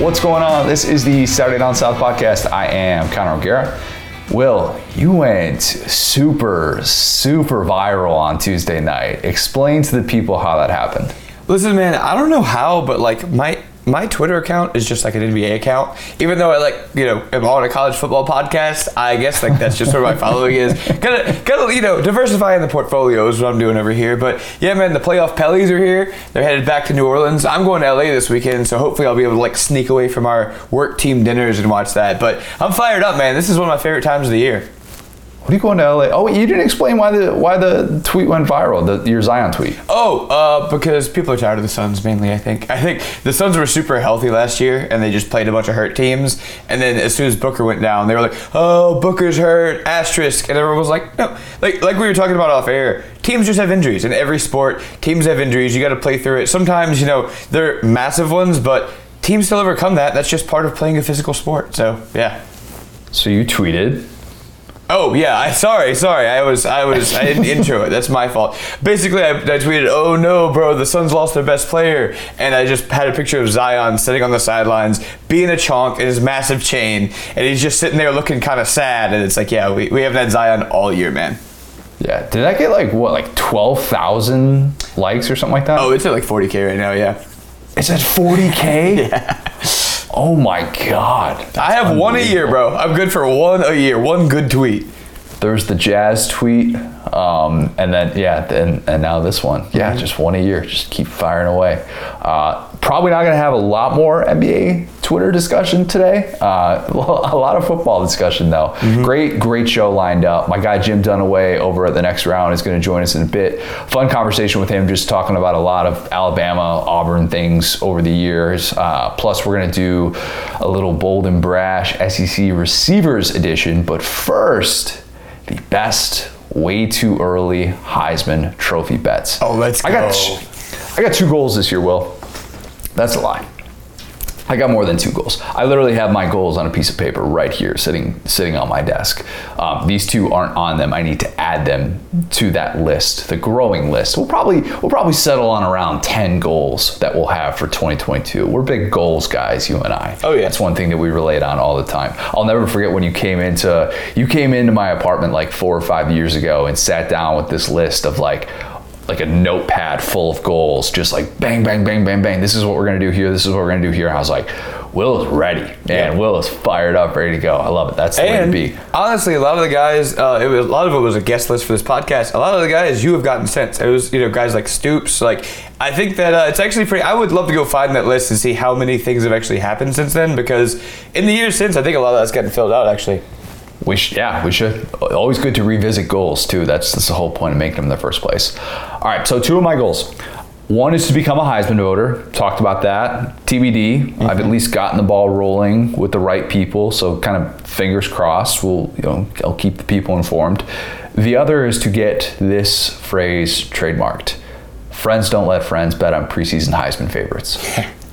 What's going on? This is the Saturday Down South podcast. I am Connor O'Gara. Will, you went super, super viral on Tuesday night. Explain to the people how that happened. Listen, man, I don't know how, but like my my Twitter account is just like an NBA account. Even though I like, you know, am on a college football podcast, I guess like that's just where my following is. Gotta, gotta, you know, diversifying the portfolio is what I'm doing over here. But yeah, man, the playoff Pellies are here. They're headed back to New Orleans. I'm going to LA this weekend, so hopefully I'll be able to like sneak away from our work team dinners and watch that. But I'm fired up, man. This is one of my favorite times of the year. What are you going to LA? Oh, you didn't explain why the why the tweet went viral. The your Zion tweet. Oh, uh, because people are tired of the Suns mainly. I think. I think the Suns were super healthy last year, and they just played a bunch of hurt teams. And then as soon as Booker went down, they were like, "Oh, Booker's hurt." Asterisk, and everyone was like, "No." Like like we were talking about off air. Teams just have injuries in every sport. Teams have injuries. You got to play through it. Sometimes you know they're massive ones, but teams still overcome that. That's just part of playing a physical sport. So yeah. So you tweeted. Oh yeah, I sorry, sorry. I was I was I didn't intro it. That's my fault. Basically, I, I tweeted, "Oh no, bro, the Suns lost their best player," and I just had a picture of Zion sitting on the sidelines, being a chonk in his massive chain, and he's just sitting there looking kind of sad. And it's like, yeah, we, we haven't had Zion all year, man. Yeah. Did I get like what, like twelve thousand likes or something like that? Oh, it's at like 40k right now. Yeah. it's at forty k. Oh my god. I have one a year, bro. I'm good for one a year. One good tweet. There's the Jazz tweet, um, and then yeah, and, and now this one. Yeah, just one a year. Just keep firing away. Uh, probably not gonna have a lot more NBA Twitter discussion today. Uh, a lot of football discussion though. Great, great show lined up. My guy Jim Dunaway over at the next round is going to join us in a bit. Fun conversation with him, just talking about a lot of Alabama, Auburn things over the years. Uh, plus, we're going to do a little bold and brash SEC receivers edition. But first, the best way too early Heisman Trophy bets. Oh, let's I got. I got two goals this year, Will. That's a lie. I got more than two goals. I literally have my goals on a piece of paper right here, sitting sitting on my desk. Um, these two aren't on them. I need to add them to that list, the growing list. We'll probably we'll probably settle on around ten goals that we'll have for 2022. We're big goals guys, you and I. Oh, yeah. that's one thing that we relate on all the time. I'll never forget when you came into you came into my apartment like four or five years ago and sat down with this list of like like a notepad full of goals, just like bang, bang, bang, bang, bang. This is what we're gonna do here. This is what we're gonna do here. And I was like, Will is ready, man. Yeah. Will is fired up, ready to go. I love it. That's the way to be. honestly, a lot of the guys, uh, it was, a lot of it was a guest list for this podcast. A lot of the guys you have gotten since. It was, you know, guys like Stoops. Like, I think that uh, it's actually pretty. I would love to go find that list and see how many things have actually happened since then. Because in the years since, I think a lot of that's getting filled out. Actually, We should, yeah, we should. Always good to revisit goals too. That's, that's the whole point of making them in the first place. All right, so two of my goals. One is to become a Heisman voter. Talked about that. TBD. Mm-hmm. I've at least gotten the ball rolling with the right people. So kind of fingers crossed. We'll you know I'll keep the people informed. The other is to get this phrase trademarked. Friends don't let friends bet on preseason Heisman favorites.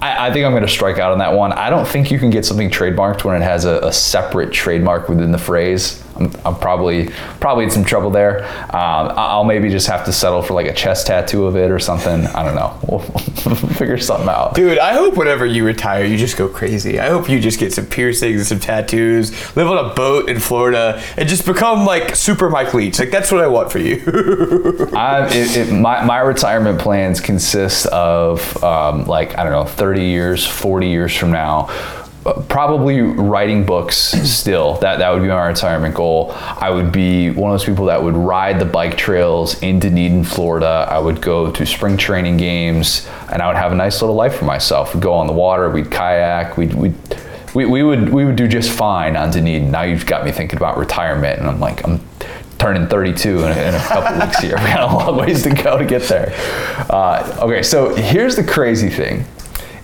I, I think I'm going to strike out on that one. I don't think you can get something trademarked when it has a, a separate trademark within the phrase. I'm, probably probably in some trouble there. Um, I'll maybe just have to settle for like a chest tattoo of it or something. I don't know. We'll, figure something out. dude, I hope whenever you retire, you just go crazy. I hope you just get some piercings and some tattoos, live on a boat in Florida, and just become like Super Mike Leach. Like that's what I want for you. I, it, it, my, my retirement plans consist of um, like I don't know, 30 years, 40 years from now. Probably writing books still. That that would be my retirement goal. I would be one of those people that would ride the bike trails in Dunedin, Florida. I would go to spring training games, and I would have a nice little life for myself. We'd go on the water. We'd kayak. We'd, we'd we, we would we would do just fine on Dunedin. Now you've got me thinking about retirement, and I'm like I'm turning 32 in a, in a couple weeks here. We got a long ways to go to get there. Uh, okay, so here's the crazy thing.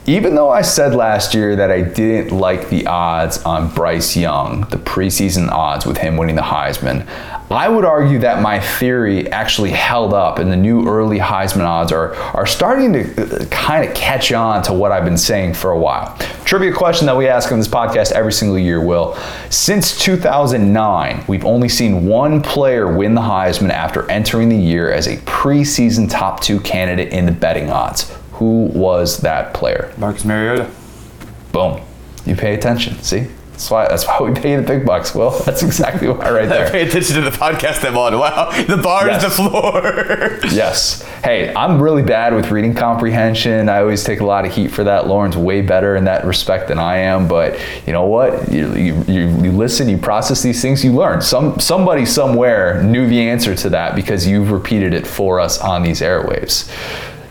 Even though I said last year that I didn't like the odds on Bryce Young, the preseason odds with him winning the Heisman, I would argue that my theory actually held up, and the new early Heisman odds are, are starting to uh, kind of catch on to what I've been saying for a while. Trivia question that we ask on this podcast every single year, Will. Since 2009, we've only seen one player win the Heisman after entering the year as a preseason top two candidate in the betting odds. Who was that player? Marcus Mariota. Boom. You pay attention. See? That's why that's why we pay the big bucks. Well, that's exactly why right there. Pay attention to the podcast I'm on. Wow, the bar Yes. is the floor. Yes. Hey, I'm really bad with reading comprehension. I always take a lot of heat for that. Lauren's way better in that respect than I am. But you know what? You, you, you, you listen, you process these things, you learn. Some somebody somewhere knew the answer to that because you've repeated it for us on these airwaves.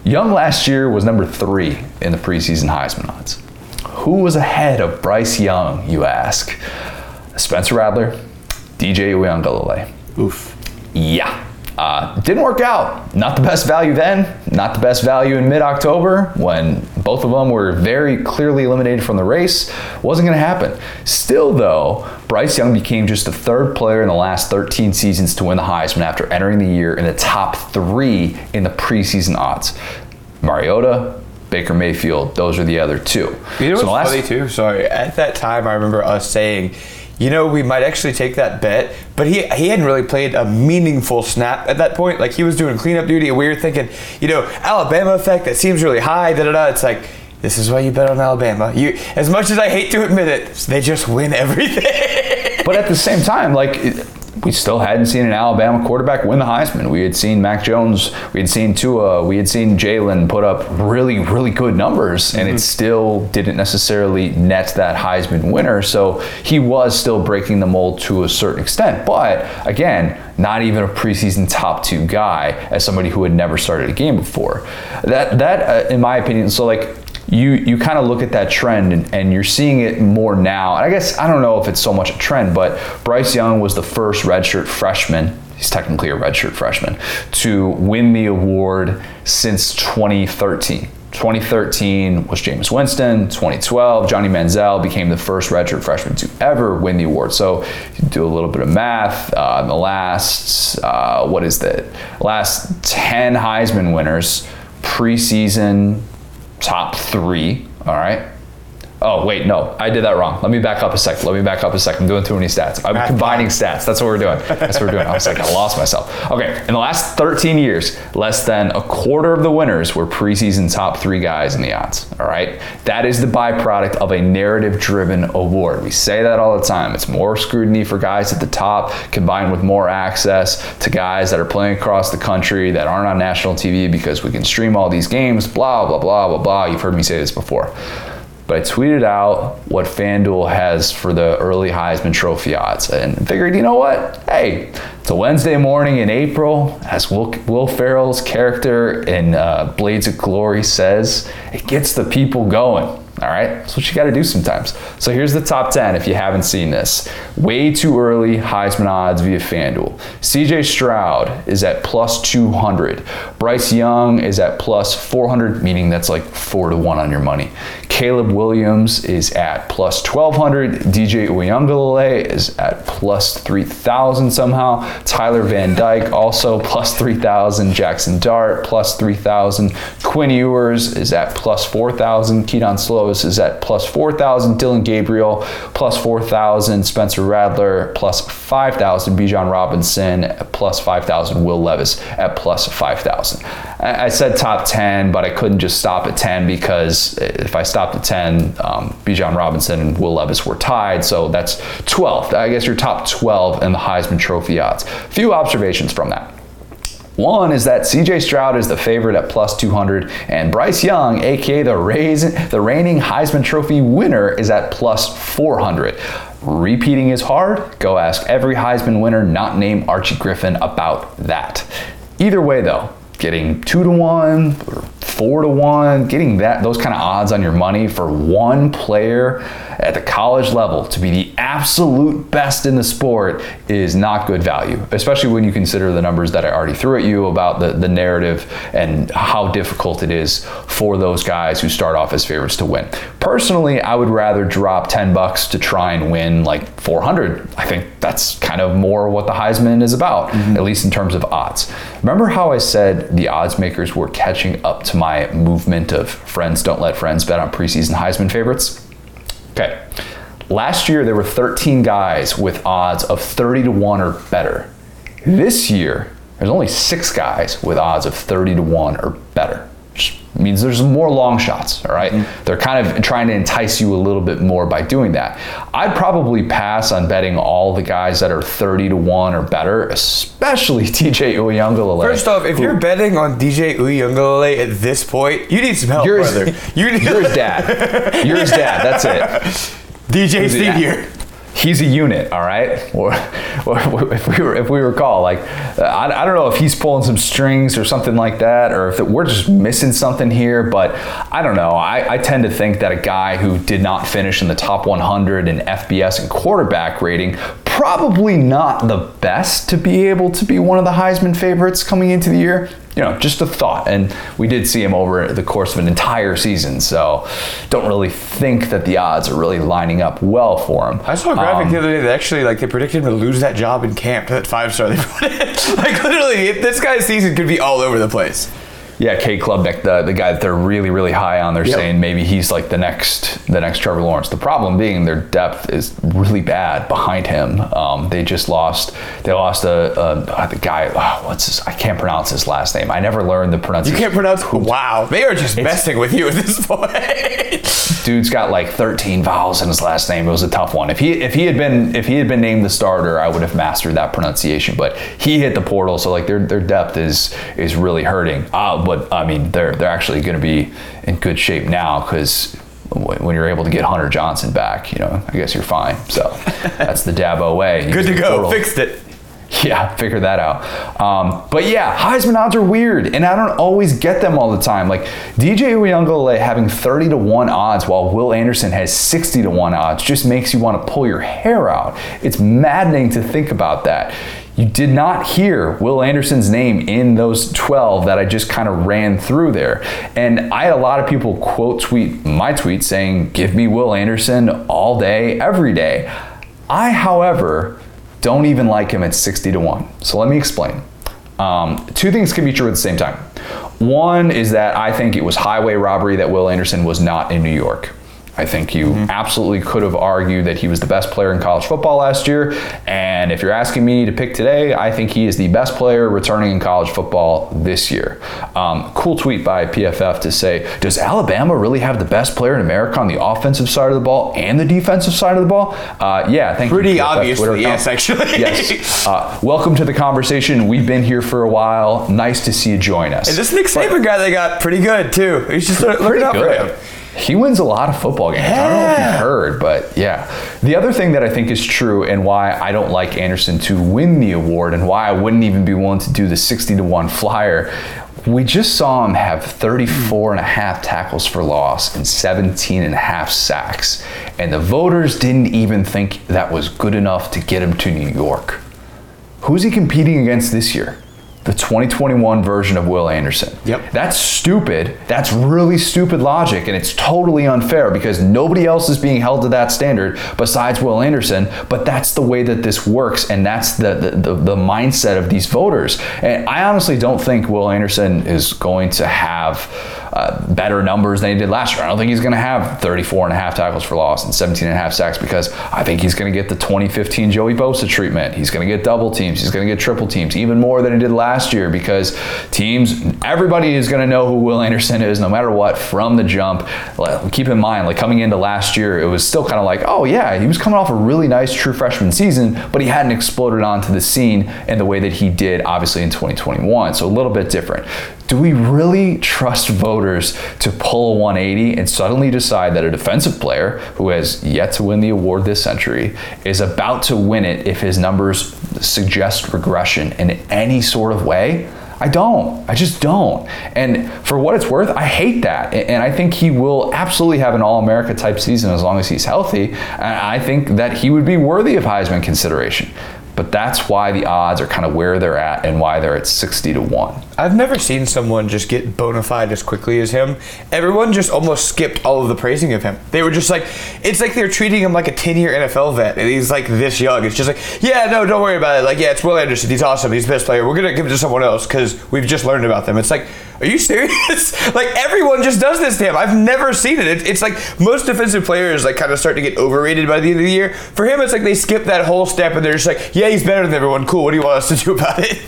Young last year was number three in the preseason Heisman odds. Who was ahead of Bryce Young, you ask? Spencer Rattler, DJ Uiagalelei. Oof. Yeah. Uh, didn't work out. Not the best value then, not the best value in mid October when both of them were very clearly eliminated from the race. Wasn't going to happen. Still, though, Bryce Young became just the third player in the last 13 seasons to win the Heisman after entering the year in the top three in the preseason odds. Mariota, Baker Mayfield, those are the other two. You know So the what's last- funny too? Sorry. At that time, I remember us saying, you know, we might actually take that bet, but he he hadn't really played a meaningful snap at that point. Like he was doing cleanup duty, and we were thinking, you know, Alabama effect that seems really high. Da da da. It's like. This is why you bet on Alabama. You, as much as I hate to admit it, they just win everything. But at the same time, like we still hadn't seen an Alabama quarterback win the Heisman. We had seen Mac Jones, we had seen Tua, we had seen Jalen put up really, really good numbers, and it still didn't necessarily net that Heisman winner. So he was still breaking the mold to a certain extent. But again, not even a preseason top two guy as somebody who had never started a game before. That that, uh, in my opinion, so like you you kind of look at that trend and, and you're seeing it more now. And I guess I don't know if it's so much a trend, but Bryce Young was the first redshirt freshman. He's technically a redshirt freshman to win the award since 2013. 2013 was Jameis Winston. 2012, Johnny Manziel became the first redshirt freshman to ever win the award. So you do a little bit of math. Uh, the last, uh, what is that? Last 10 Heisman winners, preseason top three. All right. Oh wait, no, I did that wrong. Let me back up a second. Let me back up a second. I'm doing too many stats. I'm combining stats. That's what we're doing. That's what we're doing. I was like, I lost myself. Okay, in the last 13 years, less than a quarter of the winners were preseason top three guys in the odds. All right, that is the byproduct of a narrative-driven award. We say that all the time. It's more scrutiny for guys at the top, combined with more access to guys that are playing across the country that aren't on national TV because we can stream all these games. Blah blah blah blah blah. You've heard me say this before but I tweeted out what FanDuel has for the early Heisman Trophy odds and figured, you know what? Hey, it's a Wednesday morning in April, as Will, Will Ferrell's character in uh, Blades of Glory says, it gets the people going. All right, that's what you got to do sometimes. So here's the top 10 if you haven't seen this. Way too early Heisman odds via FanDuel. CJ Stroud is at plus 200. Bryce Young is at plus 400, meaning that's like 4 to 1 on your money. Caleb Williams is at plus 1200. DJ Uiagalelei is at plus 3000 somehow. Tyler Van Dyke also plus 3000. Jackson Dart plus 3000. Quinn Ewers is at plus 4000. Keaton Is at plus 4000. Dillon Gabriel plus 4000. Spencer Rattler plus 5000. Bijan Robinson plus 5000. Will Levis at plus 5000. I said top 10, but I couldn't just stop at 10 because if I stopped at 10, um, Bijan Robinson and Will Levis were tied. So that's 12. I guess your top 12 in the Heisman Trophy odds. Few observations from that. One is that CJ Stroud is the favorite at plus 200, and Bryce Young, aka the, raise, the reigning Heisman Trophy winner, is at plus 400. Repeating is hard. Go ask every Heisman winner not named Archie Griffin about that. Either way, though, getting two to one four to one, getting that those kind of odds on your money for one player at the college level to be the absolute best in the sport is not good value, especially when you consider the numbers that I already threw at you about the, the narrative and how difficult it is for those guys who start off as favorites to win. Personally, I would rather drop 10 bucks to try and win like 400. I think that's kind of more what the Heisman is about, mm-hmm. at least in terms of odds. Remember how I said the odds makers were catching up to my movement of friends don't let friends bet on preseason Heisman favorites? Okay. Last year there were 13 guys with odds of 30 to 1 or better. This year there's only 6 guys with odds of 30 to 1 or better. Which means there's more long shots, all right? Mm-hmm. They're kind of trying to entice you a little bit more by doing that. I'd probably pass on betting all the guys that are 30 to 1 or better, especially DJ Uiagalelei. First off, if who- you're betting on DJ Uiagalelei at this point, you need some help, you're brother. You need you're his dad. You're his dad. That's it. DJ? Senior. He's a unit, all right. Or, or if we were, if we recall, like uh, I, I don't know if he's pulling some strings or something like that, or if we're just missing something here. But I don't know. I, I tend to think that a guy who did not finish in the top 100 in FBS and quarterback rating probably not the best to be able to be one of the Heisman favorites coming into the year. You know, just a thought. And we did see him over the course of an entire season, so don't really think that the odds are really lining up well for him. I saw a graphic Um, the other day that actually like they predicted him to lose that job in camp. That five star they put in. like literally, this guy's season could be all over the place. Yeah, Cade Klubnik, the, the guy that they're really, really high on, they're Yep. saying maybe he's like the next the next Trevor Lawrence. The problem being their depth is really bad behind him. Um, they just lost they lost a, a, the guy. oh, what's his? I can't pronounce his last name. I never learned the pronunciation. You can't pronounce. Wow, they are just messing with you at this point. Dude's got like 13 vowels in his last name. It was a tough one. If he if he had been if he had been named the starter, I would have mastered that pronunciation. But he hit the portal, so like their their depth is is really hurting. Uh, but I mean, they're they're actually going to be in good shape now because when you're able to get Hunter Johnson back, you know, I guess you're fine. So that's the Dabo way. Good to go. portal. Fixed it. Yeah, figure that out. Um, but yeah, Heisman odds are weird, and I don't always get them all the time. Like DJ Uiagalelei having 30 to 1 odds while Will Anderson has 60 to 1 odds just makes you want to pull your hair out. It's maddening to think about that. You did not hear Will Anderson's name in those 12 that I just kind of ran through there. And I had a lot of people quote tweet my tweet saying, Give me Will Anderson all day, every day. I, however, don't even like him at 60 to 1. So let me explain. Um, two things can be true at the same time. One is that I think it was highway robbery that Will Anderson was not in New York. I think you absolutely could have argued that he was the best player in college football last year. And if you're asking me to pick today, I think he is the best player returning in college football this year. Um, cool tweet by PFF to say, Does Alabama really have the best player in America on the offensive side of the ball and the defensive side of the ball? Uh, yeah, thank Pretty you. Pretty obviously, yes, actually. yes. Uh, welcome to the conversation. We've been here for a while. Nice to see you join us. And this Nick Saban guy they got pretty good too. He's just looking Pretty for good. He wins a lot of football games. I don't know if you've heard, but yeah. The other thing that I think is true and why I don't like Anderson to win the award and why I wouldn't even be willing to do the 60 to 1 flyer, we just saw him have 34 and a half tackles for loss and 17 and a half sacks. And the voters didn't even think that was good enough to get him to New York. Who's he competing against this year? The 2021 version of Will Anderson. Yep. That's stupid. That's really stupid logic, and it's totally unfair because nobody else is being held to that standard besides Will Anderson. But that's the way that this works, and that's the the, the, the mindset of these voters. And I honestly don't think Will Anderson is going to have uh, better numbers than he did last year. I don't think he's going to have 34 and a half tackles for loss and 17 and a half sacks because I think he's going to get the 2015 Joey Bosa treatment. He's going to get double teams. He's going to get triple teams, even more than he did last year because teams, everybody is going to know who Will Anderson is no matter what from the jump. Keep in mind, like coming into last year, it was still kind of like, oh yeah, he was coming off a really nice true freshman season, but he hadn't exploded onto the scene in the way that he did, obviously in 2021. So a little bit different. Do we really trust voters to pull a 180 and suddenly decide that a defensive player who has yet to win the award this century is about to win it if his numbers suggest regression in any sort of way? I don't. I just don't. And for what it's worth, I hate that. And I think he will absolutely have an All America type season as long as he's healthy. And I think that he would be worthy of Heisman consideration. But that's why the odds are kind of where they're at and why they're at 60 to 1. I've never seen someone just get bona fide as quickly as him. Everyone just almost skipped all of the praising of him. They were just like, it's like they're treating him like a 10 year NFL vet, and he's like this young. It's just like, yeah, no, don't worry about it. Like, yeah, it's Will Anderson. He's awesome. He's the best player. We're going to give it to someone else because we've just learned about them. It's like, are you serious? like, everyone just does this to him. I've never seen it. it. It's like most defensive players, like, kind of start to get overrated by the end of the year. For him, it's like they skip that whole step and they're just like, yeah, he's better than everyone. Cool. What do you want us to do about it?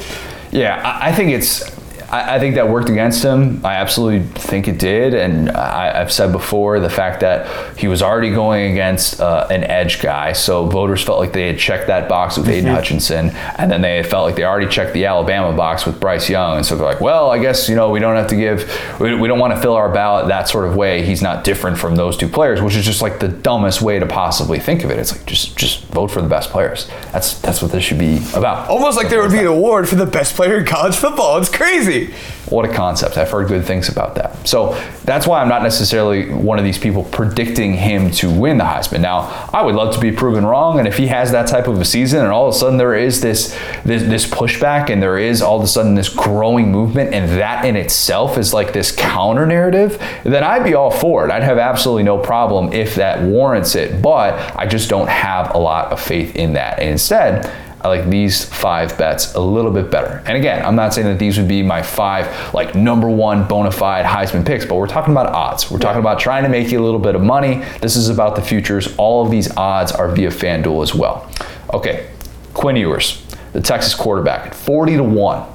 Yeah, I I think it's. I, I think that worked against him. I absolutely think it did. And I, have said before the fact that he was already going against uh, an edge guy. So voters felt like they had checked that box with Aidan mm-hmm. Hutchinson. And then they felt like they already checked the Alabama box with Bryce Young. And so they're like, well, I guess, you know, we don't have to give, we, we don't want to fill our ballot that sort of way. He's not different from those two players, which is just like the dumbest way to possibly think of it. It's like, just, just vote for the best players. That's, that's what this should be about. Almost like there would be an award for the best player in college football. It's crazy. What a concept. I've heard good things about that. So that's why I'm not necessarily one of these people predicting him to win the Heisman. Now, I would love to be proven wrong, and if he has that type of a season and all of a sudden there is this this, this pushback and there is all of a sudden this growing movement and that in itself is like this counter narrative, then I'd be all for it. I'd have absolutely no problem if that warrants it, but I just don't have a lot of faith in that. And instead, I like these five bets a little bit better. And again, I'm not saying that these would be my five like number one bona fide Heisman picks, but we're talking about odds. We're talking about trying to make you a little bit of money. This is about the futures. All of these odds are via FanDuel as well. Okay, Quinn Ewers, the Texas quarterback, 40 to 1.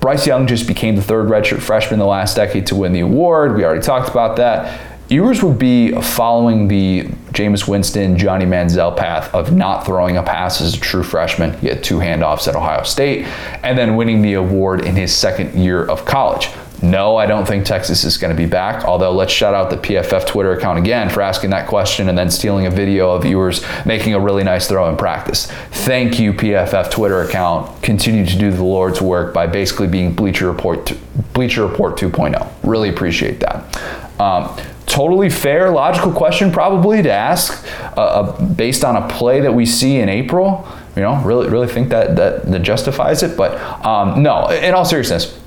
Bryce Young just became the third redshirt freshman in the last decade to win the award. We already talked about that. Ewers would be following the Jameis Winston, Johnny Manziel path of not throwing a pass as a true freshman. He had two handoffs at Ohio State, and then winning the award in his second year of college. No, I don't think Texas is going to be back. Although, let's shout out the PFF Twitter account again for asking that question and then stealing a video of Ewers making a really nice throw in practice. Thank you, PFF Twitter account. Continue to do the Lord's work by basically being Bleacher Report, Bleacher Report 2.0. Really appreciate that. Um, totally fair, logical question probably to ask uh, uh, based on a play that we see in April. You know, really, really think that that, that justifies it. But um, no, in all seriousness,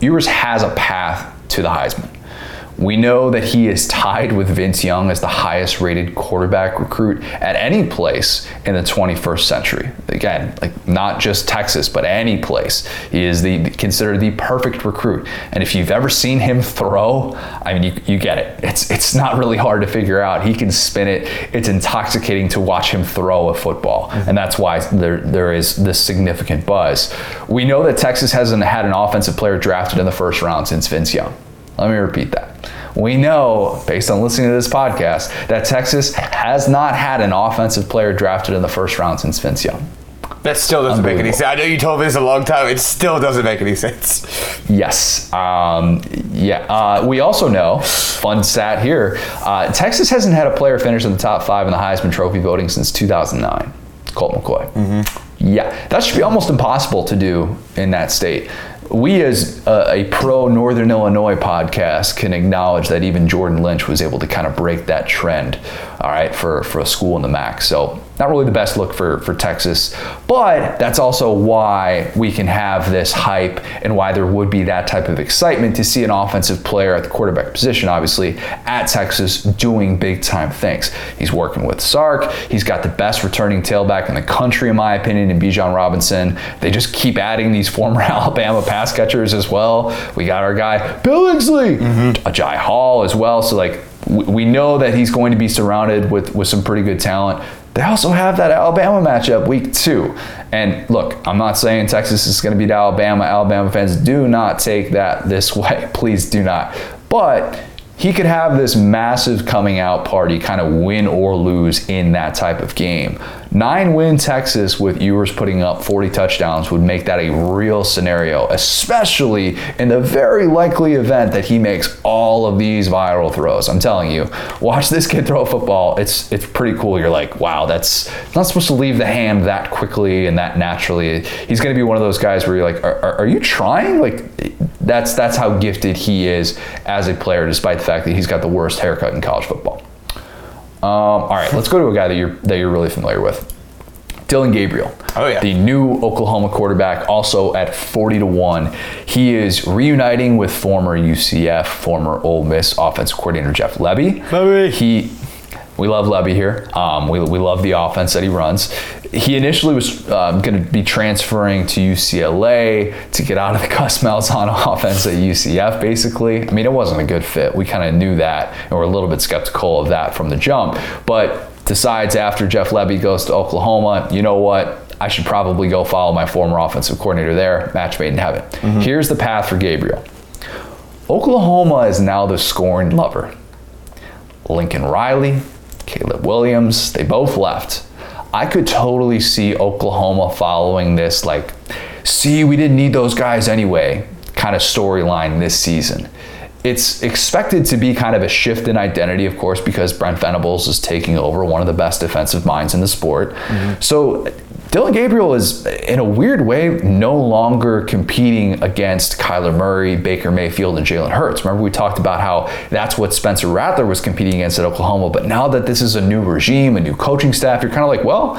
Ewers has a path to the Heisman. We know that he is tied with Vince Young as the highest rated quarterback recruit at any place in the 21st century. Again, like not just Texas, but any place. He is the considered the perfect recruit. And if you've ever seen him throw, I mean, you, you get it. It's it's not really hard to figure out. He can spin it. It's intoxicating to watch him throw a football, mm-hmm. and that's why there there is this significant buzz. We know that Texas hasn't had an offensive player drafted in the first round since Vince Young. Let me repeat that. We know, based on listening to this podcast, that Texas has not had an offensive player drafted in the first round since Vince Young. That still doesn't make any sense. I know you told me this a long time. It still doesn't make any sense. Yes. Um, yeah. Uh, we also know, fun stat here, uh, Texas hasn't had a player finish in the top five in the Heisman Trophy voting since 2009. Colt McCoy. Mm-hmm. Yeah. That should be almost impossible to do in that state we as a, a, pro Northern Illinois podcast can acknowledge that even Jordan Lynch was able to kind of break that trend, all right, for, for a school in the MAC. So not really the best look for, for Texas, but that's also why we can have this hype and why there would be that type of excitement to see an offensive player at the quarterback position, obviously, at Texas doing big time things. He's working with Sark. He's got the best returning tailback in the country, in my opinion, in Bijan Robinson. They just keep adding these former Alabama pass catchers as well. We got our guy, Billingsley, mm-hmm. Agiye Hall as well. So, like, we know that he's going to be surrounded with, with some pretty good talent. They also have that Alabama matchup week two. And look, I'm not saying Texas is going to beat Alabama. Alabama fans, do not take that this way. Please do not. But he could have this massive coming out party, kind of win or lose in that type of game. Nine win Texas with Ewers putting up 40 touchdowns would make that a real scenario, especially in the very likely event that he makes all of these viral throws. I'm telling you, watch this kid throw a football. It's it's pretty cool. You're like, wow, that's not supposed to leave the hand that quickly and that naturally. He's going to be one of those guys where you're like, are, are, are you trying? Like, that's that's how gifted he is as a player, despite the fact that he's got the worst haircut in college football. Um, all right, let's go to a guy that you're that you're really familiar with. Dillon Gabriel. Oh yeah. The new Oklahoma quarterback, also at 40 to 1. He is reuniting with former UCF, former Ole Miss offensive coordinator Jeff Lebby. Lebby. He we love Lebby here. Um, we, we love the offense that he runs. He initially was um, going to be transferring to UCLA to get out of the Gus Malzahn offense at UCF, basically. I mean, it wasn't a good fit. We kind of knew that, and we're a little bit skeptical of that from the jump. But decides after Jeff Lebby goes to Oklahoma, you know what? I should probably go follow my former offensive coordinator there, match made in heaven. Here's the path for Gabriel. Oklahoma is now the scoring lover. Lincoln Riley, Caleb Williams, they both left. I could totally see Oklahoma following this, like, see, we didn't need those guys anyway, kind of storyline this season. It's expected to be kind of a shift in identity, of course, because Brent Venables is taking over one of the best defensive minds in the sport. Mm-hmm. So Dillon Gabriel is, in a weird way, no longer competing against Kyler Murray, Baker Mayfield, and Jalen Hurts. Remember, we talked about how that's what Spencer Rattler was competing against at Oklahoma. But now that this is a new regime, a new coaching staff, you're kind of like, well,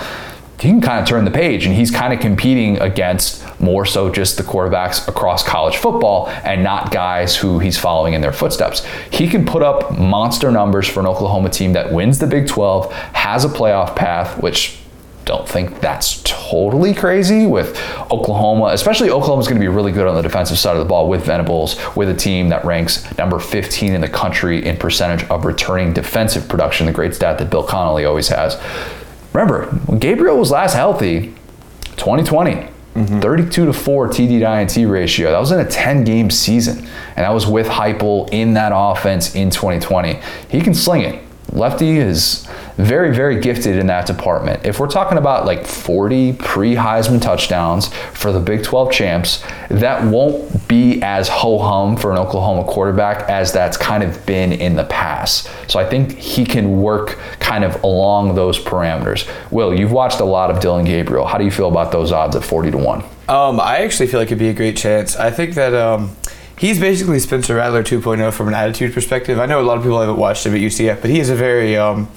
he can kind of turn the page and he's kind of competing against more so just the quarterbacks across college football and not guys who he's following in their footsteps. He can put up monster numbers for an Oklahoma team that wins the Big 12, has a playoff path, which don't think that's totally crazy with Oklahoma, especially Oklahoma's going to be really good on the defensive side of the ball with Venables, with a team that ranks number 15 in the country in percentage of returning defensive production, the great stat that Bill Connolly always has. Remember, when Gabriel was last healthy, 2020, mm-hmm. 32 to 4 TD to INT ratio. That was in a 10 game season. And that was with Heupel in that offense in 2020. He can sling it. Lefty is very, very gifted in that department. If we're talking about like 40 pre Heisman touchdowns for the Big 12 champs, that won't be as ho hum for an Oklahoma quarterback as that's kind of been in the past. So I think he can work kind of along those parameters. Will, you've watched a lot of Dillon Gabriel. How do you feel about those odds at 40 to 1? Um, I actually feel like it'd be a great chance. I think that um, he's basically Spencer Rattler 2.0 from an attitude perspective. I know a lot of people haven't watched him at UCF, but he is a very um,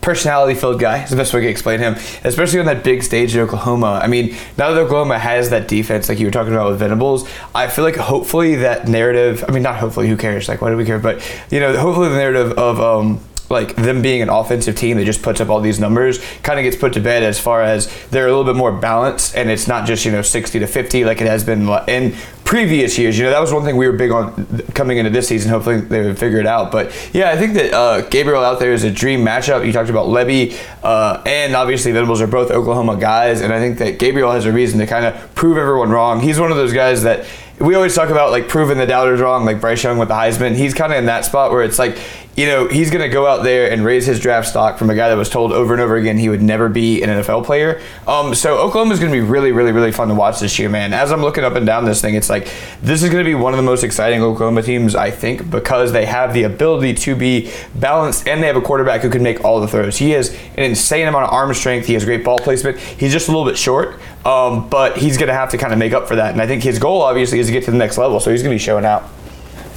personality filled guy. Is the best way to explain him, especially on that big stage in Oklahoma. I mean, now that Oklahoma has that defense, like you were talking about with Venables, I feel like hopefully that narrative. I mean, not hopefully. Who cares? Like, why do we care? But you know, hopefully the narrative of um, like them being an offensive team that just puts up all these numbers kind of gets put to bed as far as they're a little bit more balanced and it's not just you know 60 to 50 like it has been in previous years. You know that was one thing we were big on coming into this season. Hopefully they would figure it out. But yeah i think that uh, gabriel out there is a dream matchup. You talked about Lebby uh, and obviously venables are both oklahoma guys and i think that gabriel has a reason to kind of prove everyone wrong. He's one of those guys that we always talk about like proving the doubters wrong, like Bryce Young with the Heisman. He's kind of in that spot where it's like, you know, he's going to go out there and raise his draft stock from a guy that was told over and over again he would never be an NFL player. Um, so Oklahoma's going to be really, really, really fun to watch this year, man. As I'm looking up and down this thing, it's like this is going to be one of the most exciting Oklahoma teams, I think, because they have the ability to be balanced and they have a quarterback who can make all the throws. He has an insane amount of arm strength. He has great ball placement. He's just a little bit short, um, but he's going to have to kind of make up for that. And I think his goal, obviously, is to get to the next level. So he's going to be showing out.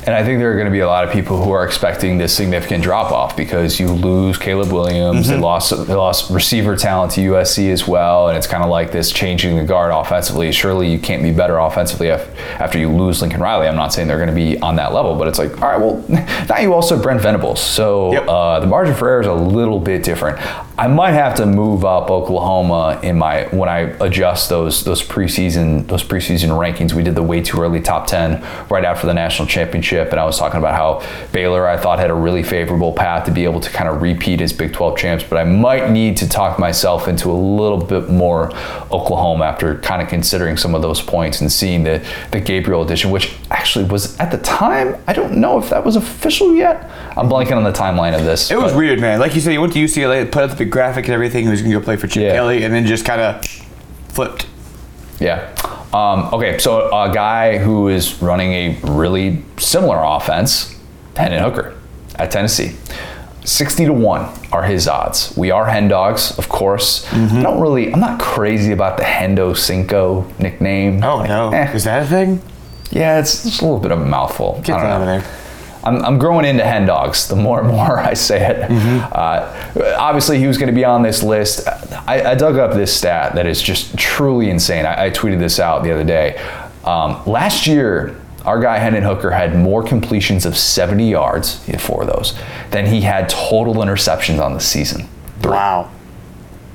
And I think there are going to be a lot of people who are expecting this significant drop off because you lose Caleb Williams. They lost they lost receiver talent to USC as well, and it's kind of like this changing the guard offensively. Surely you can't be better offensively af- after you lose Lincoln Riley. I'm not saying they're going to be on that level, but it's like, all right, well, now you also have Brent Venables, so Yep. uh, the margin for error is a little bit different. I might have to move up Oklahoma in my when I adjust those those preseason those preseason rankings. We did the way too early top ten right after the national championship, and I was talking about how Baylor I thought had a really favorable path to be able to kind of repeat as Big 12 champs. But I might need to talk myself into a little bit more Oklahoma after kind of considering some of those points and seeing the the Gabriel edition, which actually was at the time I don't know if that was official yet. I'm blanking on the timeline of this. It was weird, man. Like you said, he went to UCLA, put up the graphic and everything. He was going to go play for Chip Yeah. Kelly, and then just kind of flipped. Yeah. Um, okay, so a guy who is running a really similar offense, Hendon Hooker at Tennessee. 60 to 1 are his odds. We are hen dogs, of course. I don't really, I'm not crazy about the Hendo Cinco nickname. Oh Like, no, eh. is that a thing? Yeah, it's just a little bit of a mouthful. Get I that out of there. I'm, I'm growing into hen dogs the more and more I say it. Uh, obviously, he was going to be on this list. I, I dug up this stat that is just truly insane. I, I tweeted this out the other day. Um, last year, our guy Hendon Hooker had more completions of 70 yards, he had four of those, than he had total interceptions on the season. Wow.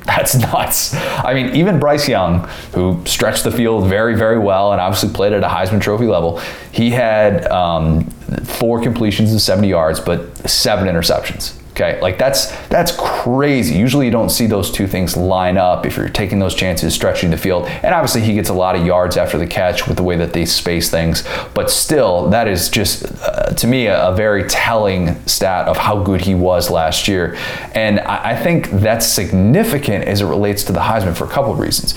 That's nuts. I mean, even Bryce Young, who stretched the field very, very well and obviously played at a Heisman Trophy level, he had um, four completions and 70 yards, but seven interceptions. Okay, like that's that's crazy. Usually, you don't see those two things line up if you're taking those chances, stretching the field. And obviously, he gets a lot of yards after the catch with the way that they space things. But still, that is just uh, to me a, a, very telling stat of how good he was last year. And I, I think that's significant as it relates to the Heisman for a couple of reasons.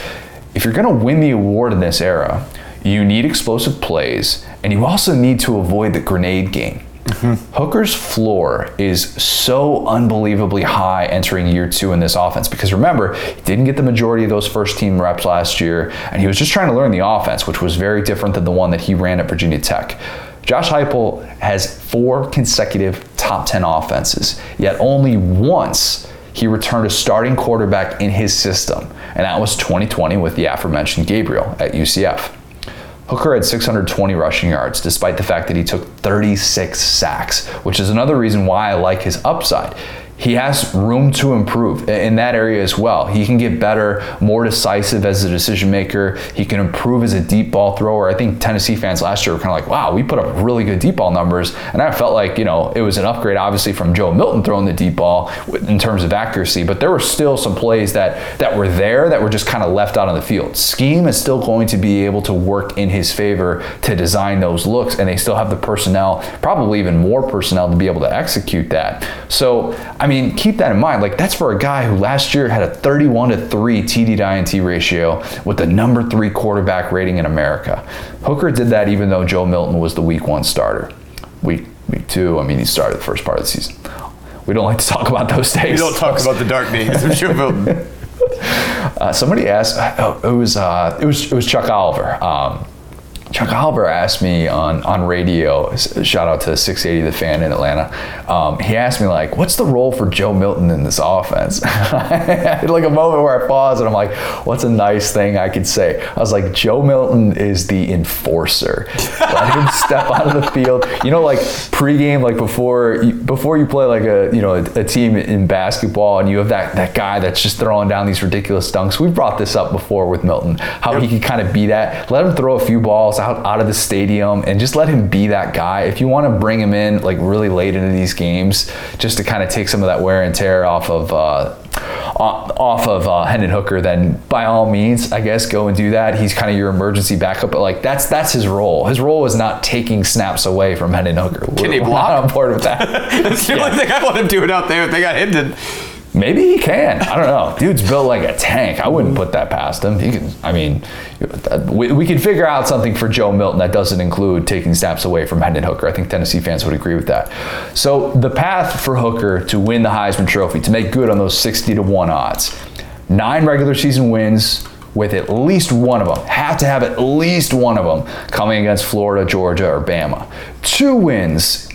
If you're going to win the award in this era, you need explosive plays, and you also need to avoid the grenade game. Mm-hmm. Hooker's floor is so unbelievably high entering year two in this offense because remember, he didn't get the majority of those first team reps last year, and he was just trying to learn the offense, which was very different than the one that he ran at Virginia Tech. Josh Heupel has four consecutive top 10 offenses, yet only once he returned a starting quarterback in his system, and that was 2020 with the aforementioned Gabriel at UCF. Hooker had 620 rushing yards, despite the fact that he took 36 sacks, which is another reason why I like his upside he has room to improve in that area as well. He can get better, more decisive as a decision maker. He can improve as a deep ball thrower. I think Tennessee fans last year were kind of like, wow, we put up really good deep ball numbers. And I felt like, you know, it was an upgrade, obviously, from Joe Milton throwing the deep ball in terms of accuracy. But there were still some plays that, that were there that were just kind of left out on the field. Scheme is still going to be able to work in his favor to design those looks. And they still have the personnel, probably even more personnel, to be able to execute that. So, mean, keep that in mind. Like that's for a guy who last year had a 31 to 3 TD to INT ratio with the number three quarterback rating in America. Hooker did that even though Joe Milton was the week one starter. Week week two, I mean, he started the first part of the season. We don't like to talk about those days. We don't talk about the dark days of Joe Milton. Uh, somebody asked. Oh, it was uh, it was it was Chuck Oliver. Um, Chuck Oliver asked me on, on radio, shout out to 680 The Fan in Atlanta. Um, he asked me, like, what's the role for Joe Milton in this offense? Like a moment where I paused and I'm like, what's a nice thing I could say? I was like, Joe Milton is the enforcer. Let him step onto the field. You know, like pregame, like before you, before you play like a, you know, a, a team in basketball and you have that, that guy that's just throwing down these ridiculous dunks. We've brought this up before with Milton, how yep. he could kind of be that. Let him throw a few balls out, out of the stadium and just let him be that guy. If you want to bring him in like really late into these games, just to kind of take some of that wear and tear off of uh, off of uh, Hendon Hooker, then by all means, I guess go and do that. He's kind of your emergency backup, but like that's that's his role. His role is not taking snaps away from Hendon Hooker. Can he block? I'm on board with that. that's the yeah. only thing I want him doing out there if they got Hendon. Maybe he can. I don't know. Dude's built like a tank. I wouldn't put that past him. He can. I mean, we, we can figure out something for Joe Milton that doesn't include taking snaps away from Hendon Hooker. I think Tennessee fans would agree with that. So the path for Hooker to win the Heisman Trophy, to make good on those 60 to one odds, nine regular season wins with at least one of them. Have to have at least one of them coming against Florida, Georgia, or Bama. Two wins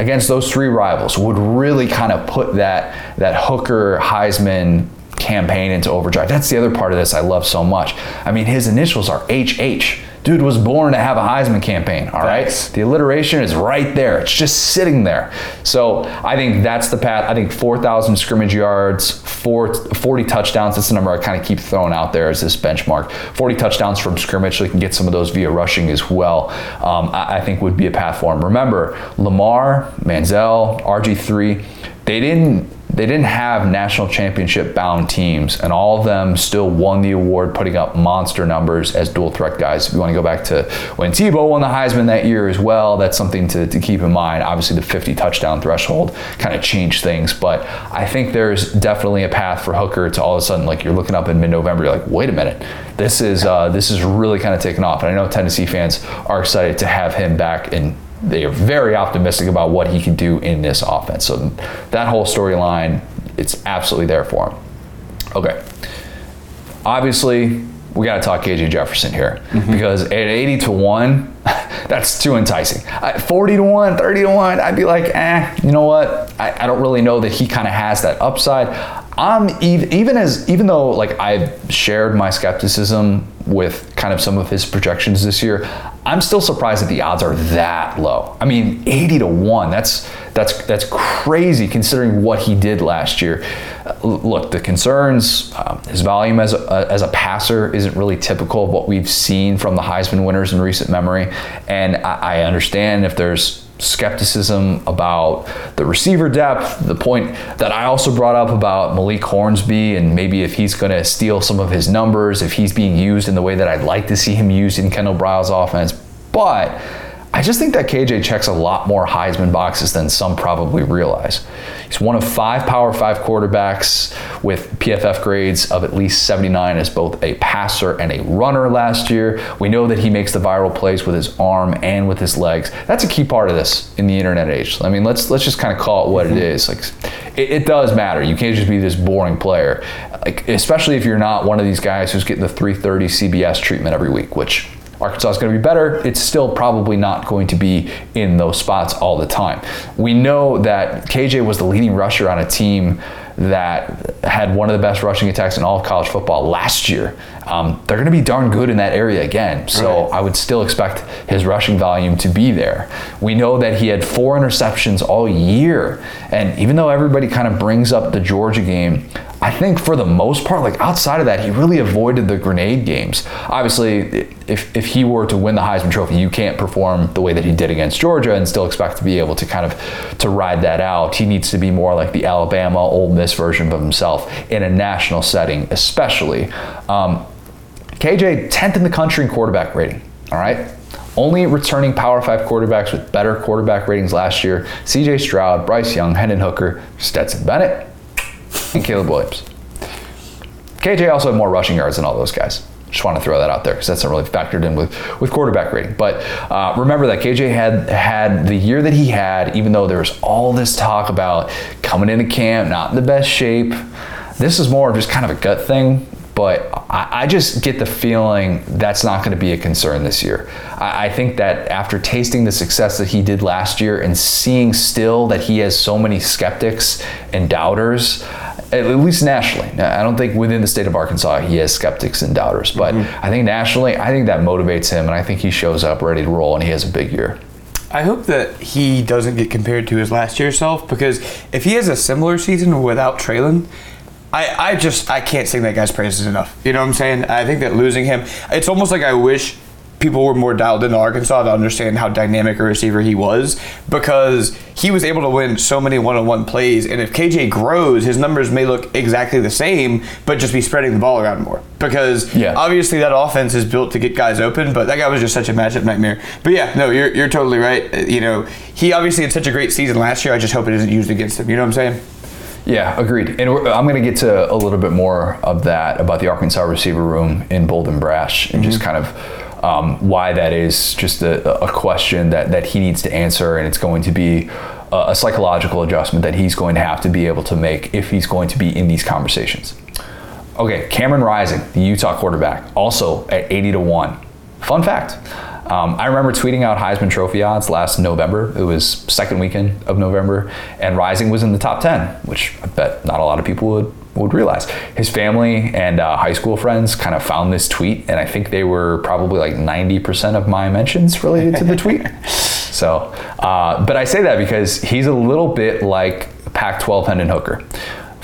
against those three rivals would really kind of put that that Hooker Heisman campaign into overdrive. That's the other part of this I love so much. I mean, his initials are HH. Dude was born to have a Heisman campaign, all right? The alliteration is right there. It's just sitting there. So I think that's the path. I think 4,000 scrimmage yards, four, 40 touchdowns. That's the number I kind of keep throwing out there as this benchmark. 40 touchdowns from scrimmage, so he can get some of those via rushing as well. Um, I, I think would be a path for him. Remember, Lamar, Manziel, RG3, they didn't they didn't have national championship bound teams, and all of them still won the award, putting up monster numbers as dual threat guys. If you want to go back to when Tebow won the Heisman that year as well, that's something to, to keep in mind. Obviously, the 50 touchdown threshold kind of changed things, but I think there's definitely a path for Hooker to all of a sudden, like you're looking up in mid November, you're like, wait a minute, this is uh, this is really kind of taking off. And I know Tennessee fans are excited to have him back in they are very optimistic about what he can do in this offense. So that whole storyline, it's absolutely there for him. Okay. Obviously, we got to talk KJ Jefferson here mm-hmm. because at 80 to 1, that's too enticing. At 40 to 1, 30 to 1, I'd be like, eh, you know what? I, I don't really know that he kind of has that upside. I'm even, as even though like I've shared my skepticism with kind of some of his projections this year, I'm still surprised that the odds are that low. I mean, 80 to 1. That's that's that's crazy considering what he did last year. Look, the concerns, um, his volume as a, as a passer isn't really typical of what we've seen from the Heisman winners in recent memory, and I, I understand if there's skepticism about the receiver depth, the point that I also brought up about Malik Hornsby and maybe if he's going to steal some of his numbers, if he's being used in the way that I'd like to see him used in Kendall Briles' offense. But I just think that KJ checks a lot more Heisman boxes than some probably realize. He's one of five Power Five quarterbacks with PFF grades of at least 79 as both a passer and a runner last year. We know that he makes the viral plays with his arm and with his legs. That's a key part of this in the internet age. I mean, let's let's just kind of call it what it is. Like, it, it does matter. You can't just be this boring player, like especially if you're not one of these guys who's getting the 330 CBS treatment every week, which Arkansas is going to be better. It's still probably not going to be in those spots all the time. We know that KJ was the leading rusher on a team that had one of the best rushing attacks in all of college football last year. Um, they're going to be darn good in that area again. So right. I would still expect his rushing volume to be there. We know that he had four interceptions all year. And even though everybody kind of brings up the Georgia game, I think for the most part, like outside of that, he really avoided the grenade games. Obviously, if, if he were to win the Heisman Trophy, you can't perform the way that he did against Georgia and still expect to be able to kind of to ride that out. He needs to be more like the Alabama, Ole Miss version of himself in a national setting, especially. Um, KJ, 10th in the country in quarterback rating. All right. Only returning Power 5 quarterbacks with better quarterback ratings last year CJ Stroud, Bryce Young, Hendon Hooker, Stetson Bennett, and Caleb Williams. KJ also had more rushing yards than all those guys. Just want to throw that out there because that's not really factored in with, with quarterback rating. But uh, remember that KJ had had the year that he had, even though there was all this talk about coming into camp, not in the best shape. This is more of just kind of a gut thing but I, I, just get the feeling that's not going to be a concern this year. I, I, think that after tasting the success that he did last year and seeing still that he has so many skeptics and doubters, at least nationally. I don't think within the state of Arkansas he has skeptics and doubters, but mm-hmm. I think nationally, I think that motivates him, and I think he shows up ready to roll, and he has a big year. I hope that he doesn't get compared to his last year self because if he has a similar season without Treylon, I, I just I can't sing that guy's praises enough. You know what I'm saying? I think that losing him, it's almost like I wish people were more dialed into Arkansas to understand how dynamic a receiver he was because he was able to win so many one-on-one plays and if KJ grows his numbers may look exactly the same but just be spreading the ball around more because yeah. obviously that offense is built to get guys open but that guy was just such a matchup nightmare but yeah no you're, you're totally right uh, you know he obviously had such a great season last year I just hope it isn't used against him you know what I'm saying yeah, agreed. And I'm going to get to a little bit more of that about the Arkansas receiver room in Bold and Brash and mm-hmm. just kind of um, why that is just a, a, question that, that he needs to answer. And it's going to be a, a psychological adjustment that he's going to have to be able to make if he's going to be in these conversations. Okay, Cameron Rising, the Utah quarterback, also at 80 to 1. Fun fact um, I remember tweeting out Heisman Trophy odds last November. It was second weekend of November, and Rising was in the top 10, which I bet not a lot of people would would realize. His family and uh, high school friends kind of found this tweet, and I think they were probably like 90% of my mentions related to the tweet. So, uh, but I say that because he's a little bit like Pac 12 Hendon Hooker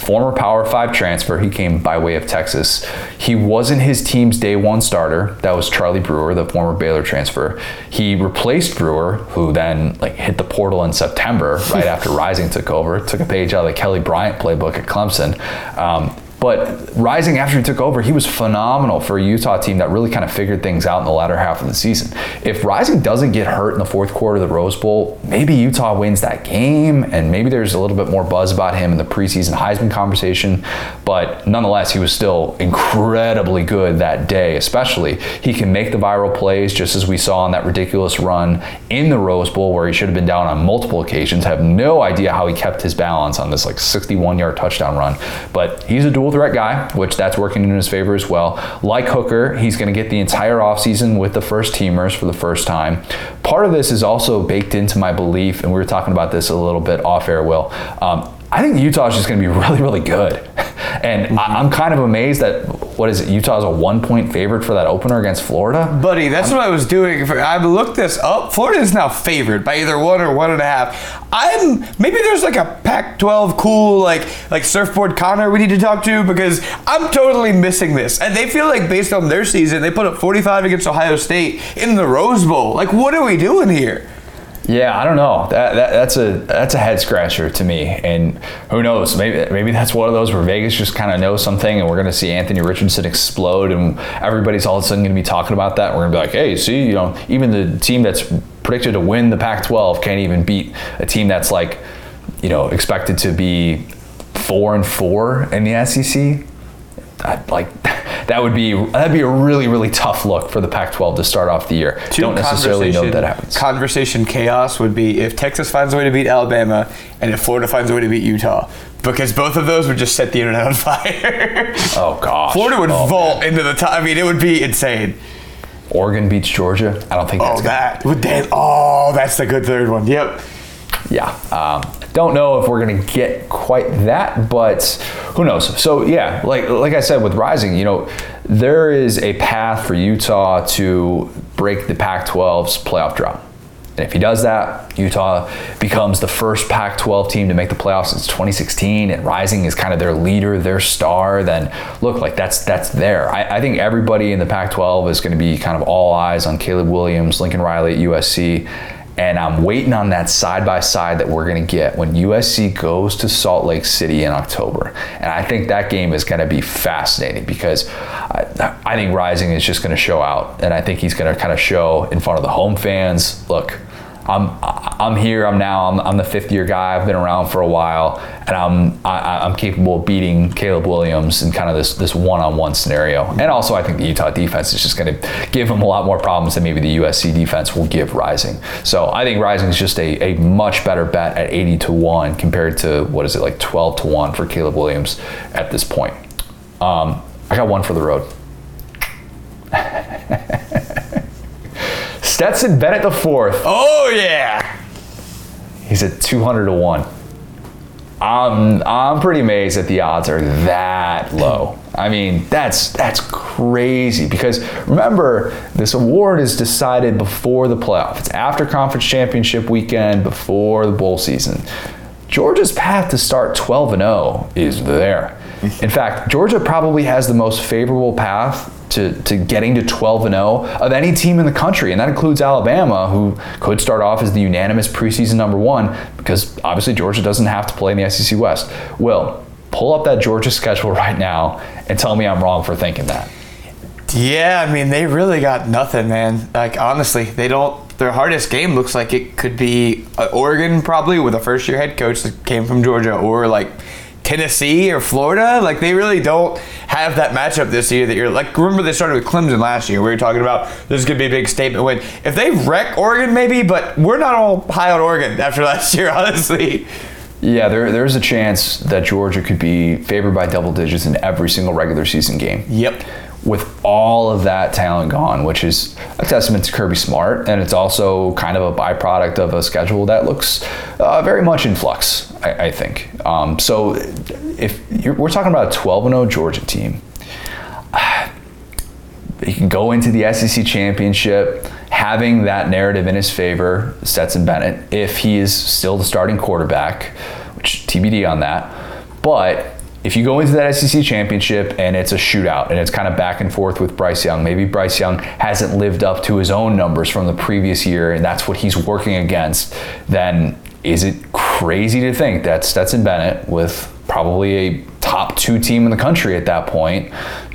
former Power 5 transfer. He came by way of Texas. He wasn't his team's day one starter. That was Charlie Brewer, the former Baylor transfer. He replaced Brewer, who then like hit the portal in September right after Rising took over. Took a page out of the Kelly Bryant playbook at Clemson. Um, but Rising, after he took over, he was phenomenal for a Utah team that really kind of figured things out in the latter half of the season. If Rising doesn't get hurt in the fourth quarter of the Rose Bowl, maybe Utah wins that game, and maybe there's a little bit more buzz about him in the preseason Heisman conversation. But nonetheless, he was still incredibly good that day, especially. He can make the viral plays, just as we saw on that ridiculous run in the Rose Bowl where he should have been down on multiple occasions. have no idea how he kept his balance on this like 61 yard touchdown run. But he's a dual dual threat guy, which that's working in his favor as well. Like Hooker, he's going to get the entire offseason with the first teamers for the first time. Part of this is also baked into my belief, and we were talking about this a little bit off air, Will. Um, I think Utah is just going to be really, really good. And I, am kind of amazed that, what is it, Utah's a one point favorite for that opener against Florida? Buddy, that's I'm, what I was doing. I looked this up. Florida is now favored by either one or one and a half. I'm, maybe there's like a Pac 12 cool, like, like surfboard Connor we need to talk to because I'm totally missing this. And they feel like based on their season, they put up 45 against Ohio State in the Rose Bowl. Like, what are we doing here? Yeah, I don't know. That, that that's a that's a head scratcher to me. And who knows? Maybe maybe that's one of those where Vegas just kind of knows something, and we're going to see Anthony Richardson explode, and everybody's all of a sudden going to be talking about that. We're going to be like, hey, see, you know, even the team that's predicted to win the Pac-12 can't even beat a team that's like, you know, expected to be four and four in the SEC. I, like that would be that'd be a really really tough look for the Pac-12 to start off the year. Two Don't necessarily know that happens. Conversation chaos would be if Texas finds a way to beat Alabama and if Florida finds a way to beat Utah. Because both of those would just set the internet on fire. oh gosh, Florida would Oh, vault into the top. I mean, it would be insane. Oregon beats Georgia. I don't think oh, that's Oh, gonna that would. Oh, that's the good third one. Yep. Yeah. Um, don't know if we're gonna get quite that, but who knows? So yeah, like like I said with Rising, you know, there is a path for Utah to break the Pac-12's playoff drought. And if he does that, Utah becomes the first Pac-12 team to make the playoffs since 2016, and Rising is kind of their leader, their star. Then look, like that's that's there. I, I think everybody in the Pac-12 is going to be kind of all eyes on Caleb Williams, Lincoln Riley at USC, and I'm waiting on that side by side that we're going to get when USC goes to Salt Lake City in October. And I think that game is going to be fascinating because I, I think Rising is just going to show out, and I think he's going to kind of show in front of the home fans. Look, I'm I'm here. I'm now. I'm, I'm the fifth year guy. I've been around for a while, and I'm I, I'm capable of beating Caleb Williams in kind of this this one on one scenario. And also, I think the Utah defense is just going to give him a lot more problems than maybe the USC defense will give Rising. So I think Rising is just a, a much better bet at 80 to one compared to what is it like 12 to one for Caleb Williams at this point. Um, I got one for the road. Stetson Bennett the fourth. Oh yeah. He's at 200 to 1. I'm, I'm pretty amazed that the odds are that low. I mean, that's that's crazy because remember, this award is decided before the playoff. It's after conference championship weekend, before the bowl season. Georgia's path to start 12 and 0 is there. In fact, Georgia probably has the most favorable path to, to getting to 12 and 0 of any team in the country, and that includes Alabama, who could start off as the unanimous preseason number one because obviously Georgia doesn't have to play in the SEC West. Will, pull up that Georgia schedule right now and tell me I'm wrong for thinking that. Yeah, I mean they really got nothing, man. Like honestly, they don't. Their hardest game looks like it could be uh, Oregon, probably with a first-year head coach that came from Georgia, or like Tennessee or Florida. Like they really don't have that matchup this year. That you're like, remember they started with Clemson last year. We were talking about this is gonna be a big statement win. If they wreck Oregon, maybe, but we're not all high on Oregon after last year, honestly. Yeah, there, there's a chance that Georgia could be favored by double digits in every single regular season game. Yep. With all of that talent gone, which is a testament to Kirby Smart, and it's also kind of a byproduct of a schedule that looks uh, very much in flux, I, I think. Um, so, if we're talking about a 12 0 Georgia team, he can go into the SEC championship having that narrative in his favor, Stetson Bennett, if he is still the starting quarterback, which TBD on that. But if you go into that SEC championship and it's a shootout and it's kind of back and forth with Bryce Young, maybe Bryce Young hasn't lived up to his own numbers from the previous year and that's what he's working against, then is it crazy to think that Stetson Bennett, with probably a top two team in the country at that point,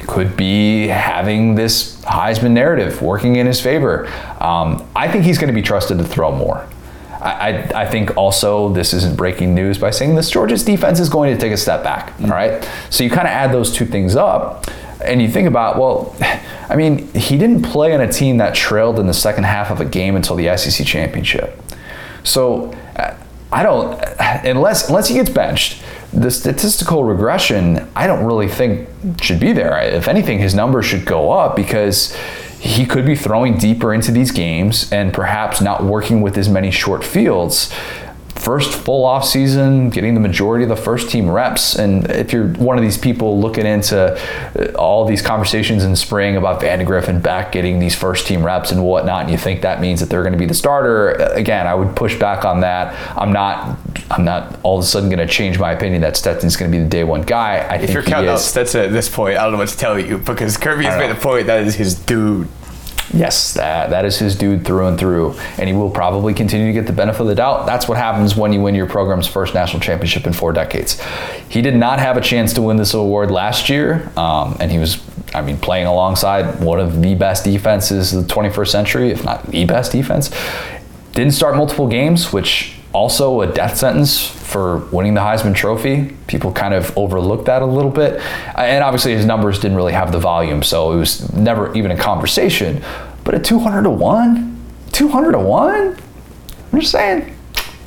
could be having this Heisman narrative working in his favor? Um, I think he's going to be trusted to throw more. I, I, think also this isn't breaking news by saying this Georgia's defense is going to take a step back. All right. So you kind of add those two things up and you think about, well, I mean, he didn't play on a team that trailed in the second half of a game until the SEC championship. So uh, I don't, unless unless he gets benched, the statistical regression I don't really think should be there. If anything, his numbers should go up because he could be throwing deeper into these games and perhaps not working with as many short fields. First full off season, getting the majority of the first team reps. And if you're one of these people looking into uh, all these conversations in spring about Vandagriff and Beck getting these first team reps and whatnot, and you think that means that they're going to be the starter, again, I would push back on that. I'm not, I'm not all of a sudden going to change my opinion that Stetson's going to be the day one guy. I If think you're counting out. Stetson at this point, I don't know what to tell you because Kirby has made the point that is his dude. Yes, that that is his dude through and through, and he will probably continue to get the benefit of the doubt. That's what happens when you win your program's first national championship in four decades. He did not have a chance to win this award last year, um, and he was, I mean, playing alongside one of the best defenses of the 21st century, if not the best defense. Didn't start multiple games, which also a death sentence for winning the Heisman Trophy. People kind of overlooked that a little bit. And obviously, his numbers didn't really have the volume, so it was never even a conversation. But at 200 to 1, 200 to 1, I'm just saying.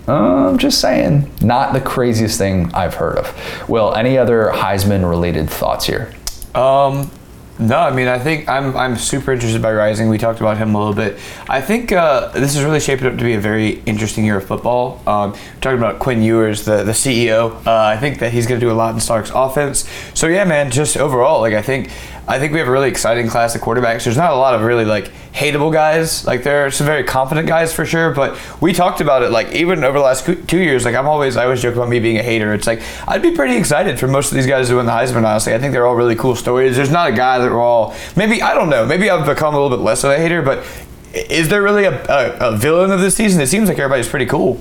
I'm just saying. Not the craziest thing I've heard of. Will, any other Heisman related thoughts here? Um, no, I mean I think I'm I'm super interested by Rising. We talked about him a little bit. I think uh, this is really shaping up to be a very interesting year of football. Um, talking about Quinn Ewers, the the CEO. Uh, I think that he's going to do a lot in Sark's offense. So yeah, man, just overall, like I think I think we have a really exciting class of quarterbacks. There's not a lot of really like hateable guys. Like there are some very confident guys for sure, but we talked about it like even over the last two years. Like I'm always I always joke about me being a hater. It's like I'd be pretty excited for most of these guys to win the Heisman. Honestly, I think they're all really cool stories. There's not a guy that we're all maybe I don't know. Maybe I've become a little bit less of a hater, but is there really a, a, a villain of this season? It seems like everybody's pretty cool.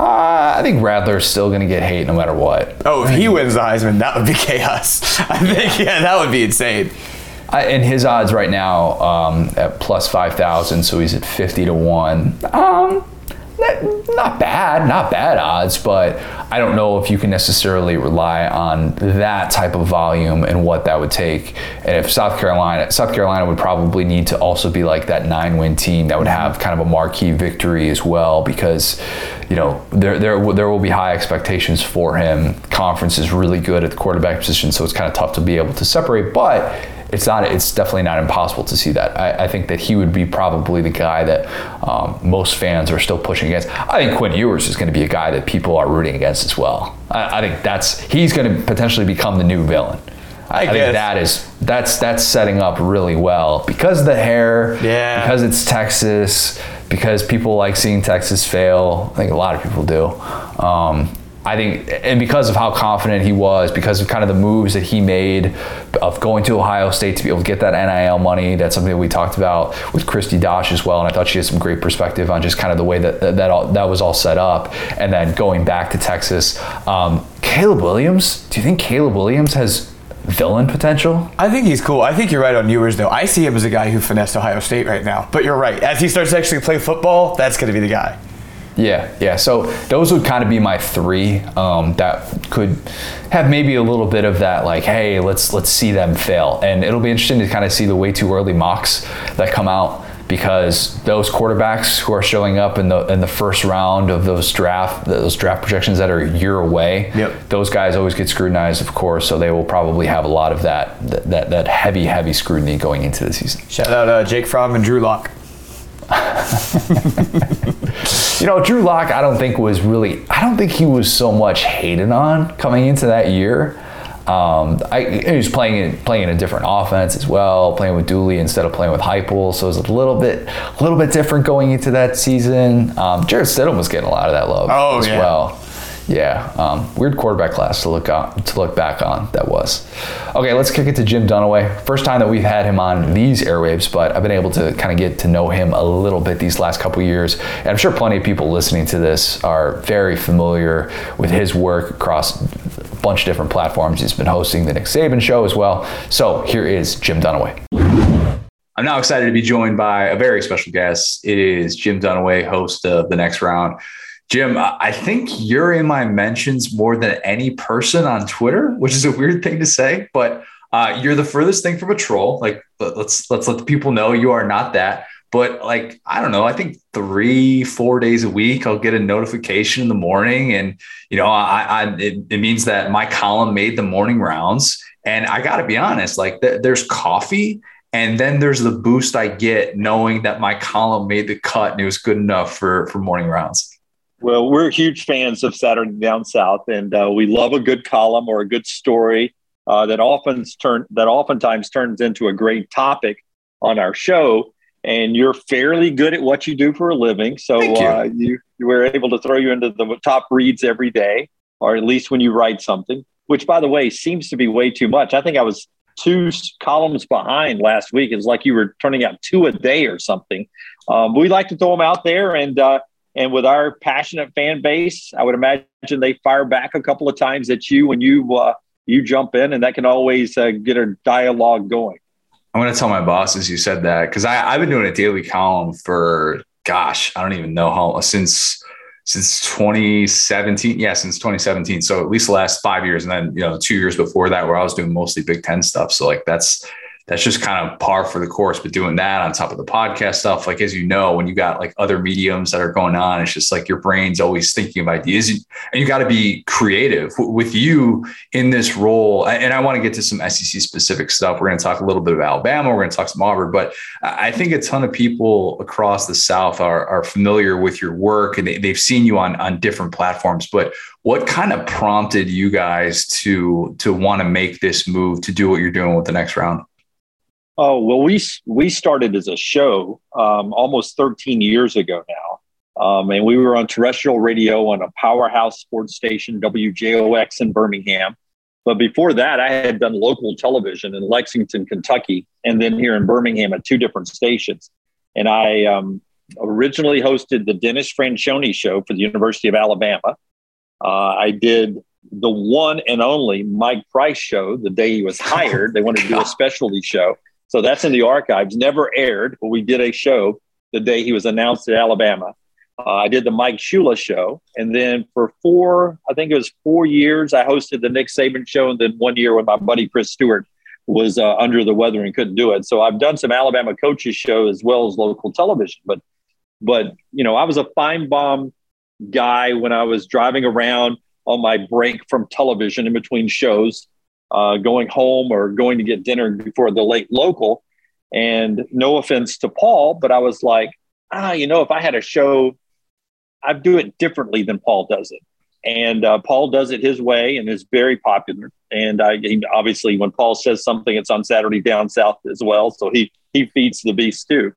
Uh, I think Rattler's still going to get hate no matter what. Oh, if he wins the Heisman, that would be chaos. I think, yeah, that would be insane. I, and his odds right now um, at plus 5,000, so he's at 50 to 1. Um, not bad, not bad odds, but I don't know if you can necessarily rely on that type of volume and what that would take. And if South Carolina, South Carolina would probably need to also be like that nine-win team that would mm-hmm. have kind of a marquee victory as well, because you know there there there will be high expectations for him. Conference is really good at the quarterback position, so it's kind of tough to be able to separate, but it's not it's definitely not impossible to see that. I, I think that he would be probably the guy that um, most fans are still pushing against. I think Quinn Ewers is going to be a guy that people are rooting against as well. I, I think that's he's going to potentially become the new villain. I, I think that is that's that's setting up really well because the hair, yeah, because it's Texas, because people like seeing Texas fail. I think a lot of people do. Um, I think, and because of how confident he was, because of kind of the moves that he made of going to Ohio State to be able to get that NIL money, that's something that we talked about with Kristi Dosh as well. And I thought she had some great perspective on just kind of the way that that, all, that was all set up. And then going back to Texas, um, Caleb Williams, do you think Caleb Williams has villain potential? I think he's cool. I think you're right on Ewers, though. I see him as a guy who finessed Ohio State right now. But you're right. As he starts to actually play football, that's going to be the guy. Yeah, yeah. So those would kind of be my three um, that could have maybe a little bit of that, like, hey, let's let's see them fail, and it'll be interesting to kind of see the way too early mocks that come out because those quarterbacks who are showing up in the in the first round of those draft those draft projections that are a year away, yep. those guys always get scrutinized, of course. So they will probably have a lot of that that that heavy heavy scrutiny going into the season. Shout out uh, Jake Fromm and Drew Lock. You know, Drew Lock, I don't think was really, I don't think he was so much hated on coming into that year. Um, I, he was playing in, playing in a different offense as well, playing with Dooley instead of playing with Heupel, so it was a little bit a little bit different going into that season. Um, Jarrett Stidham was getting a lot of that love oh, as yeah. well. Yeah, um, weird quarterback class to look on, to look back on. That was okay. Let's kick it to Jim Dunaway. First time that we've had him on these airwaves, but I've been able to kind of get to know him a little bit these last couple years, and I'm sure plenty of people listening to this are very familiar with his work across a bunch of different platforms. He's been hosting the Nick Saban show as well. So here is Jim Dunaway. I'm now excited to be joined by a very special guest. It is Jim Dunaway, host of the Next Round. Jim, I think you're in my mentions more than any person on Twitter, which is a weird thing to say, but uh, you're the furthest thing from a troll. Like, let's let's let the people know you are not that. But like, I don't know. I think three, four days a week, I'll get a notification in the morning, and you know, I, I it, it means that my column made the morning rounds. And I got to be honest, like, th- there's coffee and then there's the boost I get knowing that my column made the cut and it was good enough for for morning rounds. Well, we're huge fans of Saturday Down South, and uh, we love a good column or a good story uh, that often turn that oftentimes turns into a great topic on our show. And you're fairly good at what you do for a living, so you. Uh, you were able to throw you into the top reads every day, or at least when you write something. Which, by the way, seems to be way too much. I think I was two columns behind last week. It's like you were turning out two a day or something. Um, we like to throw them out there, and uh, and with our passionate fan base, I would imagine they fire back a couple of times at you when you uh, you jump in, and that can always uh, get a dialogue going. I'm going to tell my bosses you said that because I've been doing a daily column for gosh, I don't even know how since since 2017. Yeah, since 2017. So at least the last five years, and then you know two years before that, where I was doing mostly Big Ten stuff. So like that's that's just kind of par for the course. But doing that on top of the podcast stuff, like as you know, when you got like other mediums that are going on, it's just like your brain's always thinking of ideas, and you got to be creative. With you in this role, and I want to get to some SEC specific stuff. We're going to talk a little bit about Alabama. We're going to talk some Auburn, but I think a ton of people across the South are, are familiar with your work and they've seen you on on different platforms. But what kind of prompted you guys to to want to make this move to do what you're doing with the next round? Oh well, we we started as a show um, almost 13 years ago now, um, and we were on terrestrial radio on a powerhouse sports station, WJOX in Birmingham. But before that, I had done local television in Lexington, Kentucky, and then here in Birmingham at two different stations. And I um, originally hosted the Dennis Franchione show for the University of Alabama. Uh, I did the one and only Mike Price show the day he was hired. They wanted to do a specialty show. So that's in the archives, never aired, but we did a show the day he was announced at Alabama. Uh, I did the Mike Shula show. And then for four, I think it was four years, I hosted the Nick Saban show. And then one year when my buddy Chris Stewart was uh, under the weather and couldn't do it. So I've done some Alabama coaches show as well as local television. But, but you know, I was a Finebaum guy when I was driving around on my break from television in between shows uh, going home or going to get dinner before the late local. And no offense to Paul, but I was like, ah, you know, if I had a show, I'd do it differently than Paul does it. And uh, Paul does it his way and is very popular. And I obviously, when Paul says something, it's on Saturday down south as well. So he he feeds the beast too.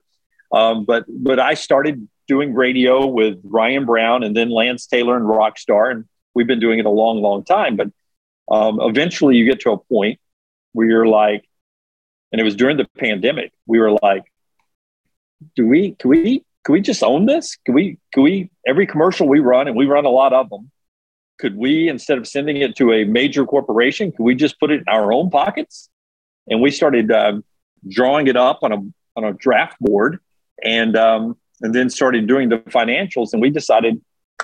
Um, but but I started doing radio with Ryan Brown and then Lance Taylor and Rockstar, and we've been doing it a long, long time. But um, eventually you get to a point where you're like, and it was during the pandemic, we were like, do we, can we, can we just own this? Can we, can we, every commercial we run, and we run a lot of them, could we, instead of sending it to a major corporation, could we just put it in our own pockets? And we started uh, drawing it up on a, on a draft board and, um, and then started doing the financials. And we decided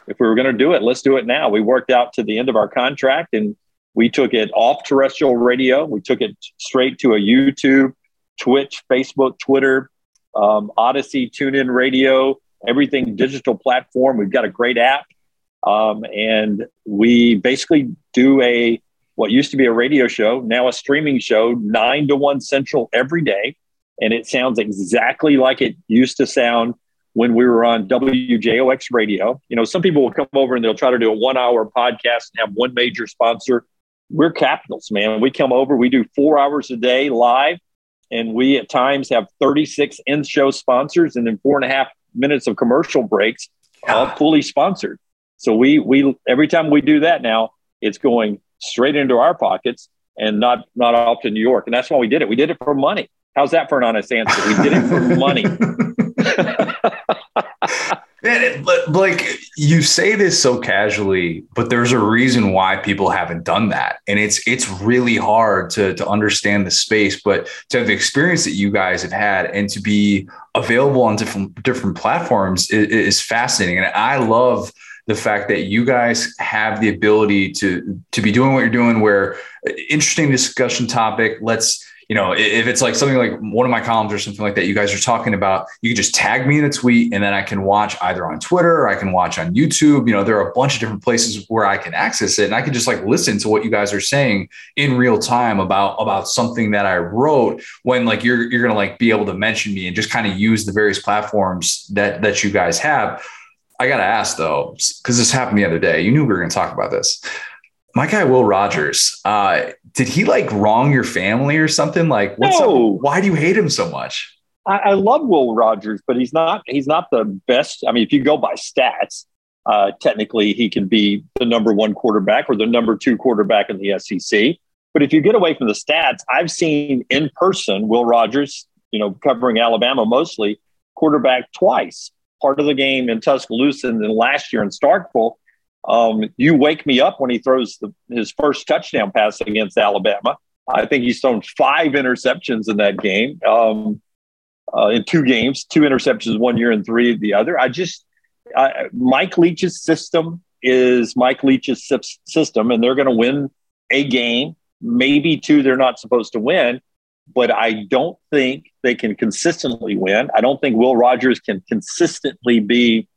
if we were going to do it, let's do it now. We worked out to the end of our contract and we took it off terrestrial radio. We took it straight to a YouTube, Twitch, Facebook, Twitter, um, Odysee, TuneIn Radio, everything digital platform. We've got a great app. Um, and we basically do a what used to be a radio show, now a streaming show, nine to one central every day. And it sounds exactly like it used to sound when we were on WJOX radio. You know, some people will come over and they'll try to do a one hour podcast and have one major sponsor we're capitals, man. We come over, we do four hours a day live, and we at times have 36 in show sponsors and then four and a half minutes of commercial breaks, all fully sponsored. So we we every time we do that now, it's going straight into our pockets and not not off to New York. And that's why we did it. We did it for money. How's that for an honest answer? We did it for money. Man, but like you say this so casually, but there's a reason why people haven't done that, and it's it's really hard to to understand the space. But to have the experience that you guys have had, and to be available on different different platforms is, is fascinating. And I love the fact that you guys have the ability to to be doing what you're doing. Where uh, interesting discussion topic, let's you know, if it's like something like one of my columns or something like that, you guys are talking about, you can just tag me in a tweet and then I can watch either on Twitter or I can watch on YouTube. You know, there are a bunch of different places where I can access it and I can just like listen to what you guys are saying in real time about about something that I wrote when like you're you're gonna like be able to mention me and just kind of use the various platforms that that you guys have. I gotta ask though, because this happened the other day. You knew we were gonna talk about this my guy Will Rogers, uh, did he like wrong your family or something? Like, what's no. up? Why do you hate him so much? I, I, love Will Rogers, but he's not he's not the best. I mean, if you go by stats, uh, technically he can be the number one quarterback or the number two quarterback in the SEC. But if you get away from the stats, I've seen in person Will Rogers, you know, covering Alabama mostly, quarterback twice, part of the game in Tuscaloosa and then last year in Starkville. Um, you wake me up when he throws the, his first touchdown pass against Alabama. I think he's thrown five interceptions in that game, um, uh, in two games, two interceptions one year and three the other. I just, Mike Leach's system is Mike Leach's system, and they're going to win a game, maybe two they're not supposed to win. But I don't think they can consistently win. I don't think Will Rogers can consistently be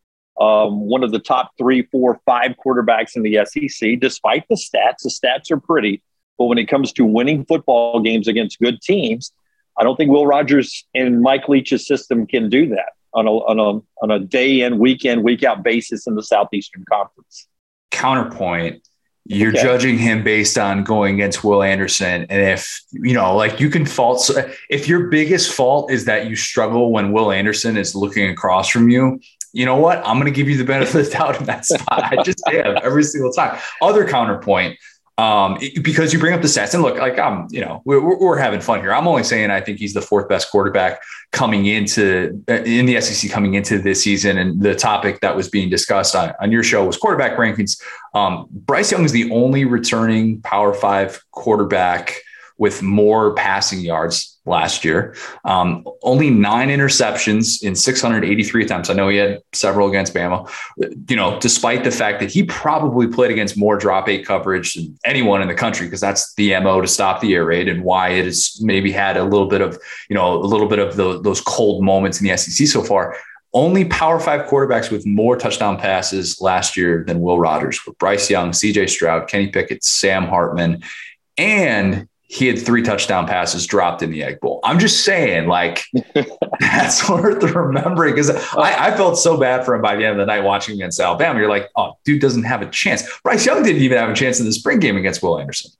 um, one of the top three, four, five quarterbacks in the SEC, despite the stats. The stats are pretty. But when it comes to winning football games against good teams, I don't think Will Rogers and Mike Leach's system can do that on a, on a, on a day in, week in, week out basis in the Southeastern Conference. Counterpoint you're okay. judging him based on going against Will Anderson. And if, you know, like you can fault, if your biggest fault is that you struggle when Will Anderson is looking across from you, you know what? I'm going to give you the benefit of the doubt in that spot. I just am every single time. Other counterpoint, um, because you bring up the stats and look, like I'm, you know, we're, we're, having fun here. I'm only saying I think he's the fourth best quarterback coming into uh, in the SEC coming into this season. And the topic that was being discussed on, on your show was quarterback rankings. Um, Bryce Young is the only returning Power Five quarterback with more passing yards last year. Um, only nine interceptions in 683 attempts. I know he had several against Bama. You know, despite the fact that he probably played against more drop eight coverage than anyone in the country, because that's the mo to stop the air raid and why it has maybe had a little bit of you know a little bit of the, those cold moments in the SEC so far. Only Power Five quarterbacks with more touchdown passes last year than Will Rogers were Bryce Young, C.J. Stroud, Kenny Pickett, Sam Hartman, and he had three touchdown passes dropped in the Egg Bowl. I'm just saying, like, that's worth remembering because I, I, felt so bad for him by the end of the night watching against Alabama. You're like, oh, dude doesn't have a chance. Bryce Young didn't even have a chance in the spring game against Will Anderson.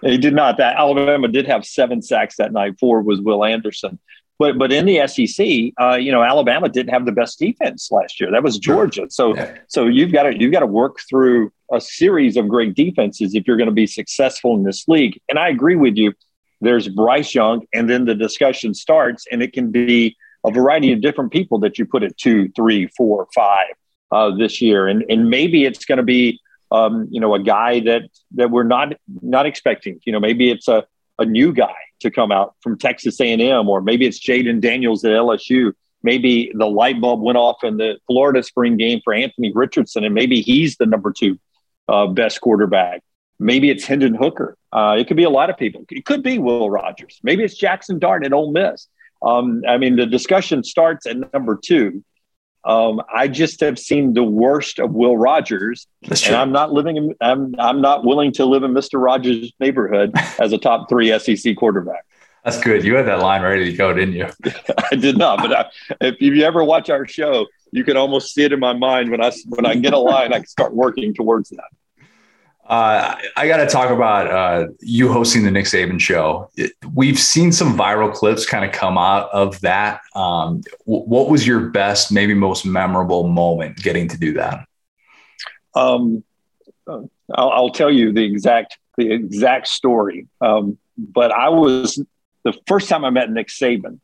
He did not. That Alabama did have seven sacks that night. Four was Will Anderson. But but in the SEC, uh, you know, Alabama didn't have the best defense last year. That was Georgia. So yeah. so you've got to you've got to work through a series of great defenses if you're going to be successful in this league. And I agree with you. There's Bryce Young, and then the discussion starts, and it can be a variety of different people that you put at two, three, four, five uh, this year, and and maybe it's going to be um, you know a guy that that we're not not expecting. You know, maybe it's a a new guy to come out from Texas A&M, or maybe it's Jayden Daniels at LSU. Maybe the light bulb went off in the Florida spring game for Anthony Richardson, and maybe he's the number two uh, best quarterback. Maybe it's Hendon Hooker. Uh, it could be a lot of people. It could be Will Rogers. Maybe it's Jackson Dart at Ole Miss. Um, I mean, the discussion starts at number two. Um, I just have seen the worst of Will Rogers, and I'm not living in. I'm I'm not willing to live in Mister Rogers' neighborhood as a top three SEC quarterback. That's good. You had that line ready to go, didn't you? I did not, but I, if you ever watch our show, you can almost see it in my mind when I when I get a line, I can start working towards that. Uh, I got to talk about uh, you hosting the Nick Saban show. we've seen some viral clips kind of come out of that. Um, w- what was your best, maybe most memorable moment getting to do that? Um, I'll, I'll, tell you the exact the exact story. Um, but I was the first time I met Nick Saban.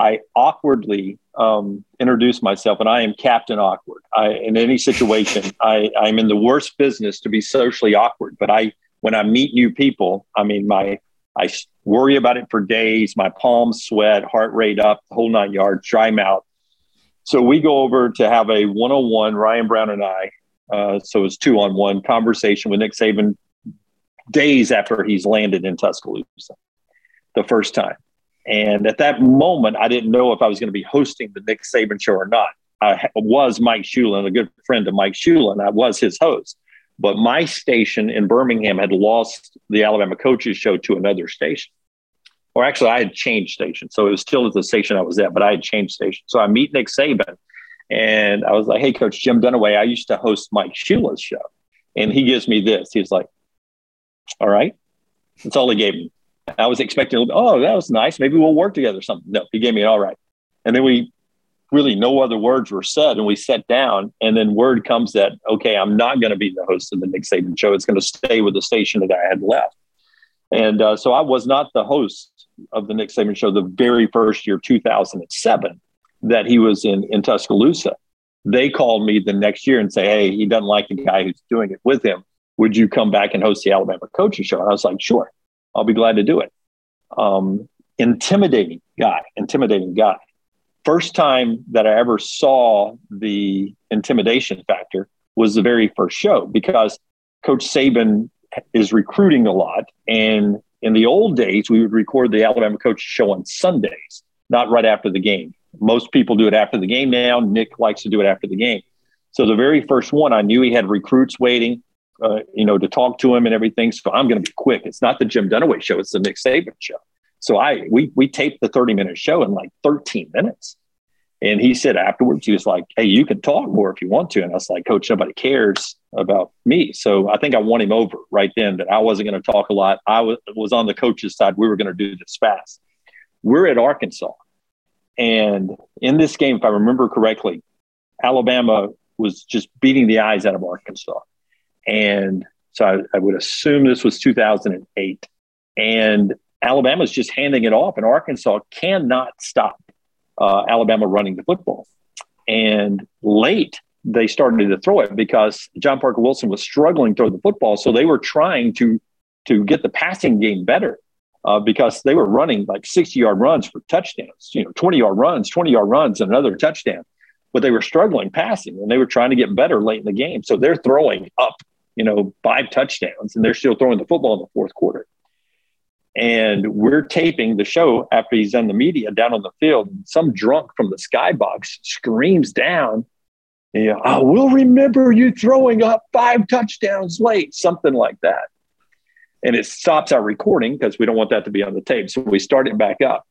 I awkwardly um, introduce myself, and I am Captain Awkward. I, in any situation, I, I'm in the worst business to be socially awkward. But I, when I meet new people, I mean, my I worry about it for days. My palms sweat, heart rate up, the whole nine yards, dry mouth. So we go over to have a one-on-one, Ryan Brown and I. Uh, so it's two-on-one conversation with Nick Saban days after he's landed in Tuscaloosa, the first time. And at that moment, I didn't know if I was going to be hosting the Nick Saban show or not. I was Mike Shula, a good friend of Mike Shula. I was his host. But my station in Birmingham had lost the Alabama Coaches Show to another station. Or actually, I had changed station. So it was still at the station I was at, but I had changed station. So I meet Nick Saban and I was like, hey, Coach Jim Dunaway, I used to host Mike Shula's show. And he gives me this. He's like, all right. That's all he gave me. I was expecting, oh, that was nice. Maybe we'll work together. Something. No, he gave me an all right. And then we really no other words were said, and we sat down. And then word comes that okay, I'm not going to be the host of the Nick Saban show. It's going to stay with the station that I had left. And uh, so I was not the host of the Nick Saban show the very first year, 2007, that he was in, in Tuscaloosa. They called me the next year and say, Hey, he doesn't like the guy who's doing it with him. Would you come back and host the Alabama coaching show? And I was like, Sure, I'll be glad to do it. Um, intimidating guy, intimidating guy. First time that I ever saw the intimidation factor was the very first show because Coach Saban is recruiting a lot. And in the old days, we would record the Alabama coach show on Sundays, not right after the game. Most people do it after the game now. Nick likes to do it after the game. So the very first one, I knew he had recruits waiting, uh, you know, to talk to him and everything. So I'm going to be quick. It's not the Jim Dunaway show; it's the Nick Saban show. So I we we taped the 30 minute show in like 13 minutes. And he said afterwards, he was like, Hey, you can talk more if you want to. And I was like, Coach, nobody cares about me. So I think I won him over right then that I wasn't going to talk a lot. I was, was on the coach's side. We were going to do this fast. We're at Arkansas. And in this game, if I remember correctly, Alabama was just beating the eyes out of Arkansas. And so I, I would assume this was 2008. And Alabama's just handing it off, and Arkansas cannot stop uh, Alabama running the football. And late, they started to throw it because John Parker Wilson was struggling to throw the football. So they were trying to to get the passing game better uh, because they were running like 60 yard runs for touchdowns, you know, 20 yard runs, 20 yard runs, and another touchdown. But they were struggling passing and they were trying to get better late in the game. So they're throwing up, you know, five touchdowns and they're still throwing the football in the fourth quarter. And we're taping the show after he's done the media down on the field. And Some drunk from the skybox screams down, you know, oh, we'll remember you throwing up five touchdowns late, something like that. And it stops our recording because we don't want that to be on the tape. So we start it back up.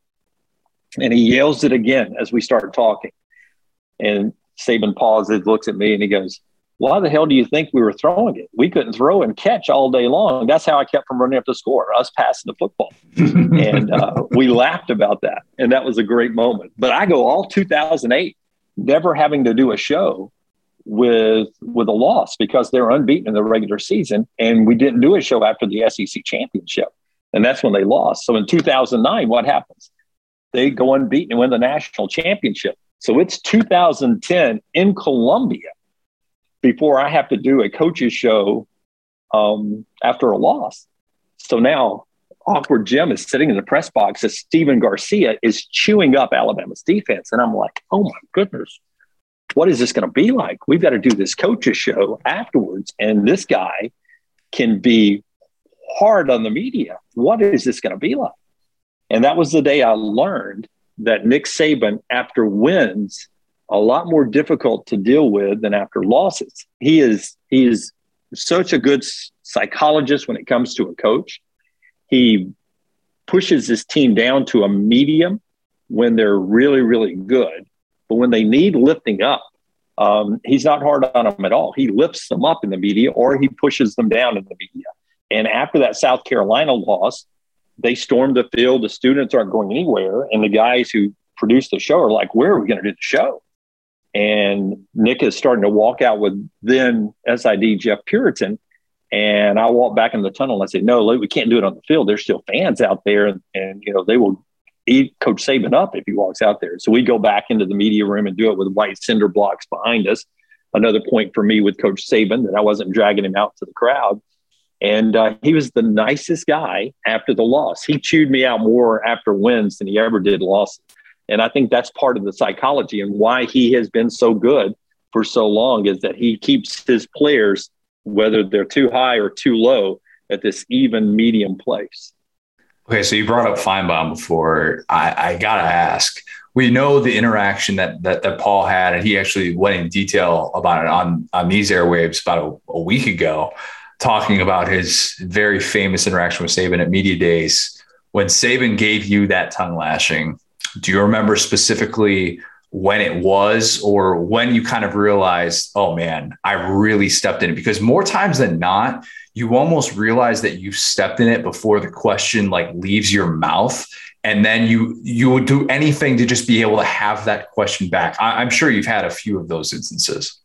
And he yells it again as we start talking. And Saban pauses, looks at me, and he goes, why the hell do you think we were throwing it? We couldn't throw and catch all day long. That's how I kept from running up the score, us passing the football. and uh, we laughed about that. And that was a great moment. But I go all 2008, never having to do a show with with a loss because they're unbeaten in the regular season. And we didn't do a show after the SEC championship. And that's when they lost. So in 2009, what happens? They go unbeaten and win the national championship. So it's 2010 in Columbia before I have to do a coach's show um, after a loss. So now awkward Jim is sitting in the press box as Stephen Garcia is chewing up Alabama's defense. And I'm like, oh my goodness, what is this going to be like? We've got to do this coach's show afterwards. And this guy can be hard on the media. What is this going to be like? And that was the day I learned that Nick Saban, after wins, a lot more difficult to deal with than after losses. He is he is such a good psychologist when it comes to a coach. He pushes his team down to a medium when they're really really good, but when they need lifting up, um, he's not hard on them at all. He lifts them up in the media or he pushes them down in the media. And after that South Carolina loss, they stormed the field. The students aren't going anywhere, and the guys who produced the show are like, "Where are we going to do the show?" And Nick is starting to walk out with then SID Jeff Purinton. And I walk back in the tunnel and I say, no, we can't do it on the field. There's still fans out there and, and you know, they will eat Coach Saban up if he walks out there. So we go back into the media room and do it with white cinder blocks behind us. Another point for me with Coach Saban that I wasn't dragging him out to the crowd. And uh, he was the nicest guy after the loss. He chewed me out more after wins than he ever did losses. And I think that's part of the psychology and why he has been so good for so long is that he keeps his players, whether they're too high or too low, at this even medium place. Okay, so you brought up Finebaum before. I, I gotta ask. We know the interaction that, that that Paul had, and he actually went in detail about it on on these airwaves about a, a week ago, talking about his very famous interaction with Saban at media days when Saban gave you that tongue lashing do you remember specifically when it was or when you kind of realized, oh man, I really stepped in it? Because more times than not, you almost realize that you stepped in it before the question like leaves your mouth. And then you you would do anything to just be able to have that question back. I, I'm sure you've had a few of those instances.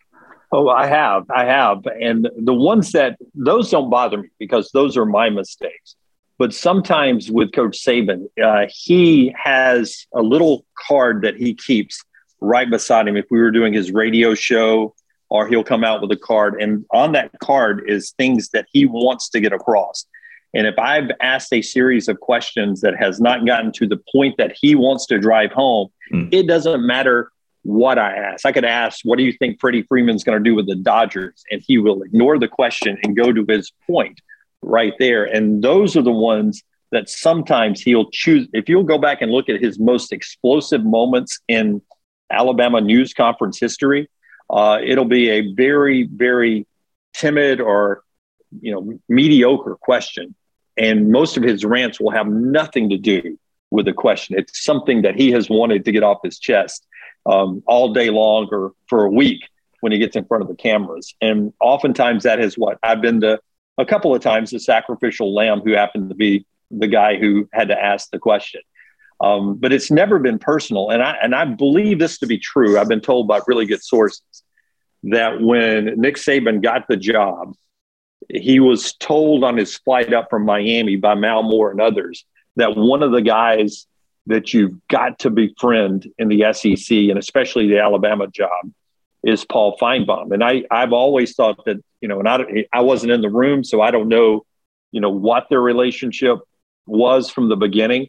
Oh, I have. I have. And the ones that those don't bother me because those are my mistakes. But sometimes with Coach Saban, uh, he has a little card that he keeps right beside him. If we were doing his radio show, or he'll come out with a card, and on that card is things that he wants to get across. And if I've asked a series of questions that has not gotten to the point that he wants to drive home, mm. it doesn't matter what I ask. I could ask, What do you think Freddie Freeman's going to do with the Dodgers? And he will ignore the question and go to his point right there. And those are the ones that sometimes he'll choose. If you'll go back and look at his most explosive moments in Alabama news conference history, uh, it'll be a very, very timid or you know mediocre question and most of his rants will have nothing to do with the question. It's something that he has wanted to get off his chest um, all day long or for a week when he gets in front of the cameras. And oftentimes that is what I've been to a couple of times the sacrificial lamb who happened to be the guy who had to ask the question. Um, but it's never been personal. And I, and I believe this to be true. I've been told by really good sources that when Nick Saban got the job, he was told on his flight up from Miami by Mal Moore and others that one of the guys that you've got to befriend in the SEC and especially the Alabama job is Paul Finebaum. And I, I've always thought that, you know, and I, I wasn't in the room, so I don't know, you know, what their relationship was from the beginning.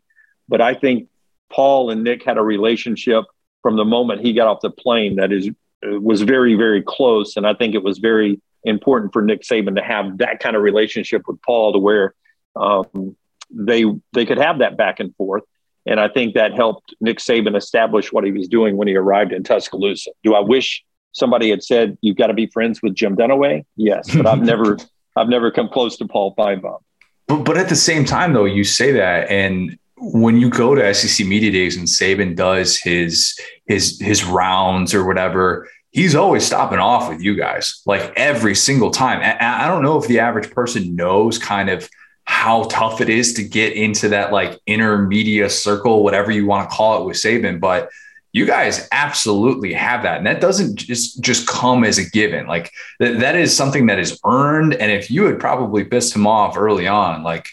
But I think Paul and Nick had a relationship from the moment he got off the plane that is was very, very close. And I think it was very important for Nick Saban to have that kind of relationship with Paul to where um, they they could have that back and forth. And I think that helped Nick Saban establish what he was doing when he arrived in Tuscaloosa. Do I wish somebody had said you've got to be friends with Jim Dunaway? Yes, but I've never I've never come close to Paul Finebaum. But but at the same time though, you say that and when you go to SEC media days and Saban does his his his rounds or whatever, he's always stopping off with you guys like every single time. I don't know if the average person knows kind of how tough it is to get into that like inner media circle, whatever you want to call it with Saban, but you guys absolutely have that. And that doesn't just, just come as a given. Like th- that is something that is earned. And if you had probably pissed him off early on, like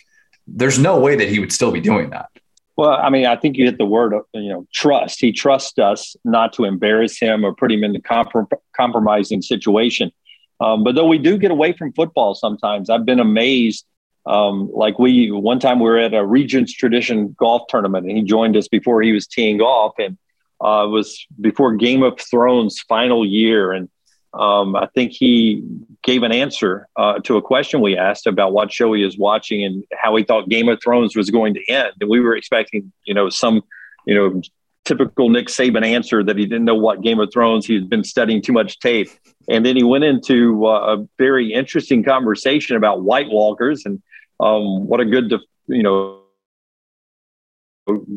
there's no way that he would still be doing that. Well, I mean, I think you hit the word, you know, trust. He trusts us not to embarrass him or put him in the comprom- compromising situation. Um, but though we do get away from football sometimes, I've been amazed. Um, like we, one time we were at a Regions Tradition golf tournament and he joined us before he was teeing off. And uh, was before Game of Thrones final year. And um, I think he gave an answer uh, to a question we asked about what show he was watching and how he thought Game of Thrones was going to end. And we were expecting, you know, some, you know, typical Nick Saban answer that he didn't know what Game of Thrones. He had been studying too much tape. And then he went into uh, a very interesting conversation about White Walkers and um, what a good, you know,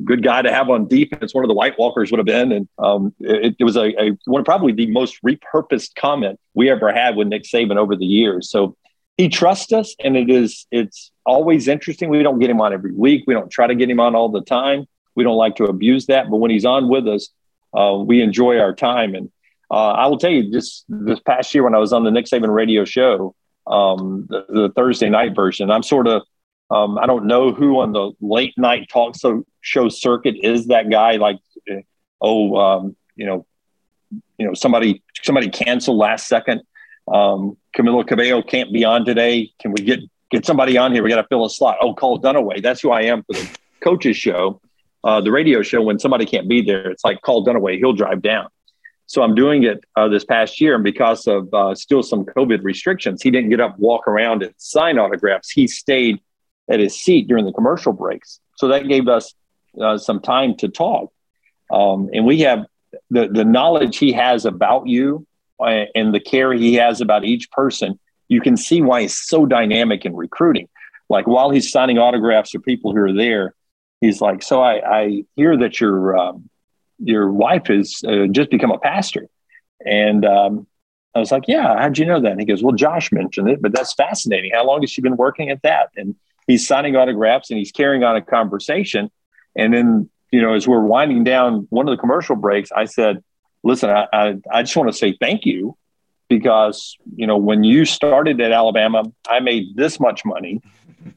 good guy to have on defense. One of the White Walkers would have been, and um, it, it, was a, a one probably the most repurposed comment we ever had with Nick Saban over the years. So he trusts us, and it is it's always interesting. We don't get him on every week. We don't try to get him on all the time. We don't like to abuse that, but when he's on with us, uh, we enjoy our time. And uh, I will tell you, just this past year when I was on the Nick Saban radio show, um, the, the Thursday night version, I'm sort of um, I don't know who on the late night talk show circuit is that guy. Like, oh, um, you know, you know, somebody somebody canceled last second. Um, Camila Cabello can't be on today. Can we get get somebody on here? We got to fill a slot. Oh, call Dunaway. That's who I am for the coaches show, uh, the radio show. When somebody can't be there, it's like call Dunaway. He'll drive down. So I'm doing it uh, this past year, and because of uh, still some COVID restrictions, he didn't get up, walk around, and sign autographs. He stayed at his seat during the commercial breaks. So that gave us uh, some time to talk. Um, and we have the, the knowledge he has about you uh, and the care he has about each person. You can see why he's so dynamic in recruiting. Like while he's signing autographs for people who are there, he's like, "So I, I hear that your um, your wife has uh, just become a pastor," and um, I was like, "Yeah, how'd you know that?" And he goes, "Well, Josh mentioned it, but that's fascinating. How long has she been working at that?" And he's signing autographs and he's carrying on a conversation. And then, you know, as we're winding down one of the commercial breaks, I said, listen, I, I, I just want to say thank you because, you know, when you started at Alabama, I made this much money.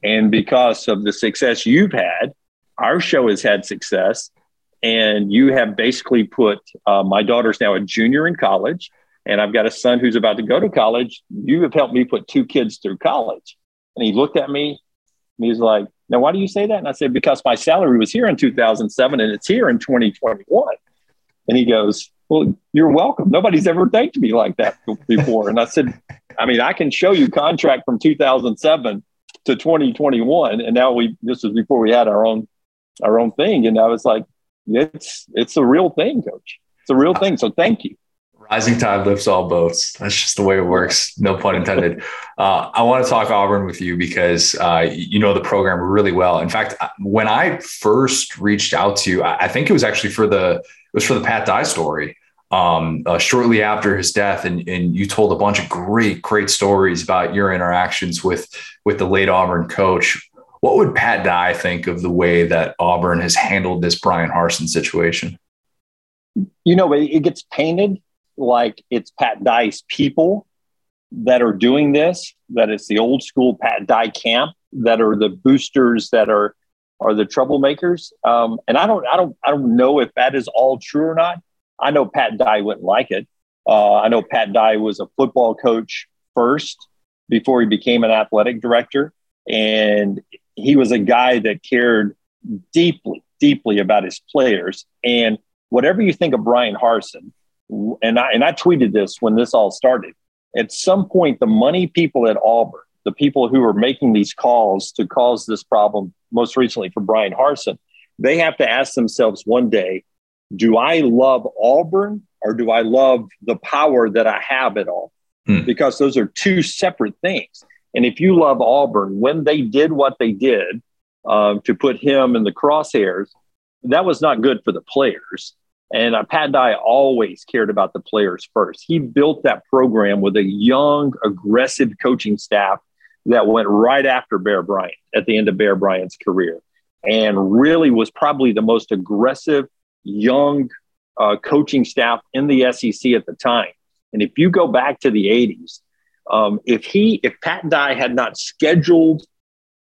And because of the success you've had, our show has had success. And you have basically put uh, my daughter's now a junior in college, and I've got a son who's about to go to college. You have helped me put two kids through college. And he looked at me and he's like, Now, why do you say that? And I said, Because my salary was here in 2007 and it's here in 2021. And he goes, Well, you're welcome. Nobody's ever thanked me like that before. And I said, I mean, I can show you contract from 2007 to 2021. And now we, this was before we had our own, our own thing. And I was like, it's, it's a real thing, coach. It's a real thing. So thank you. Rising tide lifts all boats. That's just the way it works. No pun intended. Uh, I want to talk Auburn with you because uh, you know the program really well. In fact, when I first reached out to you, I think it was actually for the it was for the Pat Dye story. Um, uh, shortly after his death, and, and you told a bunch of great, great stories about your interactions with with the late Auburn coach. What would Pat Dye think of the way that Auburn has handled this Bryan Harsin situation? You know, it gets painted like it's Pat Dye's people that are doing this, that it's the old school Pat Dye camp that are the boosters that are are the troublemakers. Um, and I don't I don't I don't know if that is all true or not. I know Pat Dye wouldn't like it. Uh, I know Pat Dye was a football coach first before he became an athletic director. And he was a guy that cared deeply, deeply about his players. And whatever you think of Bryan Harsin, and I and I tweeted this when this all started. At some point, the money people at Auburn, the people who are making these calls to cause this problem, most recently for Bryan Harsin, they have to ask themselves one day, do I love Auburn or do I love the power that I have at all? Hmm. Because those are two separate things. And if you love Auburn, when they did what they did um, to put him in the crosshairs, that was not good for the players. And uh, Pat Dye always cared about the players first. He built that program with a young, aggressive coaching staff that went right after Bear Bryant at the end of Bear Bryant's career and really was probably the most aggressive young uh, coaching staff in the SEC at the time. And if you go back to the 80s, um, if he, if Pat Dye had not scheduled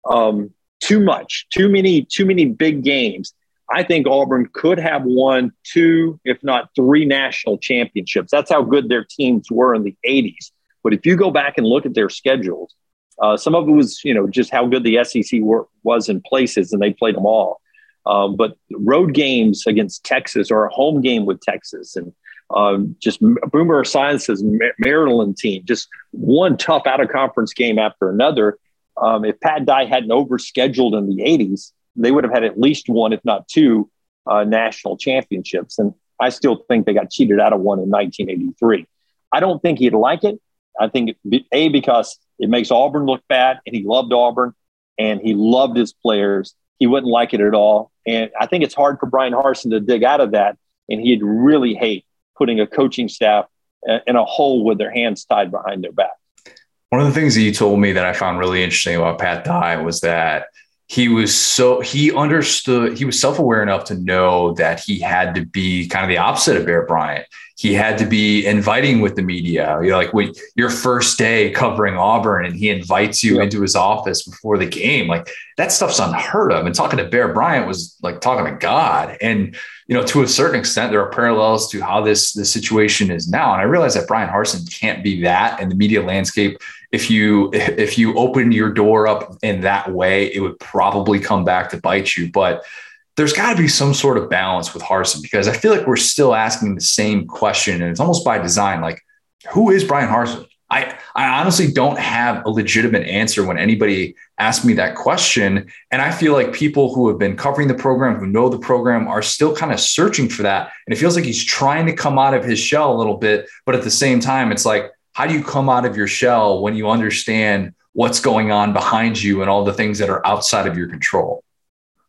um, too much, too many, too many big games, I think Auburn could have won two, if not three national championships. That's how good their teams were in the 80s. But if you go back and look at their schedules, uh, some of it was, you know, just how good the SEC were, was in places, and they played them all. Um, but road games against Texas or a home game with Texas and um, just Boomer Esiason's Maryland team, just one tough out of conference game after another. Um, if Pat Dye hadn't overscheduled in the 80s, they would have had at least one, if not two, uh, national championships. And I still think they got cheated out of one in 1983. I don't think he'd like it. I think, A, because it makes Auburn look bad, and he loved Auburn and he loved his players. He wouldn't like it at all. And I think it's hard for Bryan Harsin to dig out of that. And he'd really hate putting a coaching staff in a hole with their hands tied behind their back. One of the things that you told me that I found really interesting about Pat Dye was that he was so he understood he was self-aware enough to know that he had to be kind of the opposite of Bear Bryant. He had to be inviting with the media. You're like when your first day covering Auburn and he invites you yep. into his office before the game. Like that stuff's unheard of. And talking to Bear Bryant was like talking to God. And you know, to a certain extent, there are parallels to how this this situation is now. And I realize that Bryan Harsin can't be that and the media landscape if you if you open your door up in that way, it would probably come back to bite you. But there's got to be some sort of balance with Harsin because I feel like we're still asking the same question, and it's almost by design. Like, who is Bryan Harsin? I, I honestly don't have a legitimate answer when anybody asks me that question. And I feel like people who have been covering the program, who know the program, are still kind of searching for that. And it feels like he's trying to come out of his shell a little bit. But at the same time, it's like, how do you come out of your shell when you understand what's going on behind you and all the things that are outside of your control?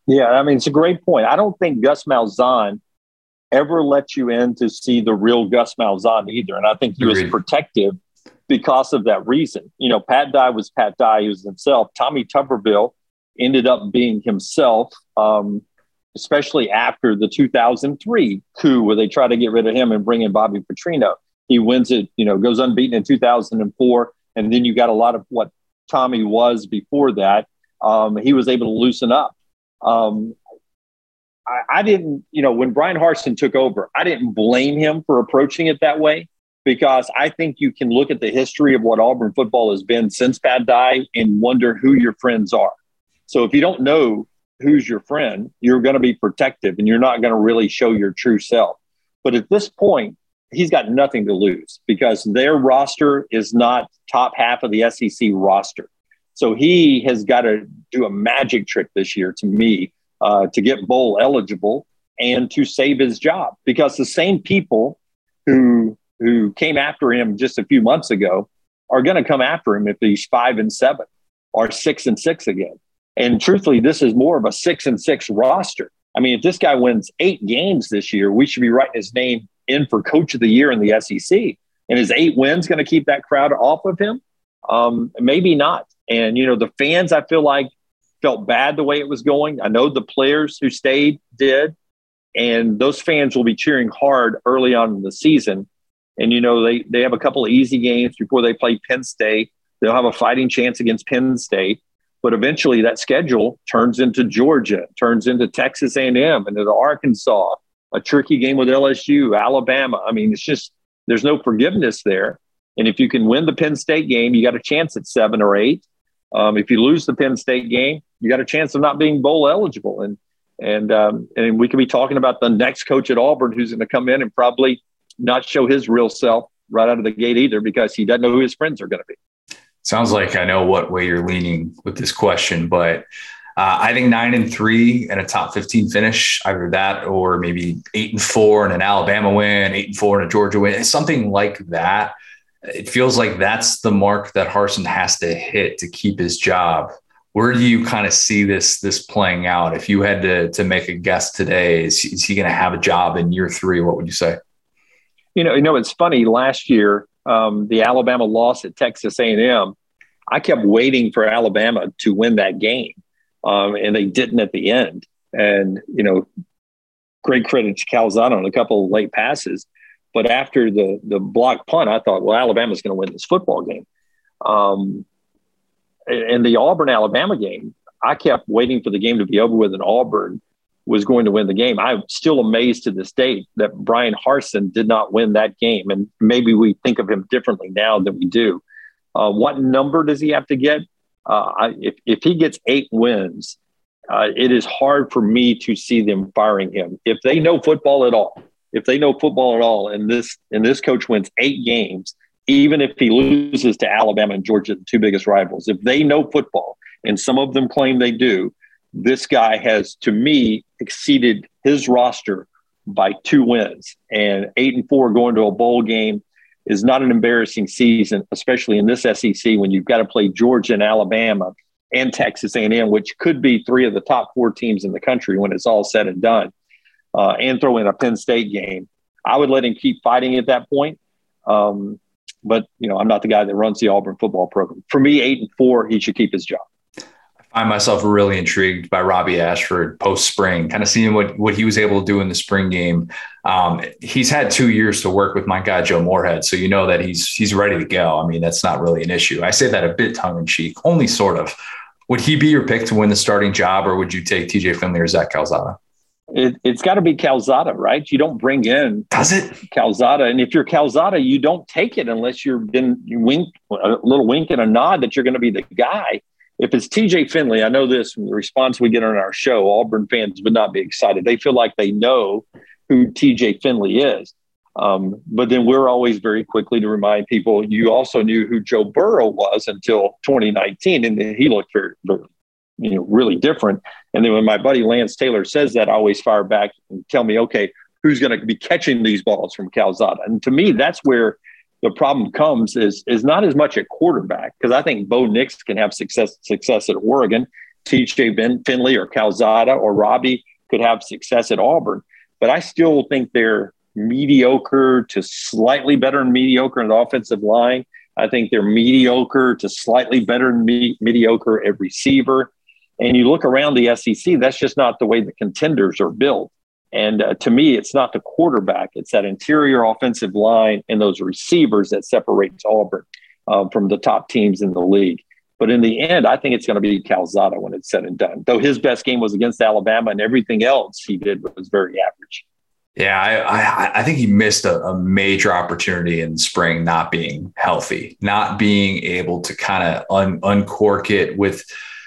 Yeah, I mean, it's a great point. I don't think Gus Malzahn ever let you in to see the real Gus Malzahn either. And I think he Agreed. was protective because of that reason. You know, Pat Dye was Pat Dye, he was himself. Tommy Tuberville ended up being himself, um, especially after the 2003 coup where they tried to get rid of him and bring in Bobby Petrino. He wins it, you know, goes unbeaten in 2004. And then you got a lot of what Tommy was before that. um, he was able to loosen up. Um, I, I, didn't, you know, when Bryan Harsin took over, I didn't blame him for approaching it that way because I think you can look at the history of what Auburn football has been since Pat Dye and wonder who your friends are. So if you don't know who's your friend, you're going to be protective and you're not going to really show your true self. But at this point, he's got nothing to lose because their roster is not top half of the SEC roster. So he has got to do a magic trick this year to me uh, to get bowl eligible and to save his job because the same people who who came after him just a few months ago are going to come after him if he's five and seven or six and six again. And truthfully, this is more of a six and six roster. I mean, if this guy wins eight games this year, we should be writing his name in for coach of the year in the SEC. And his eight wins going to keep that crowd off of him? Um, maybe not. And, you know, the fans, I feel like, felt bad the way it was going. I know the players who stayed did. And those fans will be cheering hard early on in the season. And, you know, they, they have a couple of easy games before they play Penn State. They'll have a fighting chance against Penn State. But eventually that schedule turns into Georgia, turns into Texas A&M, and into Arkansas, a tricky game with LSU, Alabama. I mean, it's just there's no forgiveness there. And if you can win the Penn State game, you got a chance at seven or eight. Um, if you lose the Penn State game, you got a chance of not being bowl eligible. And and um, and we could be talking about the next coach at Auburn who's going to come in and probably not show his real self right out of the gate either because he doesn't know who his friends are going to be. Sounds like I know what way you're leaning with this question, but uh, I think nine and three and a top 15 finish, either that or maybe eight and four and an Alabama win, eight and four and a Georgia win, something like that. It feels like that's the mark that Harsin has to hit to keep his job. Where do you kind of see this this playing out? If you had to to make a guess today, is, is he going to have a job in year three? What would you say? You know, you know, it's funny. Last year, um, the Alabama loss at Texas A&M, I kept waiting for Alabama to win that game um, and they didn't at the end. And you know, great credit to Calzada on a couple of late passes. But after the the block punt, I thought, well, Alabama's going to win this football game. Um, and the Auburn Alabama game, I kept waiting for the game to be over with, and Auburn was going to win the game. I'm still amazed to this day that Bryan Harsin did not win that game, and maybe we think of him differently now than we do. Uh, what number does he have to get? Uh, if, if he gets eight wins, uh, it is hard for me to see them firing him. If they know football at all, if they know football at all, and this and this coach wins eight games, even if he loses to Alabama and Georgia, the two biggest rivals, if they know football, and some of them claim they do, this guy has, to me, exceeded his roster by two wins and eight and four going to a bowl game is not an embarrassing season, especially in this SEC when you've got to play Georgia and Alabama and Texas A&M, which could be three of the top four teams in the country when it's all said and done, uh, and throw in a Penn State game. I would let him keep fighting at that point. Um, but you know, I'm not the guy that runs the Auburn football program. For me, eight and four, he should keep his job find myself really intrigued by Robbie Ashford post spring, kind of seeing what what he was able to do in the spring game. Um, he's had two years to work with my guy Joe Moorhead, so you know that he's he's ready to go. I mean, that's not really an issue. I say that a bit tongue in cheek, only sort of. Would he be your pick to win the starting job, or would you take TJ Finley or Zach Calzada? It, has got to be Calzada, right? You don't bring in does it Calzada, and if you're Calzada, you don't take it unless you're been you wink a little wink and a nod that you're going to be the guy if it's TJ Finley, I know this from the response we get on our show, Auburn fans would not be excited. They feel like they know who TJ Finley is. Um, but then we're always very quickly to remind people you also knew who Joe Burrow was until 2019, and he looked very, very, you know, really different. And then when my buddy Lance Taylor says that, I always fire back and tell me, okay, who's going to be catching these balls from Calzada? And to me, that's where the problem comes is is not as much at quarterback because I think Bo Nix can have success success at Oregon, T.J. Finley or Calzada or Robbie could have success at Auburn, but I still think they're mediocre to slightly better than mediocre in the offensive line. I think they're mediocre to slightly better than me- mediocre at receiver. And you look around the SEC, that's just not the way the contenders are built. And uh, to me, it's not the quarterback; it's that interior offensive line and those receivers that separates Auburn uh, from the top teams in the league. But in the end, I think it's going to be Calzada when it's said and done. Though his best game was against Alabama, and everything else he did was very average. Yeah, I, I, I think he missed a, a, major opportunity in spring, not being healthy, not being able to kind of un, uncork it with,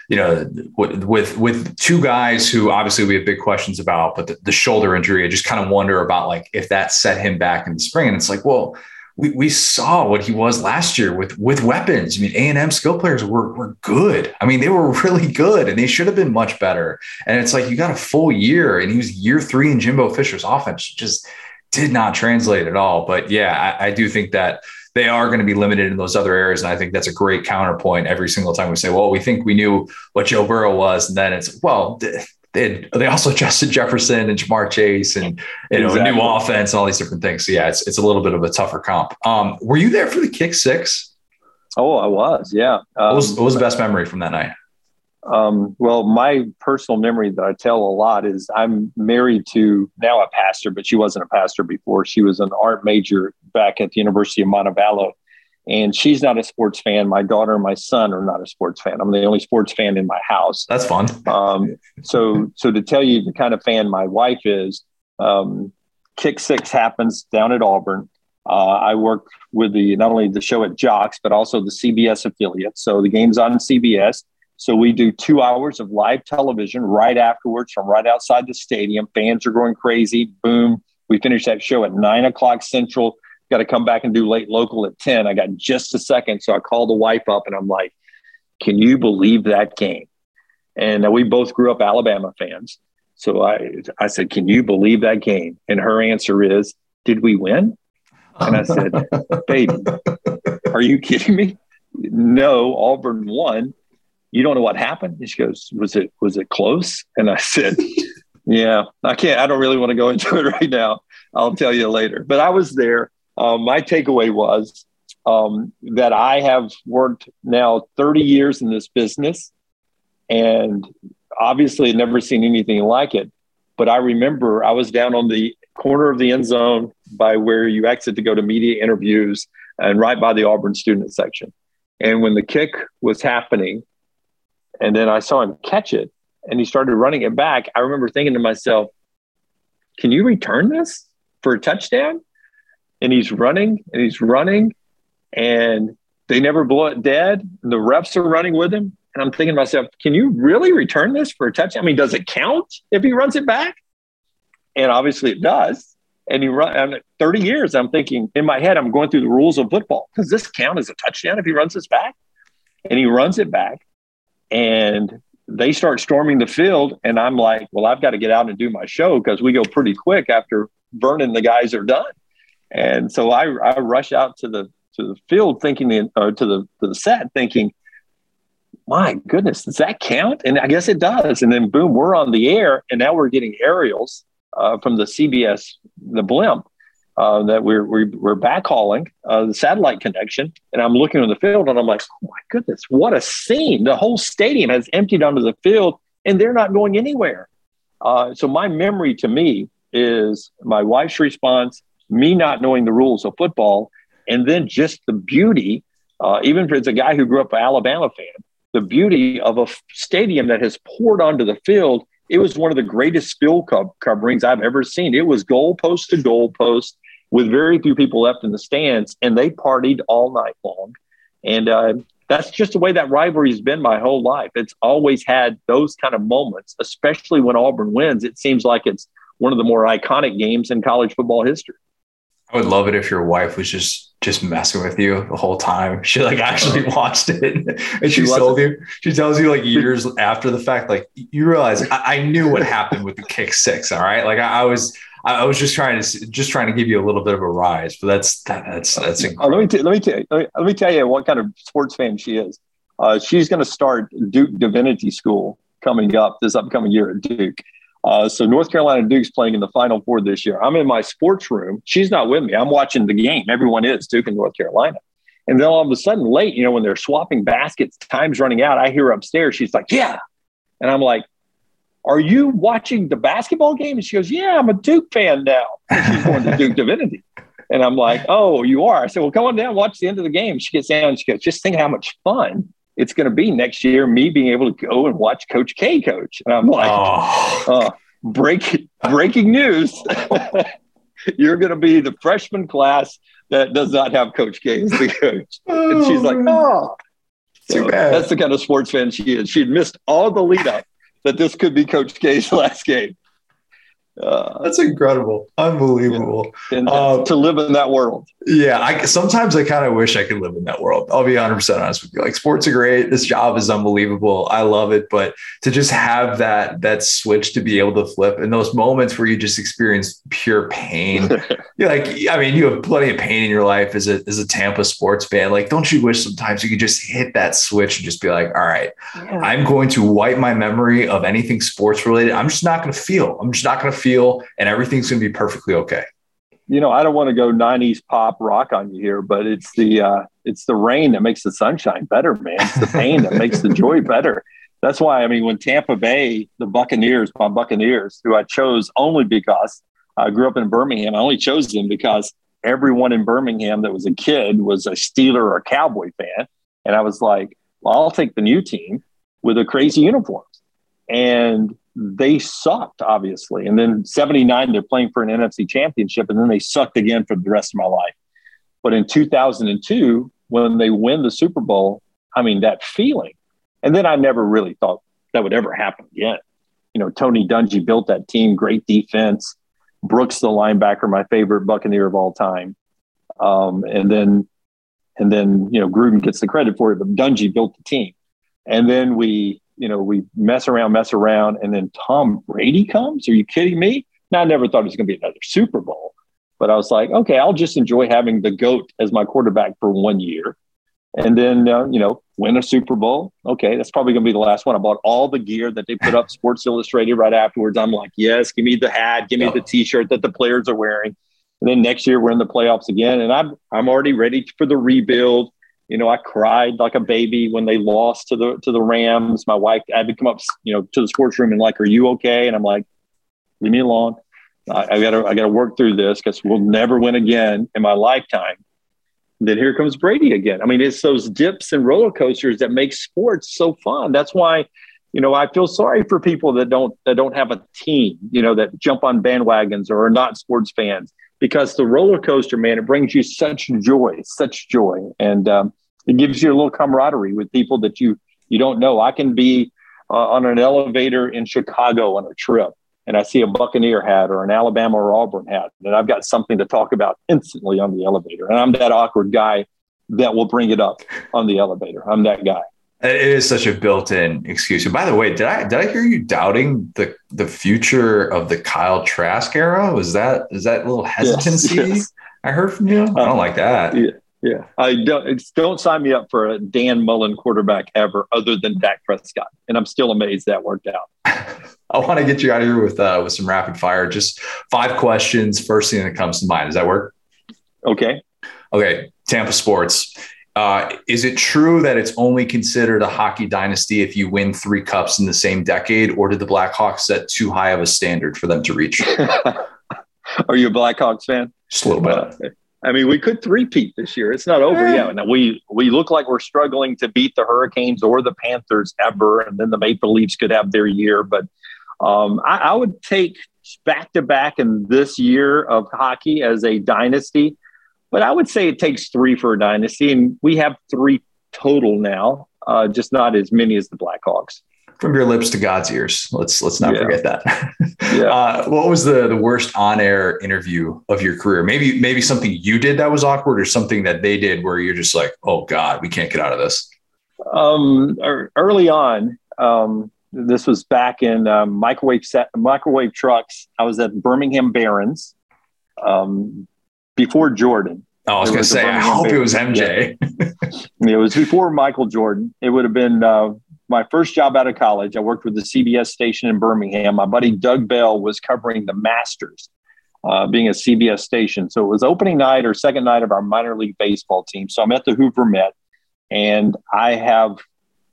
you know, with, with two guys who obviously we have big questions about, but the, the shoulder injury, I just kind of wonder about like if that set him back in the spring. And it's like, well, we, we saw what he was last year with with weapons. I mean, A and M skill players were were good. I mean, they were really good, and they should have been much better. And it's like you got a full year, and he was year three in Jimbo Fisher's offense. Just did not translate at all. But yeah, I, I do think that they are going to be limited in those other areas. And I think that's a great counterpoint every single time we say, well, we think we knew what Joe Burrow was. And then it's, well, they, they also Justin Jefferson and Ja'Marr Chase and you know exactly. new offense and all these different things. So yeah, it's it's a little bit of a tougher comp. Um, were you there for the kick six? Oh, I was. Yeah. Um, what, was, what was the best memory from that night? Um, well, my personal memory that I tell a lot is I'm married to now a pastor, but she wasn't a pastor before. She was an art major back at the University of Montevallo and she's not a sports fan. My daughter and my son are not a sports fan. I'm the only sports fan in my house. That's fun. Um, so, so to tell you the kind of fan my wife is, um, Kick Six happens down at Auburn. Uh, I work with the not only the show at Jox, but also the CBS affiliate. So the game's on CBS. So we do two hours of live television right afterwards from right outside the stadium. Fans are going crazy. Boom. We finish that show at nine o'clock central got to come back and do late local at 10. I got just a second. So I called the wife up and I'm like, can you believe that game? And uh, we both grew up Alabama fans. So I, I said, can you believe that game? And her answer is, did we win? And I said, baby, are you kidding me? No, Auburn won. You don't know what happened? And she goes, was it, was it close? And I said, yeah, I can't, I don't really want to go into it right now. I'll tell you later, but I was there um, my takeaway was um, that I have worked now 30 years in this business and obviously never seen anything like it. But I remember I was down on the corner of the end zone by where you exit to go to media interviews and right by the Auburn student section. And when the kick was happening, and then I saw him catch it and he started running it back, I remember thinking to myself, can you return this for a touchdown? and he's running and he's running and they never blow it dead. And the refs are running with him. And I'm thinking to myself, can you really return this for a touchdown? I mean, does it count if he runs it back? And obviously it does. And he run 30 years. I'm thinking in my head, I'm going through the rules of football. Does this count as a touchdown if he runs this back? And he runs it back. And they start storming the field. And I'm like, well, I've got to get out and do my show because we go pretty quick after Vernon, the guys are done. And so I, I rush out to the to the field thinking or to the to the set thinking, my goodness, does that count? And I guess it does. And then boom, we're on the air, and now we're getting aerials uh, from the CBS the blimp uh, that we're we're, we're backhauling uh, the satellite connection. And I'm looking on the field, and I'm like, oh my goodness, what a scene! The whole stadium has emptied onto the field, and they're not going anywhere. Uh, so my memory to me is my wife's response me not knowing the rules of football, and then just the beauty, uh, even if it's a guy who grew up an Alabama fan, the beauty of a f- stadium that has poured onto the field. It was one of the greatest co- coverings I've ever seen. It was goalpost to goalpost with very few people left in the stands, and they partied all night long. And uh, that's just the way that rivalry has been my whole life. It's always had those kind of moments, especially when Auburn wins. It seems like it's one of the more iconic games in college football history. I would love it if your wife was just just messing with you the whole time. She like actually watched it and she, she told you. She tells you like years after the fact, like you realize I, I, knew what happened with the kick six. All right, like I, I, was. I was just trying to just trying to give you a little bit of a rise, but that's that, that's that's incredible. Let me t- let me t- let me, let me tell you what kind of sports fan she is. Uh, she's going to start Duke Divinity School coming up this upcoming year at Duke. Uh, so North Carolina Duke's playing in the Final Four this year. I'm in my sports room. She's not with me. I'm watching the game. Everyone is Duke and North Carolina. And then all of a sudden, late, you know, when they're swapping baskets, time's running out. I hear upstairs. She's like, "Yeah," and I'm like, "Are you watching the basketball game?" And she goes, "Yeah, I'm a Duke fan now." And she's going to Duke Divinity. And I'm like, "Oh, you are?" I said, "Well, come on down, watch the end of the game." She gets down. And she goes, "Just think how much fun it's going to be next year me being able to go and watch Coach K coach. And I'm like, oh, uh, break, breaking news. You're going to be the freshman class that does not have Coach K as the coach. And she's like, oh. So that's the kind of sports fan she is. She'd missed all the lead up that this could be Coach K's last game. Uh, That's incredible, unbelievable. And, uh, to live in that world. Yeah, I sometimes I kind of wish I could live in that world. I'll be 100 percent honest with you. Like sports are great. This job is unbelievable. I love it, but to just have that that switch to be able to flip in those moments where you just experience pure pain. you're like, I mean, you have plenty of pain in your life as a as a Tampa sports fan. Like, don't you wish sometimes you could just hit that switch and just be like, all right, yeah. I'm going to wipe my memory of anything sports related. I'm just not going to feel. I'm just not going to feel feel, and everything's going to be perfectly okay. You know, I don't want to go '90s pop rock on you here, but it's the uh, it's the rain that makes the sunshine better, man. It's the pain that makes the joy better. That's why I mean, when Tampa Bay, the Buccaneers, my Buccaneers, who I chose only because I grew up in Birmingham, I only chose them because everyone in Birmingham that was a kid was a Steeler or a Cowboy fan, and I was like, well, I'll take the new team with the crazy uniforms. And they sucked, obviously. And then 79, they're playing for an NFC championship, and then they sucked again for the rest of my life. But in 2002, when they win the Super Bowl, I mean, that feeling. And then I never really thought that would ever happen again. You know, Tony Dungy built that team, great defense. Brooks, the linebacker, my favorite Buccaneer of all time. Um, and then, and then, you know, Gruden gets the credit for it, but Dungy built the team. And then we you know, we mess around, mess around, and then Tom Brady comes. Are you kidding me? Now, I never thought it was going to be another Super Bowl, but I was like, okay, I'll just enjoy having the GOAT as my quarterback for one year. And then, uh, you know, win a Super Bowl. Okay, that's probably going to be the last one. I bought all the gear that they put up Sports Illustrated right afterwards. I'm like, yes, give me the hat, give me the T-shirt that the players are wearing. And then next year we're in the playoffs again, and I'm I'm already ready for the rebuild. You know, I cried like a baby when they lost to the to the Rams. My wife I had to come up, you know, to the sports room and like, "Are you okay?" And I'm like, "Leave me alone. I, got to I got to work through this because we'll never win again in my lifetime." then here comes Brady again. I mean, it's those dips and roller coasters that make sports so fun. That's why, you know, I feel sorry for people that don't that don't have a team, you know, that jump on bandwagons or are not sports fans because the roller coaster, man, it brings you such joy, such joy, and um, it gives you a little camaraderie with people that you you don't know. I can be uh, on an elevator in Chicago on a trip, and I see a Buccaneer hat or an Alabama or Auburn hat, and I've got something to talk about instantly on the elevator. And I'm that awkward guy that will bring it up on the elevator. I'm that guy. It is such a built-in excuse. And by the way, did I did I hear you doubting the the future of the Kyle Trask era? Was that is that a little hesitancy yes, yes. I heard from you? I don't um, like that. Yeah, yeah. I don't don't sign me up for a Dan Mullen quarterback ever, other than Dak Prescott, and I'm still amazed that worked out. I want to get you out of here with uh, with some rapid fire. Just five questions. First thing that comes to mind. Does that work? Okay. Okay. Tampa sports uh, is it true that it's only considered a hockey dynasty if you win three cups in the same decade, or did the Blackhawks set too high of a standard for them to reach? Are you a Blackhawks fan? Just a little bit. Uh, I mean, we could three-peat this year. It's not over yet. Now we we look like we're struggling to beat the Hurricanes or the Panthers ever, and then the Maple Leafs could have their year. But um, I, I would take back to back in this year of hockey as a dynasty. But I would say it takes three for a dynasty, and we have three total now, uh, just not as many as the Blackhawks. From your lips to God's ears. Let's let's not yeah. forget that. yeah. Uh, what was the the worst on air interview of your career? Maybe maybe something you did that was awkward, or something that they did where you're just like, oh God, we can't get out of this. Um, er, early on, um, this was back in um, microwave set, microwave trucks. I was at Birmingham Barons. Um, before Jordan. Oh, I was going to say, I hope it was MJ. It was before Michael Jordan. It would have been uh, my first job out of college. I worked with the CBS station in Birmingham. My buddy Doug Bell was covering the Masters, uh, being a CBS station. So it was opening night or second night of our minor league baseball team. So I'm at the Hoover Met, and I have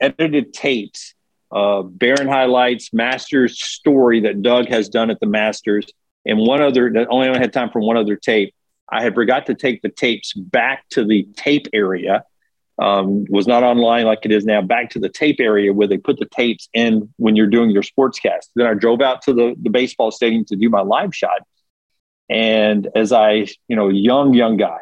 edited tapes, uh, Baron highlights, Masters story that Doug has done at the Masters, and one other that only had time for one other tape I had forgot to take the tapes back to the tape area. um, was not online like it is now. Back to the tape area where they put the tapes in when you're doing your sportscast. Then I drove out to the the baseball stadium to do my live shot. And as I, you know, young young guy,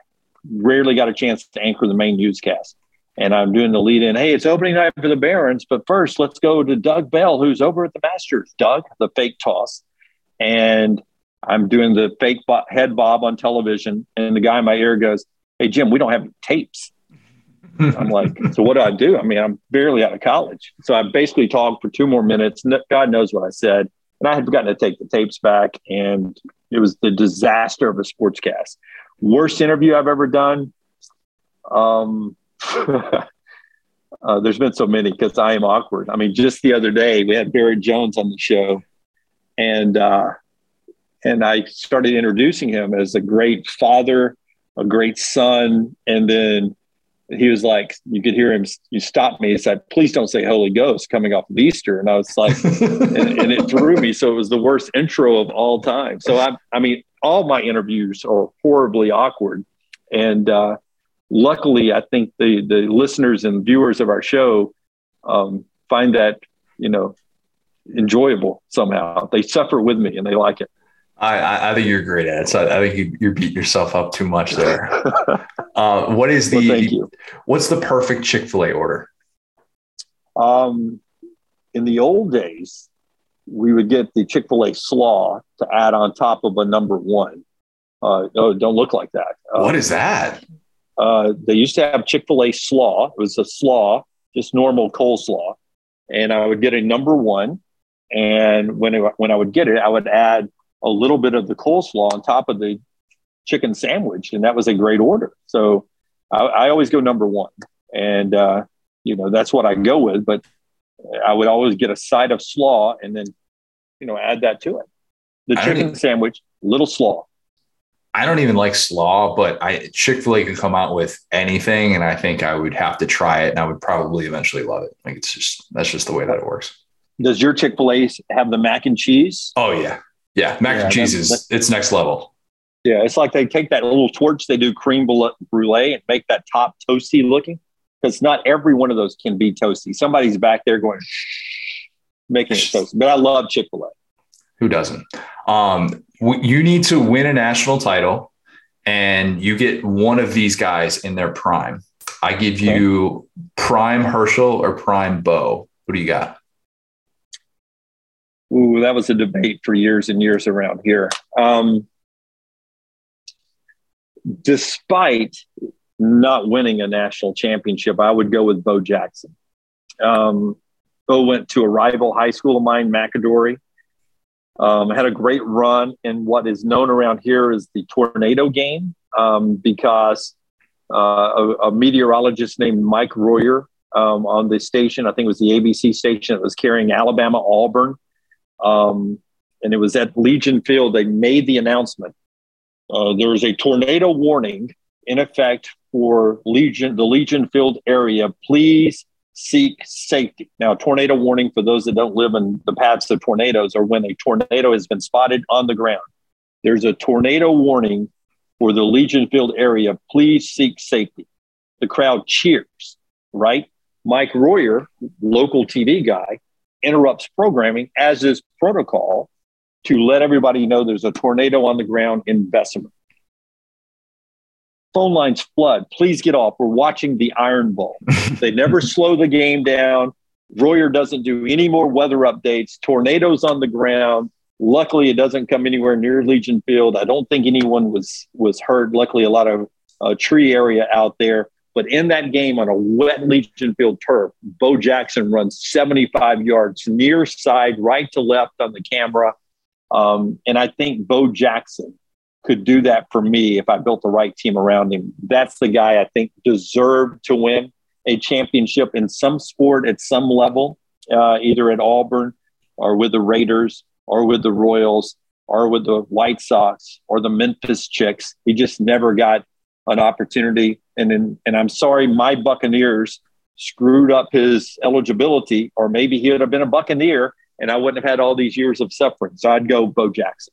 rarely got a chance to anchor the main newscast. And I'm doing the lead in. Hey, it's opening night for the Barons, but first let's go to Doug Bell, who's over at the Masters. Doug, the fake toss, and I'm doing the fake bo- head bob on television, and the guy in my ear goes, "Hey Jim, we don't have tapes." I'm like, "So what do I do?" I mean, I'm barely out of college, so I basically talked for two more minutes. God knows what I said, and I had forgotten to take the tapes back, and it was the disaster of a sportscast. Worst interview I've ever done. Um, uh, there's been so many because I am awkward. I mean, just the other day we had Barry Jones on the show, and uh, and I started introducing him as a great father, a great son, and then he was like, you could hear him. You stopped me. He said, "Please don't say Holy Ghost coming off of Easter." And I was like, and, and, it threw me. So it was the worst intro of all time. So I, I mean, all my interviews are horribly awkward, and uh, luckily, I think the the listeners and viewers of our show um, find that you know enjoyable somehow. They suffer with me and they like it. I, I think you're great at it. So I think you, are beating yourself up too much there. uh, what is the well, what's the perfect Chick Fil A order? Um, in the old days, we would get the Chick Fil A slaw to add on top of a number one. Uh, no, don't look like that. Uh, what is that? Uh, they used to have Chick Fil A slaw. It was a slaw, just normal coleslaw, and I would get a number one. And when it, when I would get it, I would add a little bit of the coleslaw on top of the chicken sandwich, and that was a great order. So I, I always go number one, and uh, you know that's what I go with. But I would always get a side of slaw, and then you know add that to it. The chicken even, sandwich, little slaw. I don't even like slaw, but I Chick Fil A can come out with anything, and I think I would have to try it, and I would probably eventually love it. Like it's just that's just the way that it works. Does your Chick Fil A have the mac and cheese? Oh yeah, yeah, mac yeah, and cheese is it's next level. Yeah, it's like they take that little torch, they do cream brulee and make that top toasty looking. Because not every one of those can be toasty. Somebody's back there going, making it toasty. But I love Chick fil A. Who doesn't? Um, w- you need to win a national title and you get one of these guys in their prime. I give you okay. prime Herschel or prime Bo. What do you got? Ooh, that was a debate for years and years around here. Um, despite not winning a national championship, I would go with Bo Jackson. Um, Bo went to a rival high school of mine, McAdory. Um, had a great run in what is known around here as the tornado game um, because uh, a, a, meteorologist named Mike Royer um, on the station, I think it was the ABC station that was carrying Alabama Auburn, um, and it was at Legion Field. They made the announcement. Uh, there is a tornado warning in effect for Legion, the Legion Field area. Please seek safety. Now, tornado warning for those that don't live in the paths of tornadoes or when a tornado has been spotted on the ground. There's a tornado warning for the Legion Field area. Please seek safety. The crowd cheers, right? Mike Royer, local TV guy, interrupts programming, as is protocol, to let everybody know there's a tornado on the ground in Bessemer. Phone lines flood. Please get off. We're watching the Iron Bowl. they never slow the game down. Royer doesn't do any more weather updates. Tornadoes on the ground. Luckily, it doesn't come anywhere near Legion Field. I don't think anyone was was hurt. Luckily, a lot of uh, tree area out there. But in that game on a wet Legion Field turf, Bo Jackson runs 75 yards near side, right to left on the camera. Um, and I think Bo Jackson could do that for me if I built the right team around him. That's the guy I think deserved to win a championship in some sport at some level, uh, either at Auburn or with the Raiders or with the Royals or with the White Sox or the Memphis Chicks. He just never got an opportunity. And and I'm sorry, my Buccaneers screwed up his eligibility, or maybe he would have been a Buccaneer, and I wouldn't have had all these years of suffering. So I'd go Bo Jackson.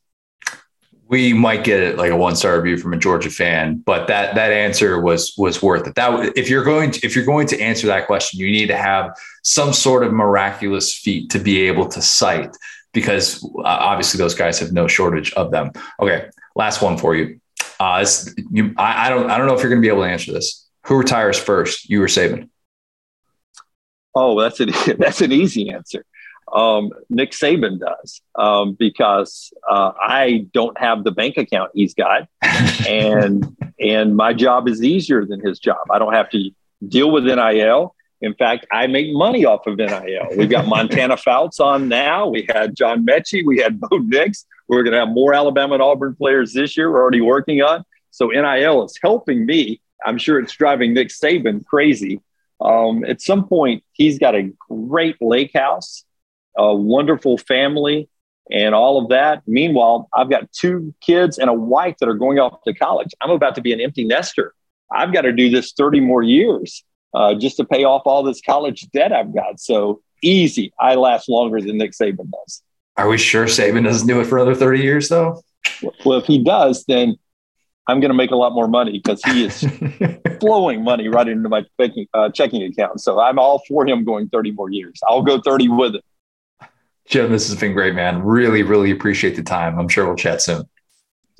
we might get it like a one star review from a Georgia fan, but that that answer was was worth it. That if you're going to if you're going to answer that question, you need to have some sort of miraculous feat to be able to cite because uh, obviously those guys have no shortage of them. Okay, last one for you. Uh, you I, I, don't I don't know if you're going to be able to answer this. Who retires first? You or Saban? Oh, that's an that's an easy answer um, Nick Saban does um, because uh, I don't have the bank account he's got, and and my job is easier than his job. I don't have to deal with NIL. In fact, I make money off of NIL. We've got Montana Fouts on now. We had John Metchie. We had Bo Nix. We're going to have more Alabama and Auburn players this year. We're already working on. So NIL is helping me. I'm sure it's driving Nick Saban crazy. Um, at some point, he's got a great lake house a wonderful family, and all of that. Meanwhile, I've got two kids and a wife that are going off to college. I'm about to be an empty nester. I've got to do this 30 more years uh, just to pay off all this college debt I've got. So easy. I last longer than Nick Saban does. Are we sure Saban doesn't do it for another 30 years, though? Well, if he does, then I'm going to make a lot more money because he is flowing money right into my checking, uh, checking account. So I'm all for him going 30 more years. I'll go 30 with it. Jim, this has been great, man. Really, really appreciate the time. I'm sure we'll chat soon.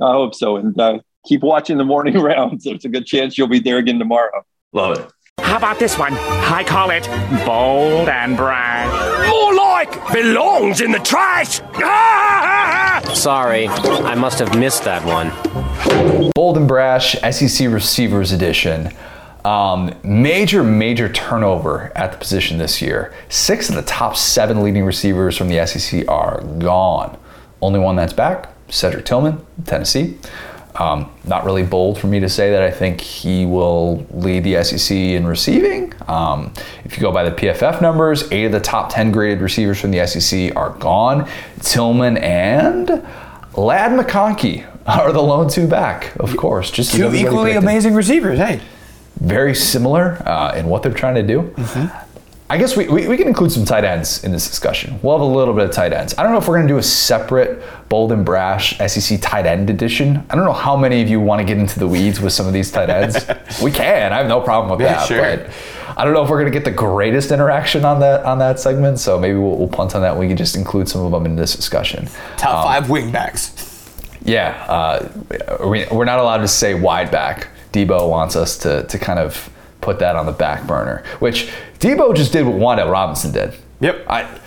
I hope so. And uh, keep watching the morning rounds. There's a good chance you'll be there again tomorrow. Love it. How about this one? I call it bold and brash. More like belongs in the trash. Sorry, I must have missed that one. Bold and brash SEC receivers edition. Um, major, major turnover at the position this year. Six of the top seven leading receivers from the SEC are gone. Only one that's back, Cedric Tillman, Tennessee. Um, not really bold for me to say that I think he will lead the SEC in receiving. Um, if you go by the PFF numbers, eight of the top 10 graded receivers from the SEC are gone. Tillman and Ladd McConkey are the lone two back, of course. Just two equally amazing receivers, hey very similar uh, in what they're trying to do. Mm-hmm. I guess we, we, we, can include some tight ends in this discussion. We'll have a little bit of tight ends. I don't know if we're going to do a separate bold and brash SEC tight end edition. I don't know how many of you want to get into the weeds with some of these tight ends. we can. I have no problem with yeah, that. Sure. But I don't know if we're going to get the greatest interaction on that on that segment. So maybe we'll, we'll punt on that. We can just include some of them in this discussion. Top um, five wingbacks. Yeah, uh, we, we're not allowed to say wide back Deebo wants us to, to kind of put that on the back burner, which Deebo just did what Wan'Dale Robinson did. Yep. I,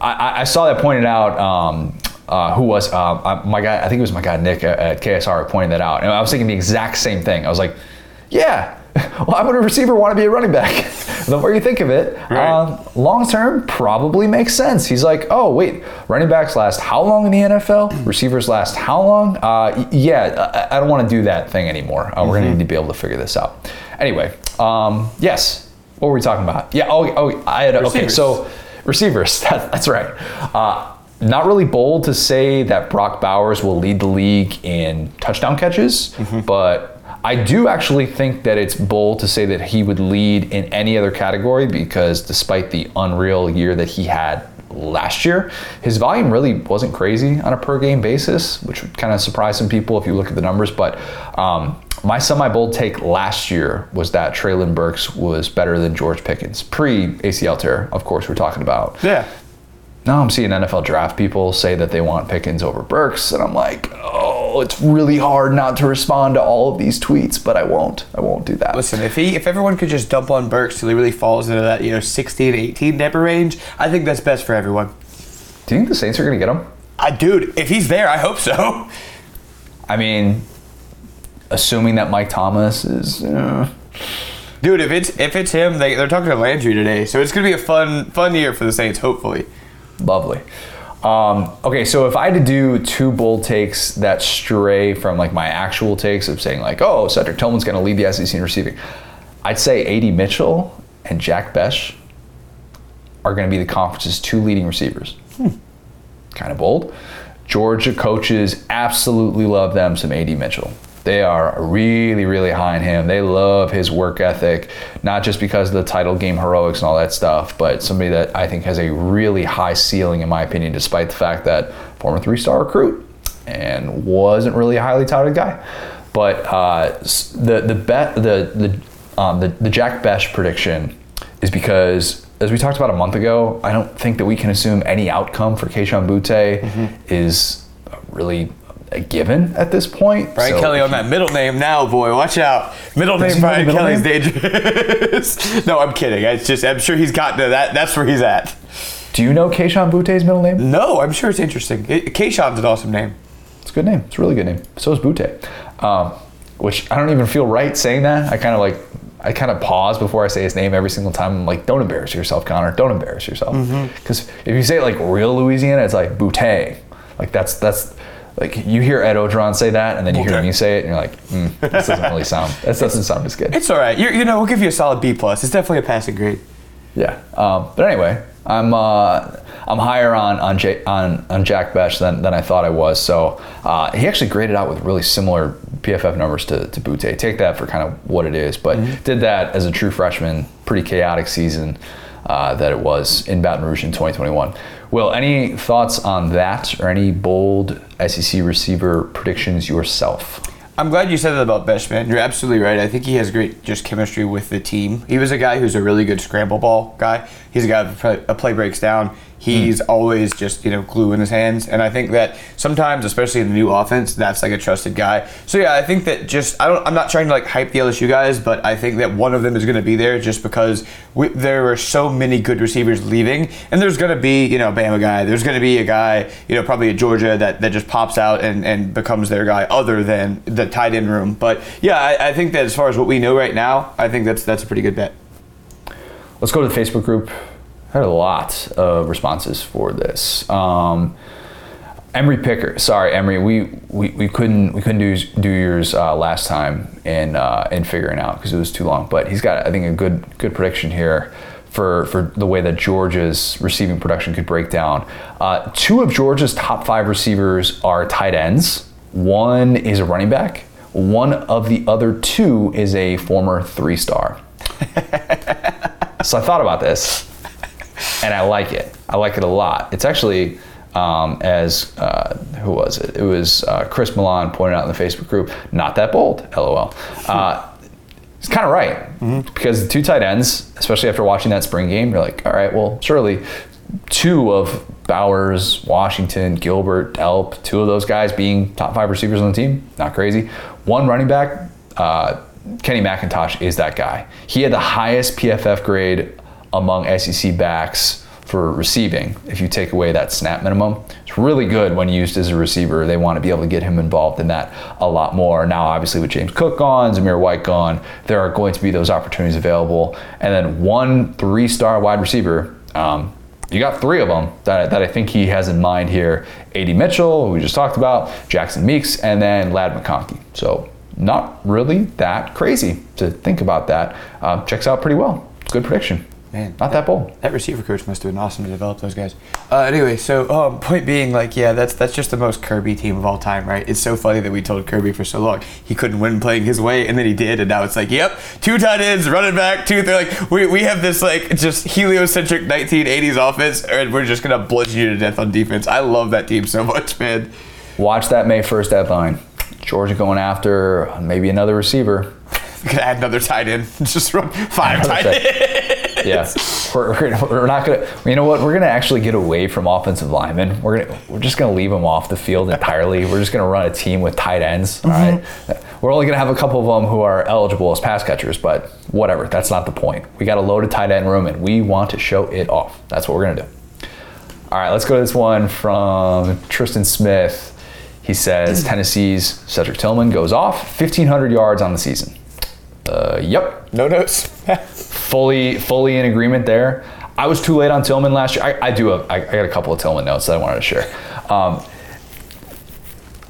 I, I saw that pointed out. Um, uh, who was uh, my guy? I think it was my guy Nick at KSR pointing that out, and I was thinking the exact same thing. I was like, "Yeah, why would a receiver want to be a running back? the more you think of it, right. um, long term probably makes sense. He's like, oh wait, running backs last how long in the NFL? Receivers last how long? Uh, yeah, I, I don't want to do that thing anymore. Uh, mm-hmm. We're gonna need to be able to figure this out. Anyway, um, yes. What were we talking about? Yeah. Oh, oh I had receivers. okay. So receivers. That, that's right. Uh, not really bold to say that Brock Bowers will lead the league in touchdown catches, mm-hmm. but I do actually think that it's bold to say that he would lead in any other category because despite the unreal year that he had last year, his volume really wasn't crazy on a per game basis, which would kind of surprise some people if you look at the numbers. But um, my semi bold take last year was that Treylon Burks was better than George Pickens pre ACL tear, of course, we're talking about. Yeah. Now I'm seeing NFL draft people say that they want Pickens over Burks, and I'm like, oh, it's really hard not to respond to all of these tweets, but I won't. I won't do that. Listen, if he, if everyone could just dump on Burks till he really falls into that, you know, 16, 18 number range, I think that's best for everyone. Do you think the Saints are going to get him? I, dude, if he's there, I hope so. I mean, assuming that Mike Thomas is. Uh, Dude, if it's if it's him, they, they're talking to Landry today, so it's gonna be a fun fun year for the Saints, hopefully. Lovely. Um, okay, so if I had to do two bold takes that stray from like my actual takes of saying like, oh, Cedric Tillman's going to lead the SEC in receiving, I'd say AD Mitchell and Jack Bech are going to be the conference's two leading receivers. Hmm. Kind of bold. Georgia coaches absolutely love them some AD Mitchell. They are really, really high on him. They love his work ethic, not just because of the title game heroics and all that stuff, but somebody that I think has a really high ceiling, in my opinion, despite the fact that former three star recruit, and wasn't really a highly touted guy. But uh, the the bet the the, um, the the Jack Bech prediction is because as we talked about a month ago, I don't think that we can assume any outcome for Kayshon Boutte is really a given at this point. Brian So Kelly on that middle name now, boy. Watch out. Middle name he have a Brian middle Kelly's name? dangerous. no, I'm kidding. It's just I'm sure he's gotten to that. That's where he's at. Do you know Kayshon Boutte's middle name? No, I'm sure it's interesting. It, Kayshon's an awesome name. It's a good name. It's a really good name. So is Boutte. Um, which I don't even feel right saying that. I kind of like, I kind of pause before I say his name every single time. I'm like, don't embarrass yourself, Connor. Don't embarrass yourself. Because if you say it like real Louisiana, it's like Boutte. Like that's, that's, like you hear Ed Orgeron say that, and then you hear me say it, and you're like, mm, this doesn't really sound, this doesn't sound as good. It's all right. You're, you know, we'll give you a solid B plus. It's definitely a passing grade. Yeah. Um, but anyway, I'm uh, I'm higher on on, J- on on Jack Bech than, than I thought I was. So uh, he actually graded out with really similar PFF numbers to, to Boutte. Take that for kind of what it is, but did that as a true freshman. Pretty chaotic season uh, that it was in Baton Rouge in 2021. Will, any thoughts on that or any bold SEC receiver predictions yourself? I'm glad you said that about Bech, man. You're absolutely right. I think he has great just chemistry with the team. He was a guy who's a really good scramble ball guy. He's a guy if a play breaks down. He's always just you know glue in his hands, and I think that sometimes, especially in the new offense, that's like a trusted guy. So yeah, I think that just I don't I'm not trying to like hype the LSU guys, but I think that one of them is going to be there just because we, there are so many good receivers leaving, and there's going to be you know a Bama guy, there's going to be a guy you know probably at Georgia that, that just pops out and, and becomes their guy other than the tight end room. But yeah, I, I think that as far as what we know right now, I think that's that's a pretty good bet. Let's go to the Facebook group. I had a lot of responses for this. Um, Emery Picker, sorry Emery, we, we, we couldn't we couldn't do do yours uh, last time in uh, in figuring out because it was too long. But he's got I think a good good prediction here for for the way that Georgia's receiving production could break down. Uh, two of Georgia's top five receivers are tight ends. One is a running back. One of the other two is a former three star. so I thought about this and I like it. I like it a lot. It's actually, um, as uh, who was it? It was uh, Chris Milan pointed out in the Facebook group. Not that bold, lol. Uh, it's kind of right because the two tight ends, especially after watching that spring game, you're like, all right, well, surely two of Bowers, Washington, Gilbert, Delp, two of those guys being top five receivers on the team, not crazy. One running back, uh, Kenny McIntosh is that guy. He had the highest PFF grade among SEC backs for receiving. If you take away that snap minimum, it's really good when used as a receiver. They want to be able to get him involved in that a lot more. Now, obviously, with James Cook gone, Zamir White gone, there are going to be those opportunities available. And then one three-star wide receiver. Um, you got three of them that, that I think he has in mind here. AD Mitchell, who we just talked about, Jackson Meeks, and then Ladd McConkey. So not really that crazy to think about that. Uh, checks out pretty well. Good prediction. Man, not that bold. That receiver coach must have been awesome to develop those guys. Uh, anyway, so um, point being, like, yeah, that's that's just the most Kirby team of all time, right? It's so funny that we told Kirby for so long he couldn't win playing his way, and then he did, and now it's like, yep, two tight ends, running back, two. They're like, we, we have this like just heliocentric 1980s offense, and we're just gonna bludgeon you to death on defense. I love that team so much, man. Watch that May 1st deadline. Georgia going after maybe another receiver. Could add another tight end, just run five tight ends. Yeah, we're, we're, we're not gonna. You know what? We're gonna actually get away from offensive linemen. We're gonna we're just gonna leave them off the field entirely. we're just gonna run a team with tight ends. All right. Mm-hmm. We're only gonna have a couple of them who are eligible as pass catchers, but whatever. That's not the point. We got a loaded tight end room, and we want to show it off. That's what we're gonna do. All right, let's go to this one from Tristan Smith. He says Tennessee's Cedric Tillman goes off 1,500 yards on the season. Uh, yep, No notes. fully fully in agreement there. I was too late on Tillman last year. I, I do have, I, I got a couple of Tillman notes that I wanted to share. Um,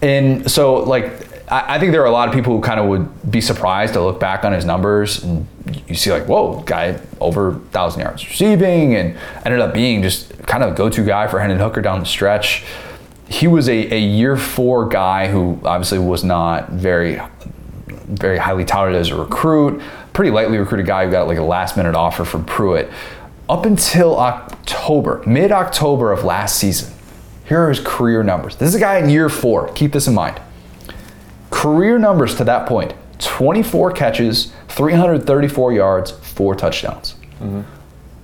and so like I, I think there are a lot of people who kind of would be surprised to look back on his numbers and you see like whoa guy over thousand yards receiving and ended up being just kind of a go-to guy for Hendon Hooker down the stretch. He was a, a year four guy who obviously was not very very highly touted as a recruit, pretty lightly recruited guy who got like a last minute offer from Pruitt. Up until October, mid October of last season, Here are his career numbers. This is a guy in year four. Keep this in mind. Career numbers to that point 24 catches, 334 yards, four touchdowns. Mm-hmm.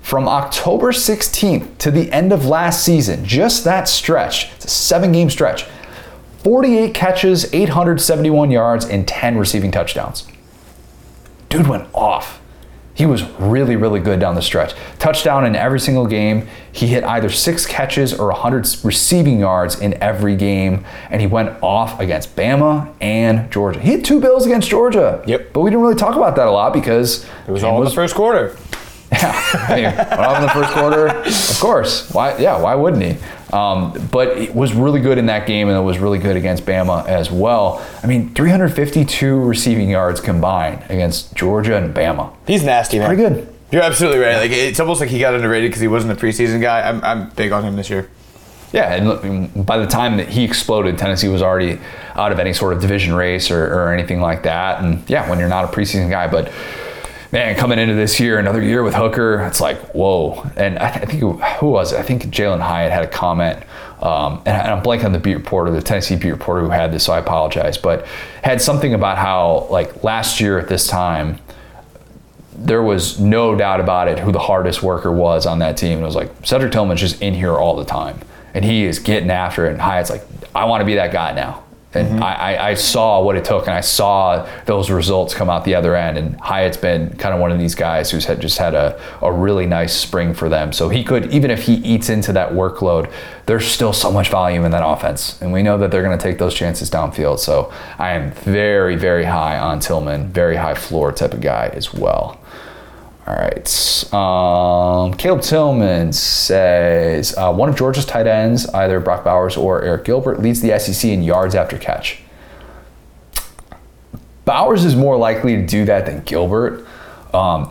From October 16th to the end of last season, just that stretch, it's a seven game stretch, 48 catches, 871 yards, and 10 receiving touchdowns. Dude went off. He was really, really good down the stretch. Touchdown in every single game. He hit either six catches or 100 receiving yards in every game, and he went off against Bama and Georgia. He had two bills against Georgia. Yep. But we didn't really talk about that a lot because It was all in the first quarter. yeah, I mean, went off in the first quarter. Of course, why? Yeah, why wouldn't he? Um, but it was really good in that game, and it was really good against Bama as well. I mean, 352 receiving yards combined against Georgia and Bama. He's nasty, man. Pretty good. You're absolutely right. Like it's almost like he got underrated because he wasn't a preseason guy. I'm, I'm big on him this year. Yeah, and look, by the time that he exploded, Tennessee was already out of any sort of division race or, or anything like that. And yeah, when you're not a preseason guy, but man, coming into this year, another year with Hooker, it's like whoa. And I, th- I think who, was it? I think Jalen Hyatt had a comment, um, and, I- I'm blanking on the beat reporter, the Tennessee beat reporter who had this, so I apologize, but had something about how like last year at this time there was no doubt about it who the hardest worker was on that team. And it was like Cedric Tillman's just in here all the time, and he is getting after it. And Hyatt's like, I want to be that guy now. And mm-hmm. I, I, I saw what it took, and I saw those results come out the other end. And Hyatt's been kind of one of these guys who's had just had a, a really nice spring for them. So he could, even if he eats into that workload, there's still so much volume in that offense. And we know that they're going to take those chances downfield. So I am very, very high on Tillman, very high floor type of guy as well. All right. Um, Caleb Tillman says uh, one of Georgia's tight ends, either Brock Bowers or Arik Gilbert, leads the SEC in yards after catch. Bowers is more likely to do that than Gilbert. Um,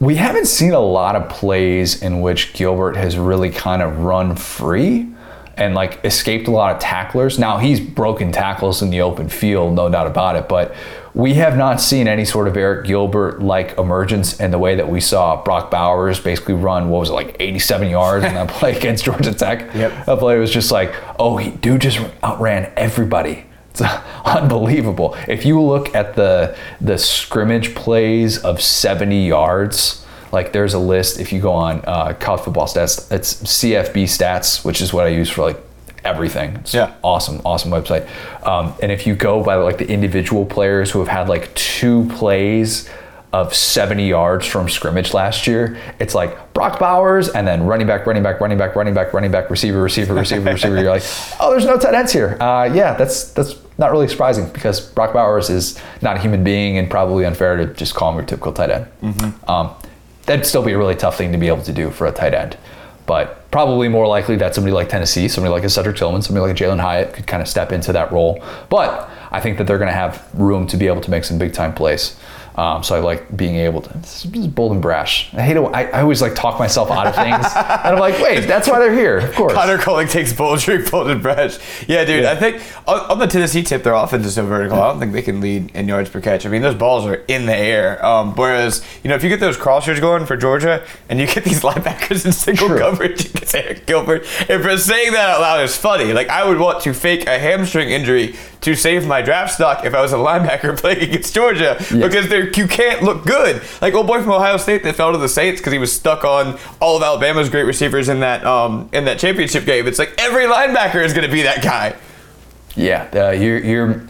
we haven't seen a lot of plays in which Gilbert has really kind of run free and like escaped a lot of tacklers. Now he's broken tackles in the open field, no doubt about it, but we have not seen any sort of Arik Gilbert like emergence in the way that we saw Brock Bowers basically run, what was it, like 87 yards in that play against Georgia Tech? Yep. That play was just like, oh, he dude just outran everybody. It's unbelievable. If you look at the the scrimmage plays of 70 yards, like there's a list. If you go on uh, college football stats, it's CFB stats, which is what I use for like everything. It's Yeah. awesome, awesome website. Um, and if you go by like the individual players who have had like two plays of 70 yards from scrimmage last year, it's like Brock Bowers and then running back, running back, running back, running back, running back, receiver, receiver, receiver, receiver. You're like, oh, there's no tight ends here. Uh, yeah, that's that's not really surprising because Brock Bowers is not a human being and probably unfair to just call him your typical tight end. Um, that'd still be a really tough thing to be able to do for a tight end. But probably more likely that somebody like Tennessee, somebody like a Cedric Tillman, somebody like Jalen Hyatt could kind of step into that role. But I think that they're going to have room to be able to make some big time plays. Um, so I like being able to. This is bold and brash. I hate it. I, I always like talk myself out of things, and I'm like, wait, that's why they're here. Of course. Connor Colling takes Bold and Brash. Yeah, dude. Yeah. I think on, on the Tennessee tip, their offense is so vertical. I don't think they can lead in yards per catch. I mean, those balls are in the air. Um, whereas, you know, if you get those crossers going for Georgia and you get these linebackers in single True. coverage, you get Arik Gilbert. And for saying that out loud is funny. Like, I would want to fake a hamstring injury to save my draft stock if I was a linebacker playing against Georgia because they're, you can't look good. Like old boy from Ohio State that fell to the Saints because he was stuck on all of Alabama's great receivers in that um, in that championship game. It's like every linebacker is going to be that guy. Yeah, uh, you're, you're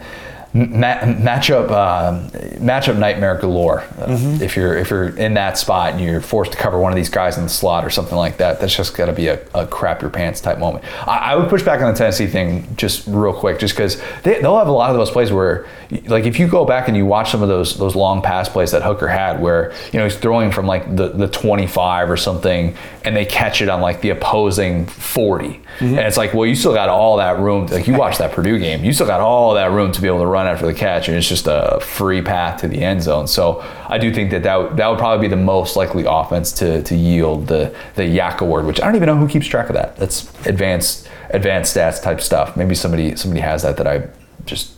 ma- matchup uh, matchup nightmare galore. Uh, If you're if you're in that spot and you're forced to cover one of these guys in the slot or something like that, that's just got to be a, a crap your pants type moment. I, I would push back on the Tennessee thing just real quick, just because they, they'll have a lot of those plays where, like, if you go back and you watch some of those those long pass plays that Hooker had, where you know he's throwing from like the the 25 or something, and they catch it on like the opposing 40, and it's like, well, you still got all that room. Like you watch that Purdue game, you still got all that room to be able to run after the catch, and it's just a free path to the end zone. So I do think that that would, that would probably be the most likely offense to to yield the the Yak Award, which I don't even know who keeps track of that. That's advanced advanced stats type stuff. Maybe somebody somebody has that that I just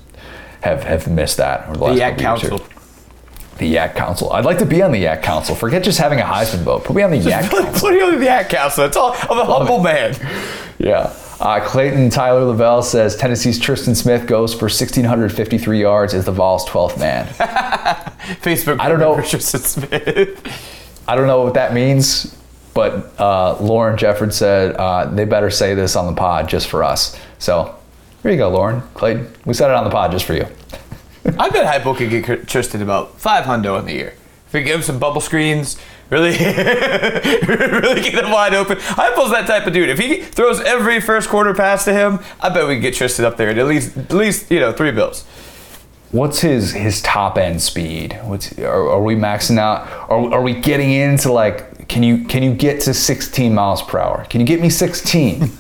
have have missed that. Over the, The last Yak. Council. The Yak Council. I'd like to be on the Yak Council. Forget just having a Heisman vote. Put me on the Yak Put, Council. put you on the Yak Council. That's all. I'm a humble man. Yeah. Uh, Clayton Tyler Lavelle says Tennessee's Tristan Smith goes for 1,653 yards as the Vols' 12th man. Facebook. I don't know. Tristan Smith. I don't know what that means, but uh, Lauren Jefford said uh, they better say this on the pod just for us. So here you go, Lauren. Clayton, we said it on the pod just for you. I bet Heupel could get Tristan about five hundo in the year. If we give him some bubble screens, really, really get him wide open. Heupel's that type of dude. If he throws every first quarter pass to him, I bet we can get Tristan up there at at least, at least you know, three bills. What's his his top end speed? What's are, are we maxing out? Are, are we getting into like can you can you get to 16 miles per hour? Can you get me 16?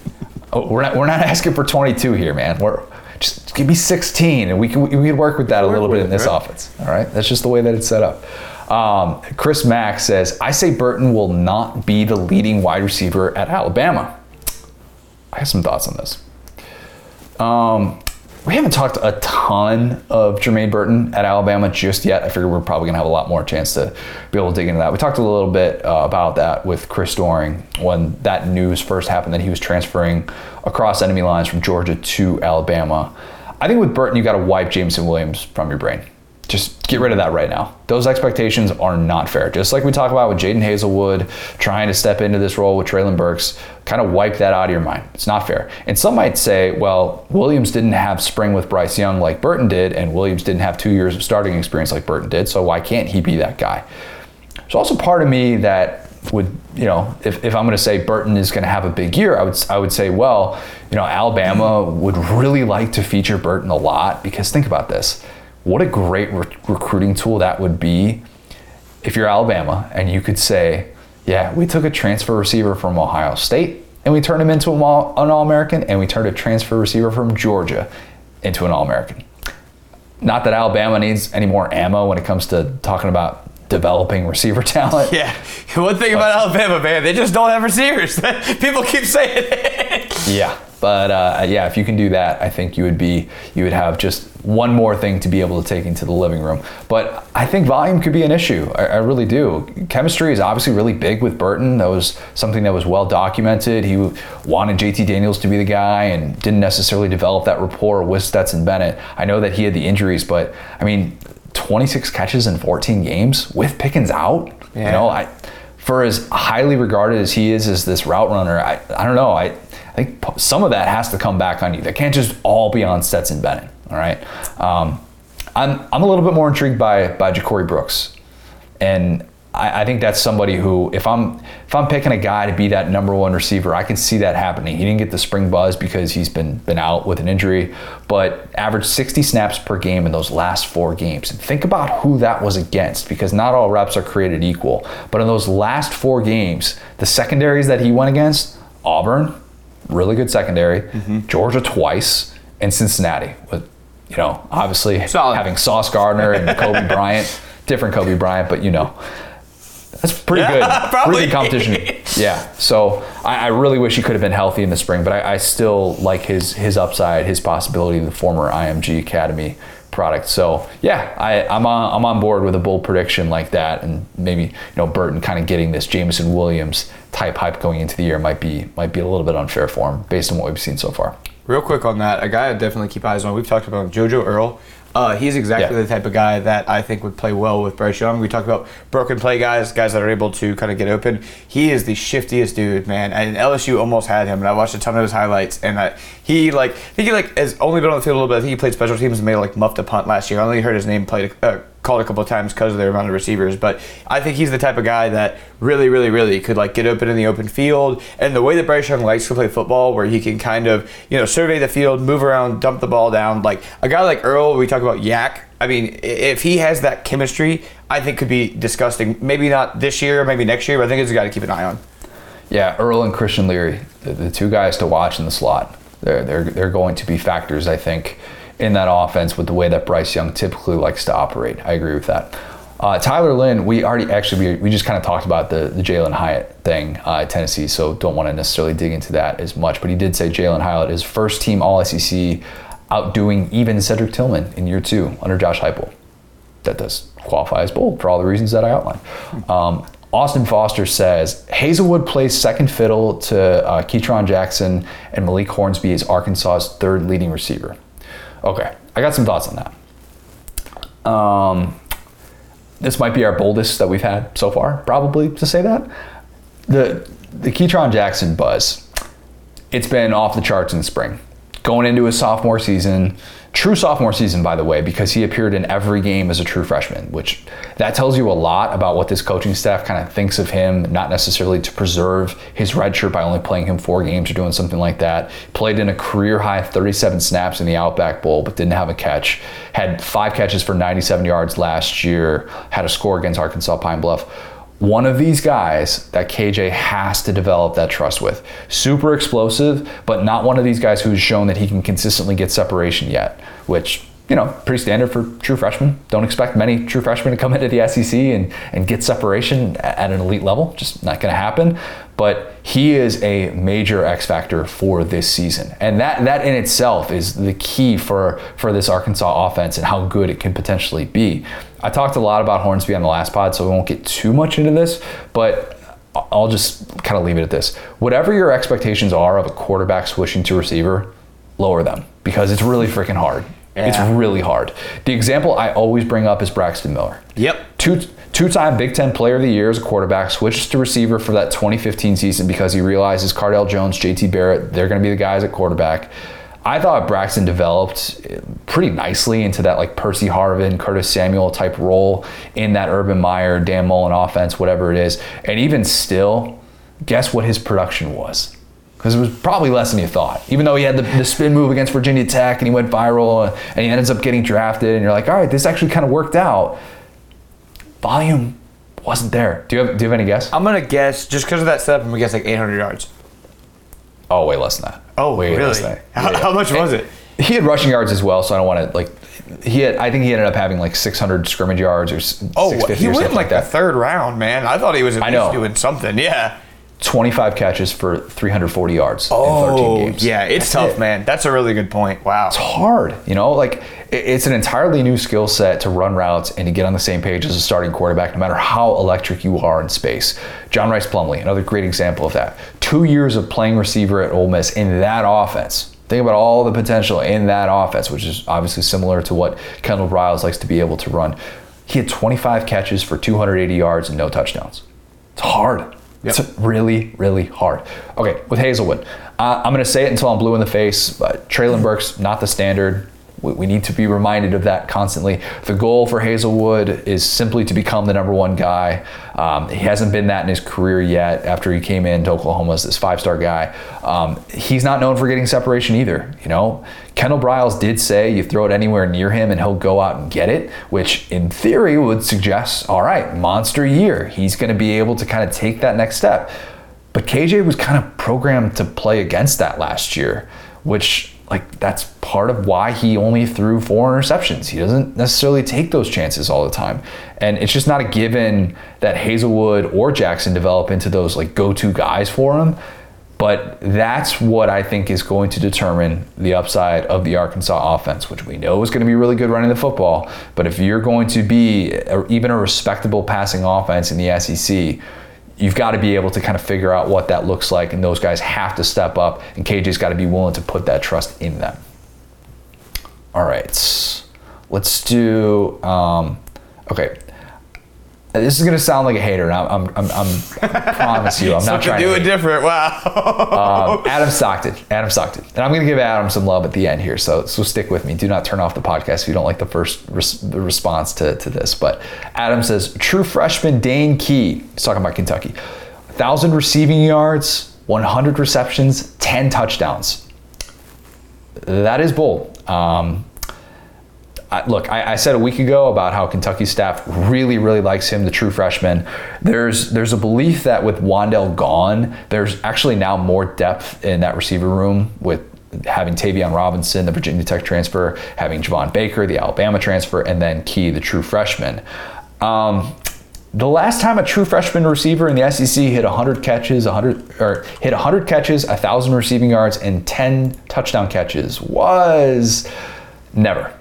oh, we're not we're not asking for 22 here, man. We're just give me 16, and we can we can work with that a little bit in this right? offense. All right, that's just the way that it's set up. Um, Chris Mack says, "I say Burton will not be the leading wide receiver at Alabama." I have some thoughts on this. Um, we haven't talked a ton of Jermaine Burton at Alabama just yet. I figure we're probably going to have a lot more chance to be able to dig into that. We talked a little bit uh, about that with Chris Doering when that news first happened that he was transferring across enemy lines from Georgia to Alabama. I think with Burton, you got to wipe Jameson Williams from your brain. Just get rid of that right now. Those expectations are not fair. Just like we talk about with Jadon Haselwood trying to step into this role with Treylon Burks, kind of wipe that out of your mind. It's not fair. And some might say, well, Williams didn't have spring with Bryce Young like Burton did, and Williams didn't have two years of starting experience like Burton did, so why can't he be that guy? There's also part of me that would, you know, if, if I'm going to say Burton is going to have a big year, I would I would say, well, you know, Alabama would really like to feature Burton a lot because think about this. What a great re- recruiting tool that would be if you're Alabama and you could say, yeah, we took a transfer receiver from Ohio State and we turned him into an All- an All-American and we turned a transfer receiver from Georgia into an All-American. Not that Alabama needs any more ammo when it comes to talking about developing receiver talent. Yeah. One thing about Alabama, man, they just don't have receivers. People keep saying it. Yeah, but uh, yeah, if you can do that, I think you would be you would have just one more thing to be able to take into the living room. But I think volume could be an issue. I, I really do. Chemistry is obviously really big with Burton. That was something that was well documented. He wanted JT Daniels to be the guy and didn't necessarily develop that rapport with Stetson Bennett. I know that he had the injuries, but I mean, 26 catches in 14 games with Pickens out. You know, I for as highly regarded as he is as this route runner, I, I don't know. I, I think some of that has to come back on you. That can't just all be on Stetson Bennett. All right. Um, I'm, I'm a little bit more intrigued by by Ja'Corey Brooks, and I, I think that's somebody who, if I'm if I'm picking a guy to be that number one receiver, I can see that happening. He didn't get the spring buzz because he's been been out with an injury, but averaged 60 snaps per game in those last four games. And think about who that was against, because not all reps are created equal. But in those last four games, the secondaries that he went against, Auburn, really good secondary, mm-hmm. Georgia twice, and Cincinnati with, you know, obviously Solid. having Sauce Gardner and Coby Bryant, different Kobe Bryant, but you know, that's pretty good. probably. Pretty good competition. Yeah. So I, I really wish he could have been healthy in the spring, but I, I still like his his upside, his possibility, the former IMG Academy product. So yeah, I, I'm on I'm on board with a bold prediction like that, and maybe you know Burton kind of getting this Jameson Williams type hype going into the year might be might be a little bit unfair for him based on what we've seen so far. Real quick on that, a guy I definitely keep eyes on. We've talked about him, JoJo Earle. Uh, he's exactly Yeah. the type of guy that I think would play well with Bryce Young. We talked about broken play guys, guys that are able to kind of get open. He is the shiftiest dude, man. And LSU almost had him, and I watched a ton of his highlights. And I, he like, I think he like has only been on the field a little bit. I think he played special teams and made like muffed a punt last year. I only heard his name played uh, called a couple of times because of their amount of receivers. But I think he's the type of guy that really, really, really could like get open in the open field. And the way that Bryce Young likes to play football, where he can kind of you know survey the field, move around, dump the ball down. Like a guy like Earle, we talk about Yak. I mean, if he has that chemistry, I think could be disgusting. Maybe not this year, maybe next year, but I think it's a guy to keep an eye on. Yeah, Earle and Christian Leary, the, the two guys to watch in the slot. They're, they're, they're going to be factors, I think, in that offense with the way that Bryce Young typically likes to operate. I agree with that. Uh, Tyler Lynn, we already actually we, we just kind of talked about the, the Jalen Hyatt thing uh, at Tennessee, so don't want to necessarily dig into that as much. But he did say Jalen Hyatt is first team All SEC, outdoing even Cedric Tillman in year two under Josh Heupel that does qualify as bold for all the reasons that I outlined. Um, Austin Foster says Haselwood plays second fiddle to uh, Ketron Jackson, and Malik Hornsby is Arkansas's third leading receiver. Okay, I got some thoughts on that. Um, this might be our boldest that we've had so far, probably to say that. The the Ketron Jackson buzz, it's been off the charts in the spring. Going into his sophomore season, true sophomore season, by the way, because he appeared in every game as a true freshman, which that tells you a lot about what this coaching staff kind of thinks of him, not necessarily to preserve his red shirt by only playing him four games or doing something like that. Played in a career high 37 snaps in the Outback Bowl, but didn't have a catch. Had five catches for 97 yards last year, had a score against Arkansas Pine Bluff one of these guys that KJ has to develop that trust with. Super explosive, but not one of these guys who's shown that he can consistently get separation yet, which, you know, pretty standard for true freshmen. Don't expect many true freshmen to come into the SEC and, and get separation at an elite level. Just not going to happen. But he is a major X factor for this season. And that, that in itself is the key for, for this Arkansas offense and how good it can potentially be. I talked a lot about Hornsby on the last pod, so we won't get too much into this, but I'll just kind of leave it at this. Whatever your expectations are of a quarterback switching to receiver, lower them because it's really freaking hard. Yeah. It's really hard. The example I always bring up is Braxton Miller. Yep. Two two-time Big Ten Player of the Year as a quarterback, switches to receiver for that 2015 season because he realizes Cardale Jones, JT Barrett, they're going to be the guys at quarterback. I thought Braxton developed pretty nicely into that like Percy Harvin, Curtis Samuel type role in that Urban Meyer, Dan Mullen offense, whatever it is. And even still, guess what his production was? Because it was probably less than you thought. Even though he had the, the spin move against Virginia Tech and he went viral and he ends up getting drafted, and you're like, all right, this actually kind of worked out. Volume wasn't there. Do you have, do you have any guess? I'm gonna guess just because of that setup. I'm gonna guess like 800 yards. Oh, way less than that. Way less than that. How, Yeah. how much was it? He had rushing yards as well, so I don't want to like. He had. I think he ended up having like 600 scrimmage yards or Oh, 650 he went like like the that. third round, man. I thought he was at I least know. doing something. Yeah. 25 catches for 340 yards in Oh, 13 games. yeah. It's tough, it. man. That's a really good point. Wow. It's hard, you know. Like it's an entirely new skill set to run routes and to get on the same page as a starting quarterback, no matter how electric you are in space. John Rhys Plumlee, another great example of that. Two years of playing receiver at Ole Miss in that offense. Think about all the potential in that offense, which is obviously similar to what Kendall Briles likes to be able to run. He had 25 catches for 280 yards and no touchdowns. It's hard. It's really, really hard. Okay, with Haselwood, uh, I'm going to say it until I'm blue in the face. But Treylon Burks, not the standard. We, need to be reminded of that constantly. The goal for Haselwood is simply to become the number one guy. Um, he hasn't been that in his career yet after he came into Oklahoma as this five star guy. Um, he's not known for getting separation either. You know, Kendall Briles did say you throw it anywhere near him and he'll go out and get it, which in theory would suggest, all right, monster year. He's going to be able to kind of take that next step. But KJ was kind of programmed to play against that last year, which like that's part of why he only threw four interceptions. He doesn't necessarily take those chances all the time. And it's just not a given that Haselwood or Jackson develop into those like go-to guys for him. But that's what I think is going to determine the upside of the Arkansas offense, which we know is going to be really good running the football. But if you're going to be a, even a respectable passing offense in the SEC, you've got to be able to kind of figure out what that looks like, and those guys have to step up, and KJ's got to be willing to put that trust in them. All right, let's do. Um, okay, this is gonna sound like a hater, and I'm, I'm, I'm, I'm I promise you, I'm not trying do to. it different. Wow. Um, Adam Stockton. Adam Stockton. And I'm going to give Adam some love at the end here, so so stick with me. Do not turn off the podcast if you don't like the first res- the response to, to this. But Adam says, true freshman Dane Key. He's talking about Kentucky. 1,000 receiving yards, 100 receptions, 10 touchdowns. That is bold. Um, I, look, I, I said a week ago about how Kentucky staff really, really likes him, the true freshman. There's there's a belief that with Wan'Dale gone, there's actually now more depth in that receiver room with having Tayvion Robinson, the Virginia Tech transfer, having Javon Baker, the Alabama transfer, and then Key, the true freshman. Um, the last time a true freshman receiver in the SEC hit 100 catches, 100 or hit 100 catches, 1,000 receiving yards, and 10 touchdown catches was never.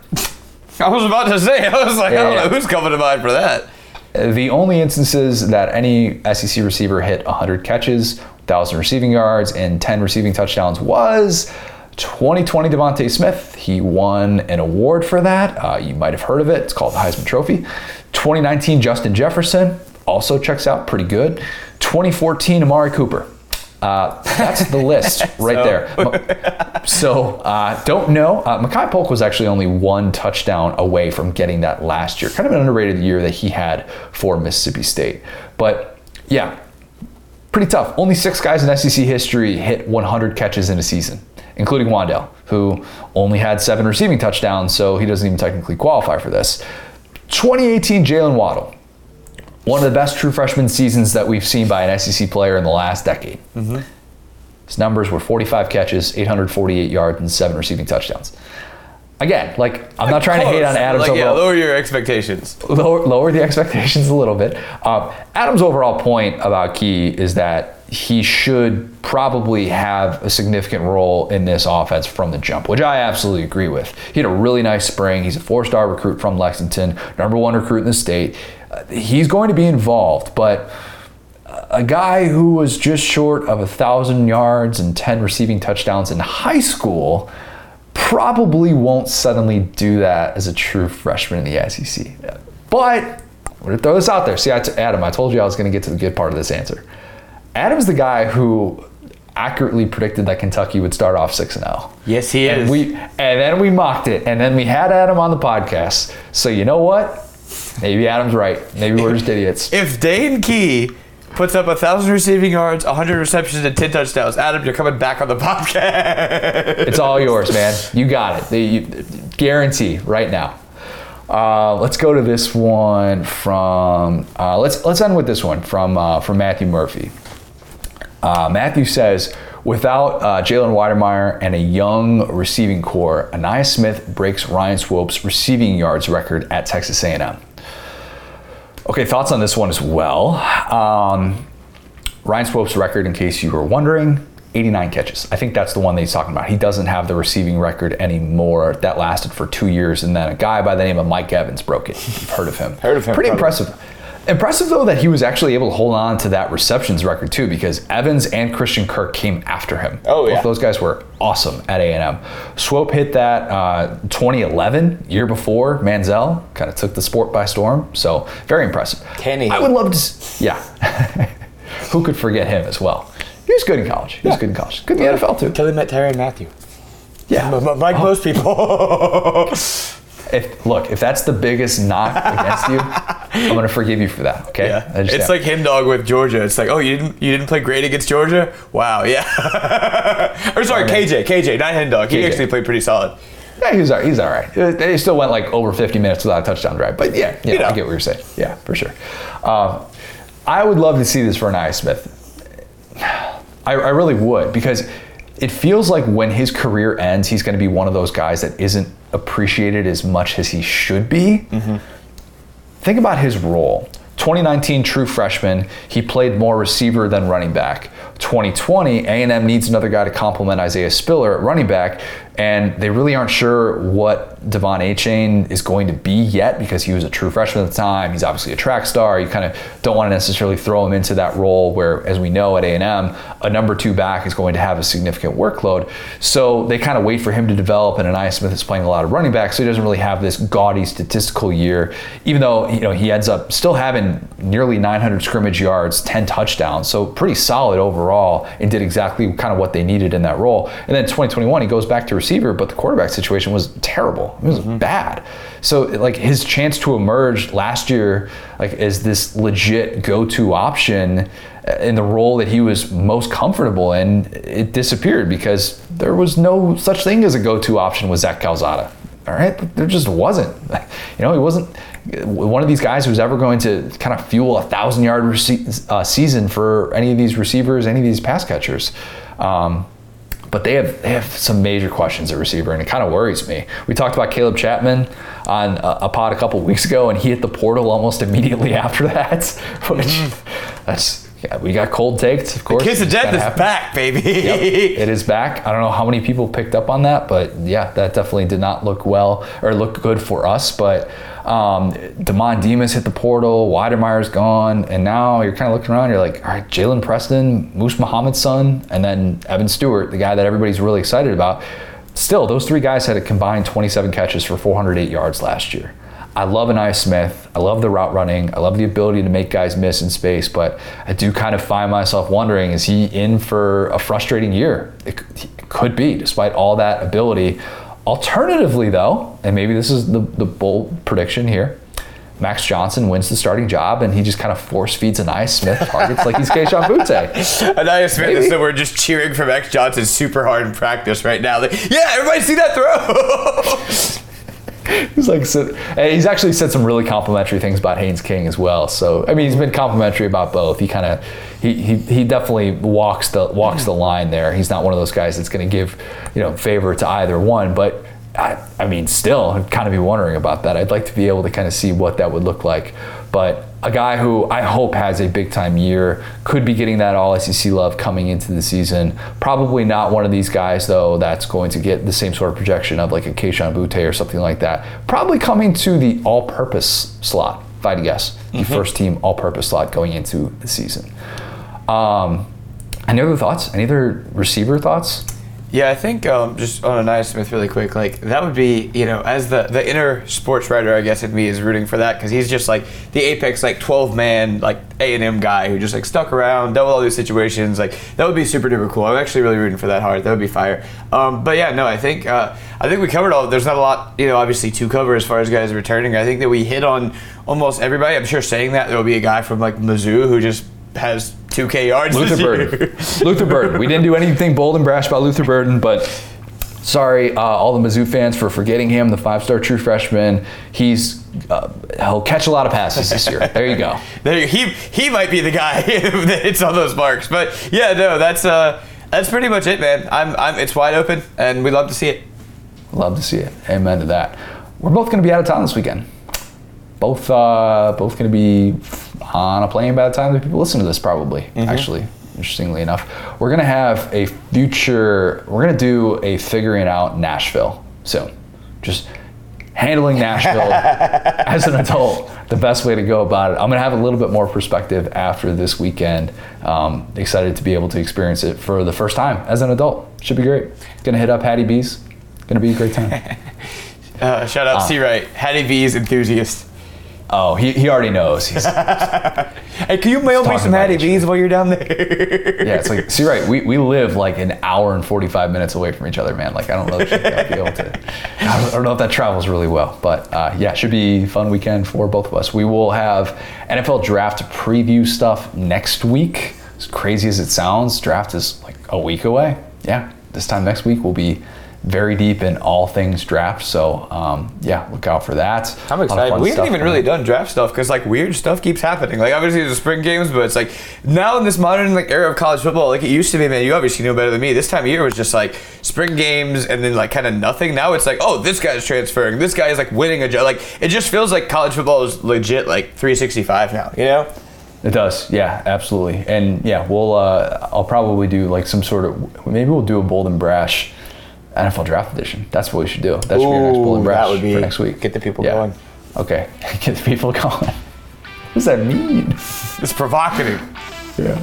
I was about to say. I was like, I don't Yeah. know who's coming to mind for that. The only instances that any SEC receiver hit 100 catches, 1,000 receiving yards, and 10 receiving touchdowns was 2020 DeVonta Smith. He won an award for that. Uh, you might have heard of it. It's called the Heisman Trophy. 2019 Justin Jefferson also checks out pretty good. 2014 Amari Cooper. Uh, that's the list right there. So, uh, don't know. Uh, Makai Polk was actually only one touchdown away from getting that last year. Kind of an underrated year that he had for Mississippi State. But yeah, pretty tough. Only six guys in SEC history hit 100 catches in a season, including Wan'Dale, who only had seven receiving touchdowns, so he doesn't even technically qualify for this. 2018 Jaylen Waddle one of the best true freshman seasons that we've seen by an SEC player in the last decade. Mm-hmm. His numbers were 45 catches, 848 yards, and seven receiving touchdowns. Again, like I'm not trying to hate on Adams Like, yeah, overall. lower your expectations. Lower, lower the expectations a little bit. Um, Adams' overall point about Key is that he should probably have a significant role in this offense from the jump, which I absolutely agree with. He had a really nice spring. He's a four-star recruit from Lexington, number one recruit in the state. Uh, he's going to be involved, but a guy who was just short of a thousand yards and 10 receiving touchdowns in high school probably won't suddenly do that as a true freshman in the SEC. But I'm going to throw this out there. See, Adam, I told you I was going to get to the good part of this answer. Adam's the guy who accurately predicted that Kentucky would start off 6 and 0. Yes, he And is. we and then we mocked it and then we had Adam on the podcast. So you know what? Maybe Adam's right. Maybe we're just idiots. if Dane Key puts up a thousand receiving yards, hundred receptions, and ten touchdowns, Adam, you're coming back on the podcast. It's all yours, man. You got it. The, you, guarantee right now. Uh, let's go to this one from. Uh, let's let's end with this one from uh, from Matthew Murphy. Uh, Matthew says, without uh, Jalen Wydermyer and a young receiving corps, Ainias Smith breaks Ryan Swope's receiving yards record at Texas A&M. Okay, thoughts on this one as well. Um, Ryan Swope's record, in case you were wondering, 89 catches. I think that's the one that he's talking about. He doesn't have the receiving record anymore. That lasted for two years, and then a guy by the name of Mike Evans broke it. You've heard of him. Heard of him, Pretty probably. impressive. Impressive though that he was actually able to hold on to that receptions record too, because Evans and Christian Kirk came after him. Oh, yeah. Those guys were awesome at A&M. Swope hit that uh, 2011 year before Manziel kind of took the sport by storm. So very impressive. Kenny, I would love to. Yeah. Who could forget him as well? He was good in college. He was good in college. Good in the NFL too. Kelly met Terry and Matthew. Yeah. Like most people. If look, if that's the biggest knock against you, I'm gonna forgive you for that. Okay. Yeah, just it's like him dog with Georgia. It's like, oh, you didn't you didn't play great against Georgia? Wow, yeah. or sorry, KJ, KJ, not hen dog. He KJ. actually played pretty solid. Yeah, he's all, he's all right. Uh, They still went like over 50 minutes without a touchdown drive. But yeah, yeah You know. I get what you're saying. Yeah, for sure. Um, I would love to see this for Ainias Smith. I, I really would because it feels like when his career ends, he's going to be one of those guys that isn't appreciated as much as he should be. Mm-hmm. Think about his role. 2019 true freshman, he played more receiver than running back. 2020, A&M needs another guy to complement Isaiah Spiller at running back, and they really aren't sure what Devon Achane is going to be yet because he was a true freshman at the time. He's obviously a track star. You kind of don't want to necessarily throw him into that role where, as we know at A&M, a number two back is going to have a significant workload. So they kind of wait for him to develop, and Ainias Smith is playing a lot of running back, so he doesn't really have this gaudy statistical year, even though you know he ends up still having nearly 900 scrimmage yards, 10 touchdowns, so pretty solid overall, and did exactly kind of what they needed in that role. And then 2021, he goes back to receiver, but the quarterback situation was terrible. It was mm-hmm. bad. So like his chance to emerge last year, like as this legit go-to option in the role that he was most comfortable in, it disappeared because there was no such thing as a go-to option with Zach Calzada. All right, there just wasn't. You know, he wasn't one of these guys who's ever going to kind of fuel a thousand yard rece- uh, season for any of these receivers, any of these pass catchers. Um, but they have they have some major questions at receiver, and it kind of worries me. We talked about Caleb Chapman on a, a pod a couple weeks ago, and he hit the portal almost immediately after that, which that's Yeah, we got cold takes, of course. Kiss of death is happen. back, baby. Yep, it is back. I don't know how many people picked up on that, but yeah, that definitely did not look well or look good for us. But um, Demond Demas hit the portal, Wydermyer's gone, and now you're kind of looking around. You're like, all right, Jalen Preston, Moose Muhammad's son, and then Evan Stewart, the guy that everybody's really excited about. Still, those three guys had a combined 27 catches for 408 yards last year. I love Ainias Smith. I love the route running. I love the ability to make guys miss in space, but I do kind of find myself wondering is he in for a frustrating year? It, it could be, despite all that ability. Alternatively, though, and maybe this is the, the bold prediction here. Max Johnson wins the starting job, and he just kind of force feeds Ainias Smith targets like he's Kayshon Boutte. Ainias Smith Maybe. is somewhere just cheering for Max Johnson super hard in practice right now. Like, yeah, everybody see that throw? He's like, so, he's actually said some really complimentary things about Haynes King as well. So I mean, he's been complimentary about both. He kind of, he, he he definitely walks the walks the line there. He's not one of those guys that's going to give, you know, favor to either one. But I, I mean, still, I'd kind of be wondering about that. I'd like to be able to kind of see what that would look like. But a guy who I hope has a big time year could be getting that all SEC love coming into the season. Probably not one of these guys though that's going to get the same sort of projection of like a Kayshon Boutte or something like that. Probably coming to the all-purpose slot, if I had to guess, the first team all-purpose slot going into the season. Um, any other thoughts? Any other receiver thoughts? Yeah, I think um, just on a Ainias Smith really quick, like that would be, you know, as the the inner sports writer, I guess in me is rooting for that because he's just like the apex, like twelve man, like A and M guy who just like stuck around, dealt with all these situations. Like that would be super duper cool. I'm actually really rooting for that hard. That would be fire. Um, but yeah, no, I think uh, I think we covered all. There's not a lot, you know, obviously to cover as far as guys returning. I think that we hit on almost everybody. I'm sure saying that there will be a guy from like Mizzou who just has 2K yards. Luther this year. Burden. Luther Burden. We didn't do anything bold and brash about Luther Burden, but sorry, uh, all the Mizzou fans for forgetting him, the five-star true freshman. He's uh, he'll catch a lot of passes this year. There you go. There, he he might be the guy that hits all those marks. But yeah, no, that's uh that's pretty much it, man. I'm I'm it's wide open, and we love to see it. Love to see it. Amen to that. We're both going to be out of town this weekend. Both uh, both going to be on a plane by the time that people listen to this, probably. Mm-hmm. Actually, interestingly enough, we're going to have a future. We're going to do a figuring out Nashville soon. Just handling Nashville as an adult, the best way to go about it. I'm going to have a little bit more perspective after this weekend. Um, excited to be able to experience it for the first time as an adult. Should be great. Going to hit up Hattie B's. Going to be a great time. Uh, shout out C. Wright, Hattie B's enthusiast. Oh, he, he already knows. He's, Hey, can you mail me some about Hattie it. B's while you're down there? Yeah, it's like, see, right, we, we live like an hour and 45 minutes away from each other, man. Like, I don't know if I'll be able to, I don't, I don't know if that travels really well. But uh, yeah, it should be a fun weekend for both of us. We will have NFL draft preview stuff next week. As crazy as it sounds, draft is like a week away. Yeah, this time next week we'll be very deep in all things draft. So um, yeah, look out for that. I'm A lot of excited. We haven't even really done draft stuff because like weird stuff keeps happening. Like obviously there's the spring games, but it's like now in this modern like era of college football, like it used to be. Man, you obviously know better than me. This time of year was just like spring games and then like kind of nothing. Now it's like oh this guy's transferring, this guy is like winning a job. Like it just feels like college football is legit like 365 now. You know? It does, yeah, absolutely, and yeah, we'll. Uh, I'll probably do like some sort of. Maybe we'll do a bold and brash NFL draft edition. That's what we should do. That should be our next and Ooh, that would be- for next week. get the people Yeah. going. Okay, get the people going. What does that mean? It's provocative. Yeah.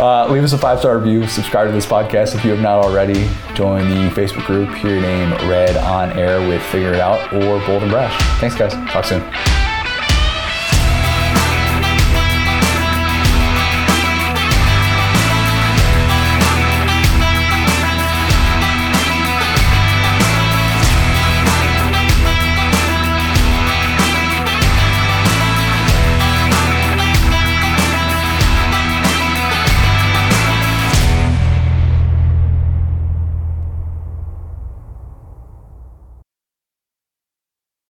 Uh, leave us a five star review. Subscribe to this podcast if you have not already. Join the Facebook group. Hear your name read on air with Figure It Out or Bold and Brash. Thanks, guys. Talk soon.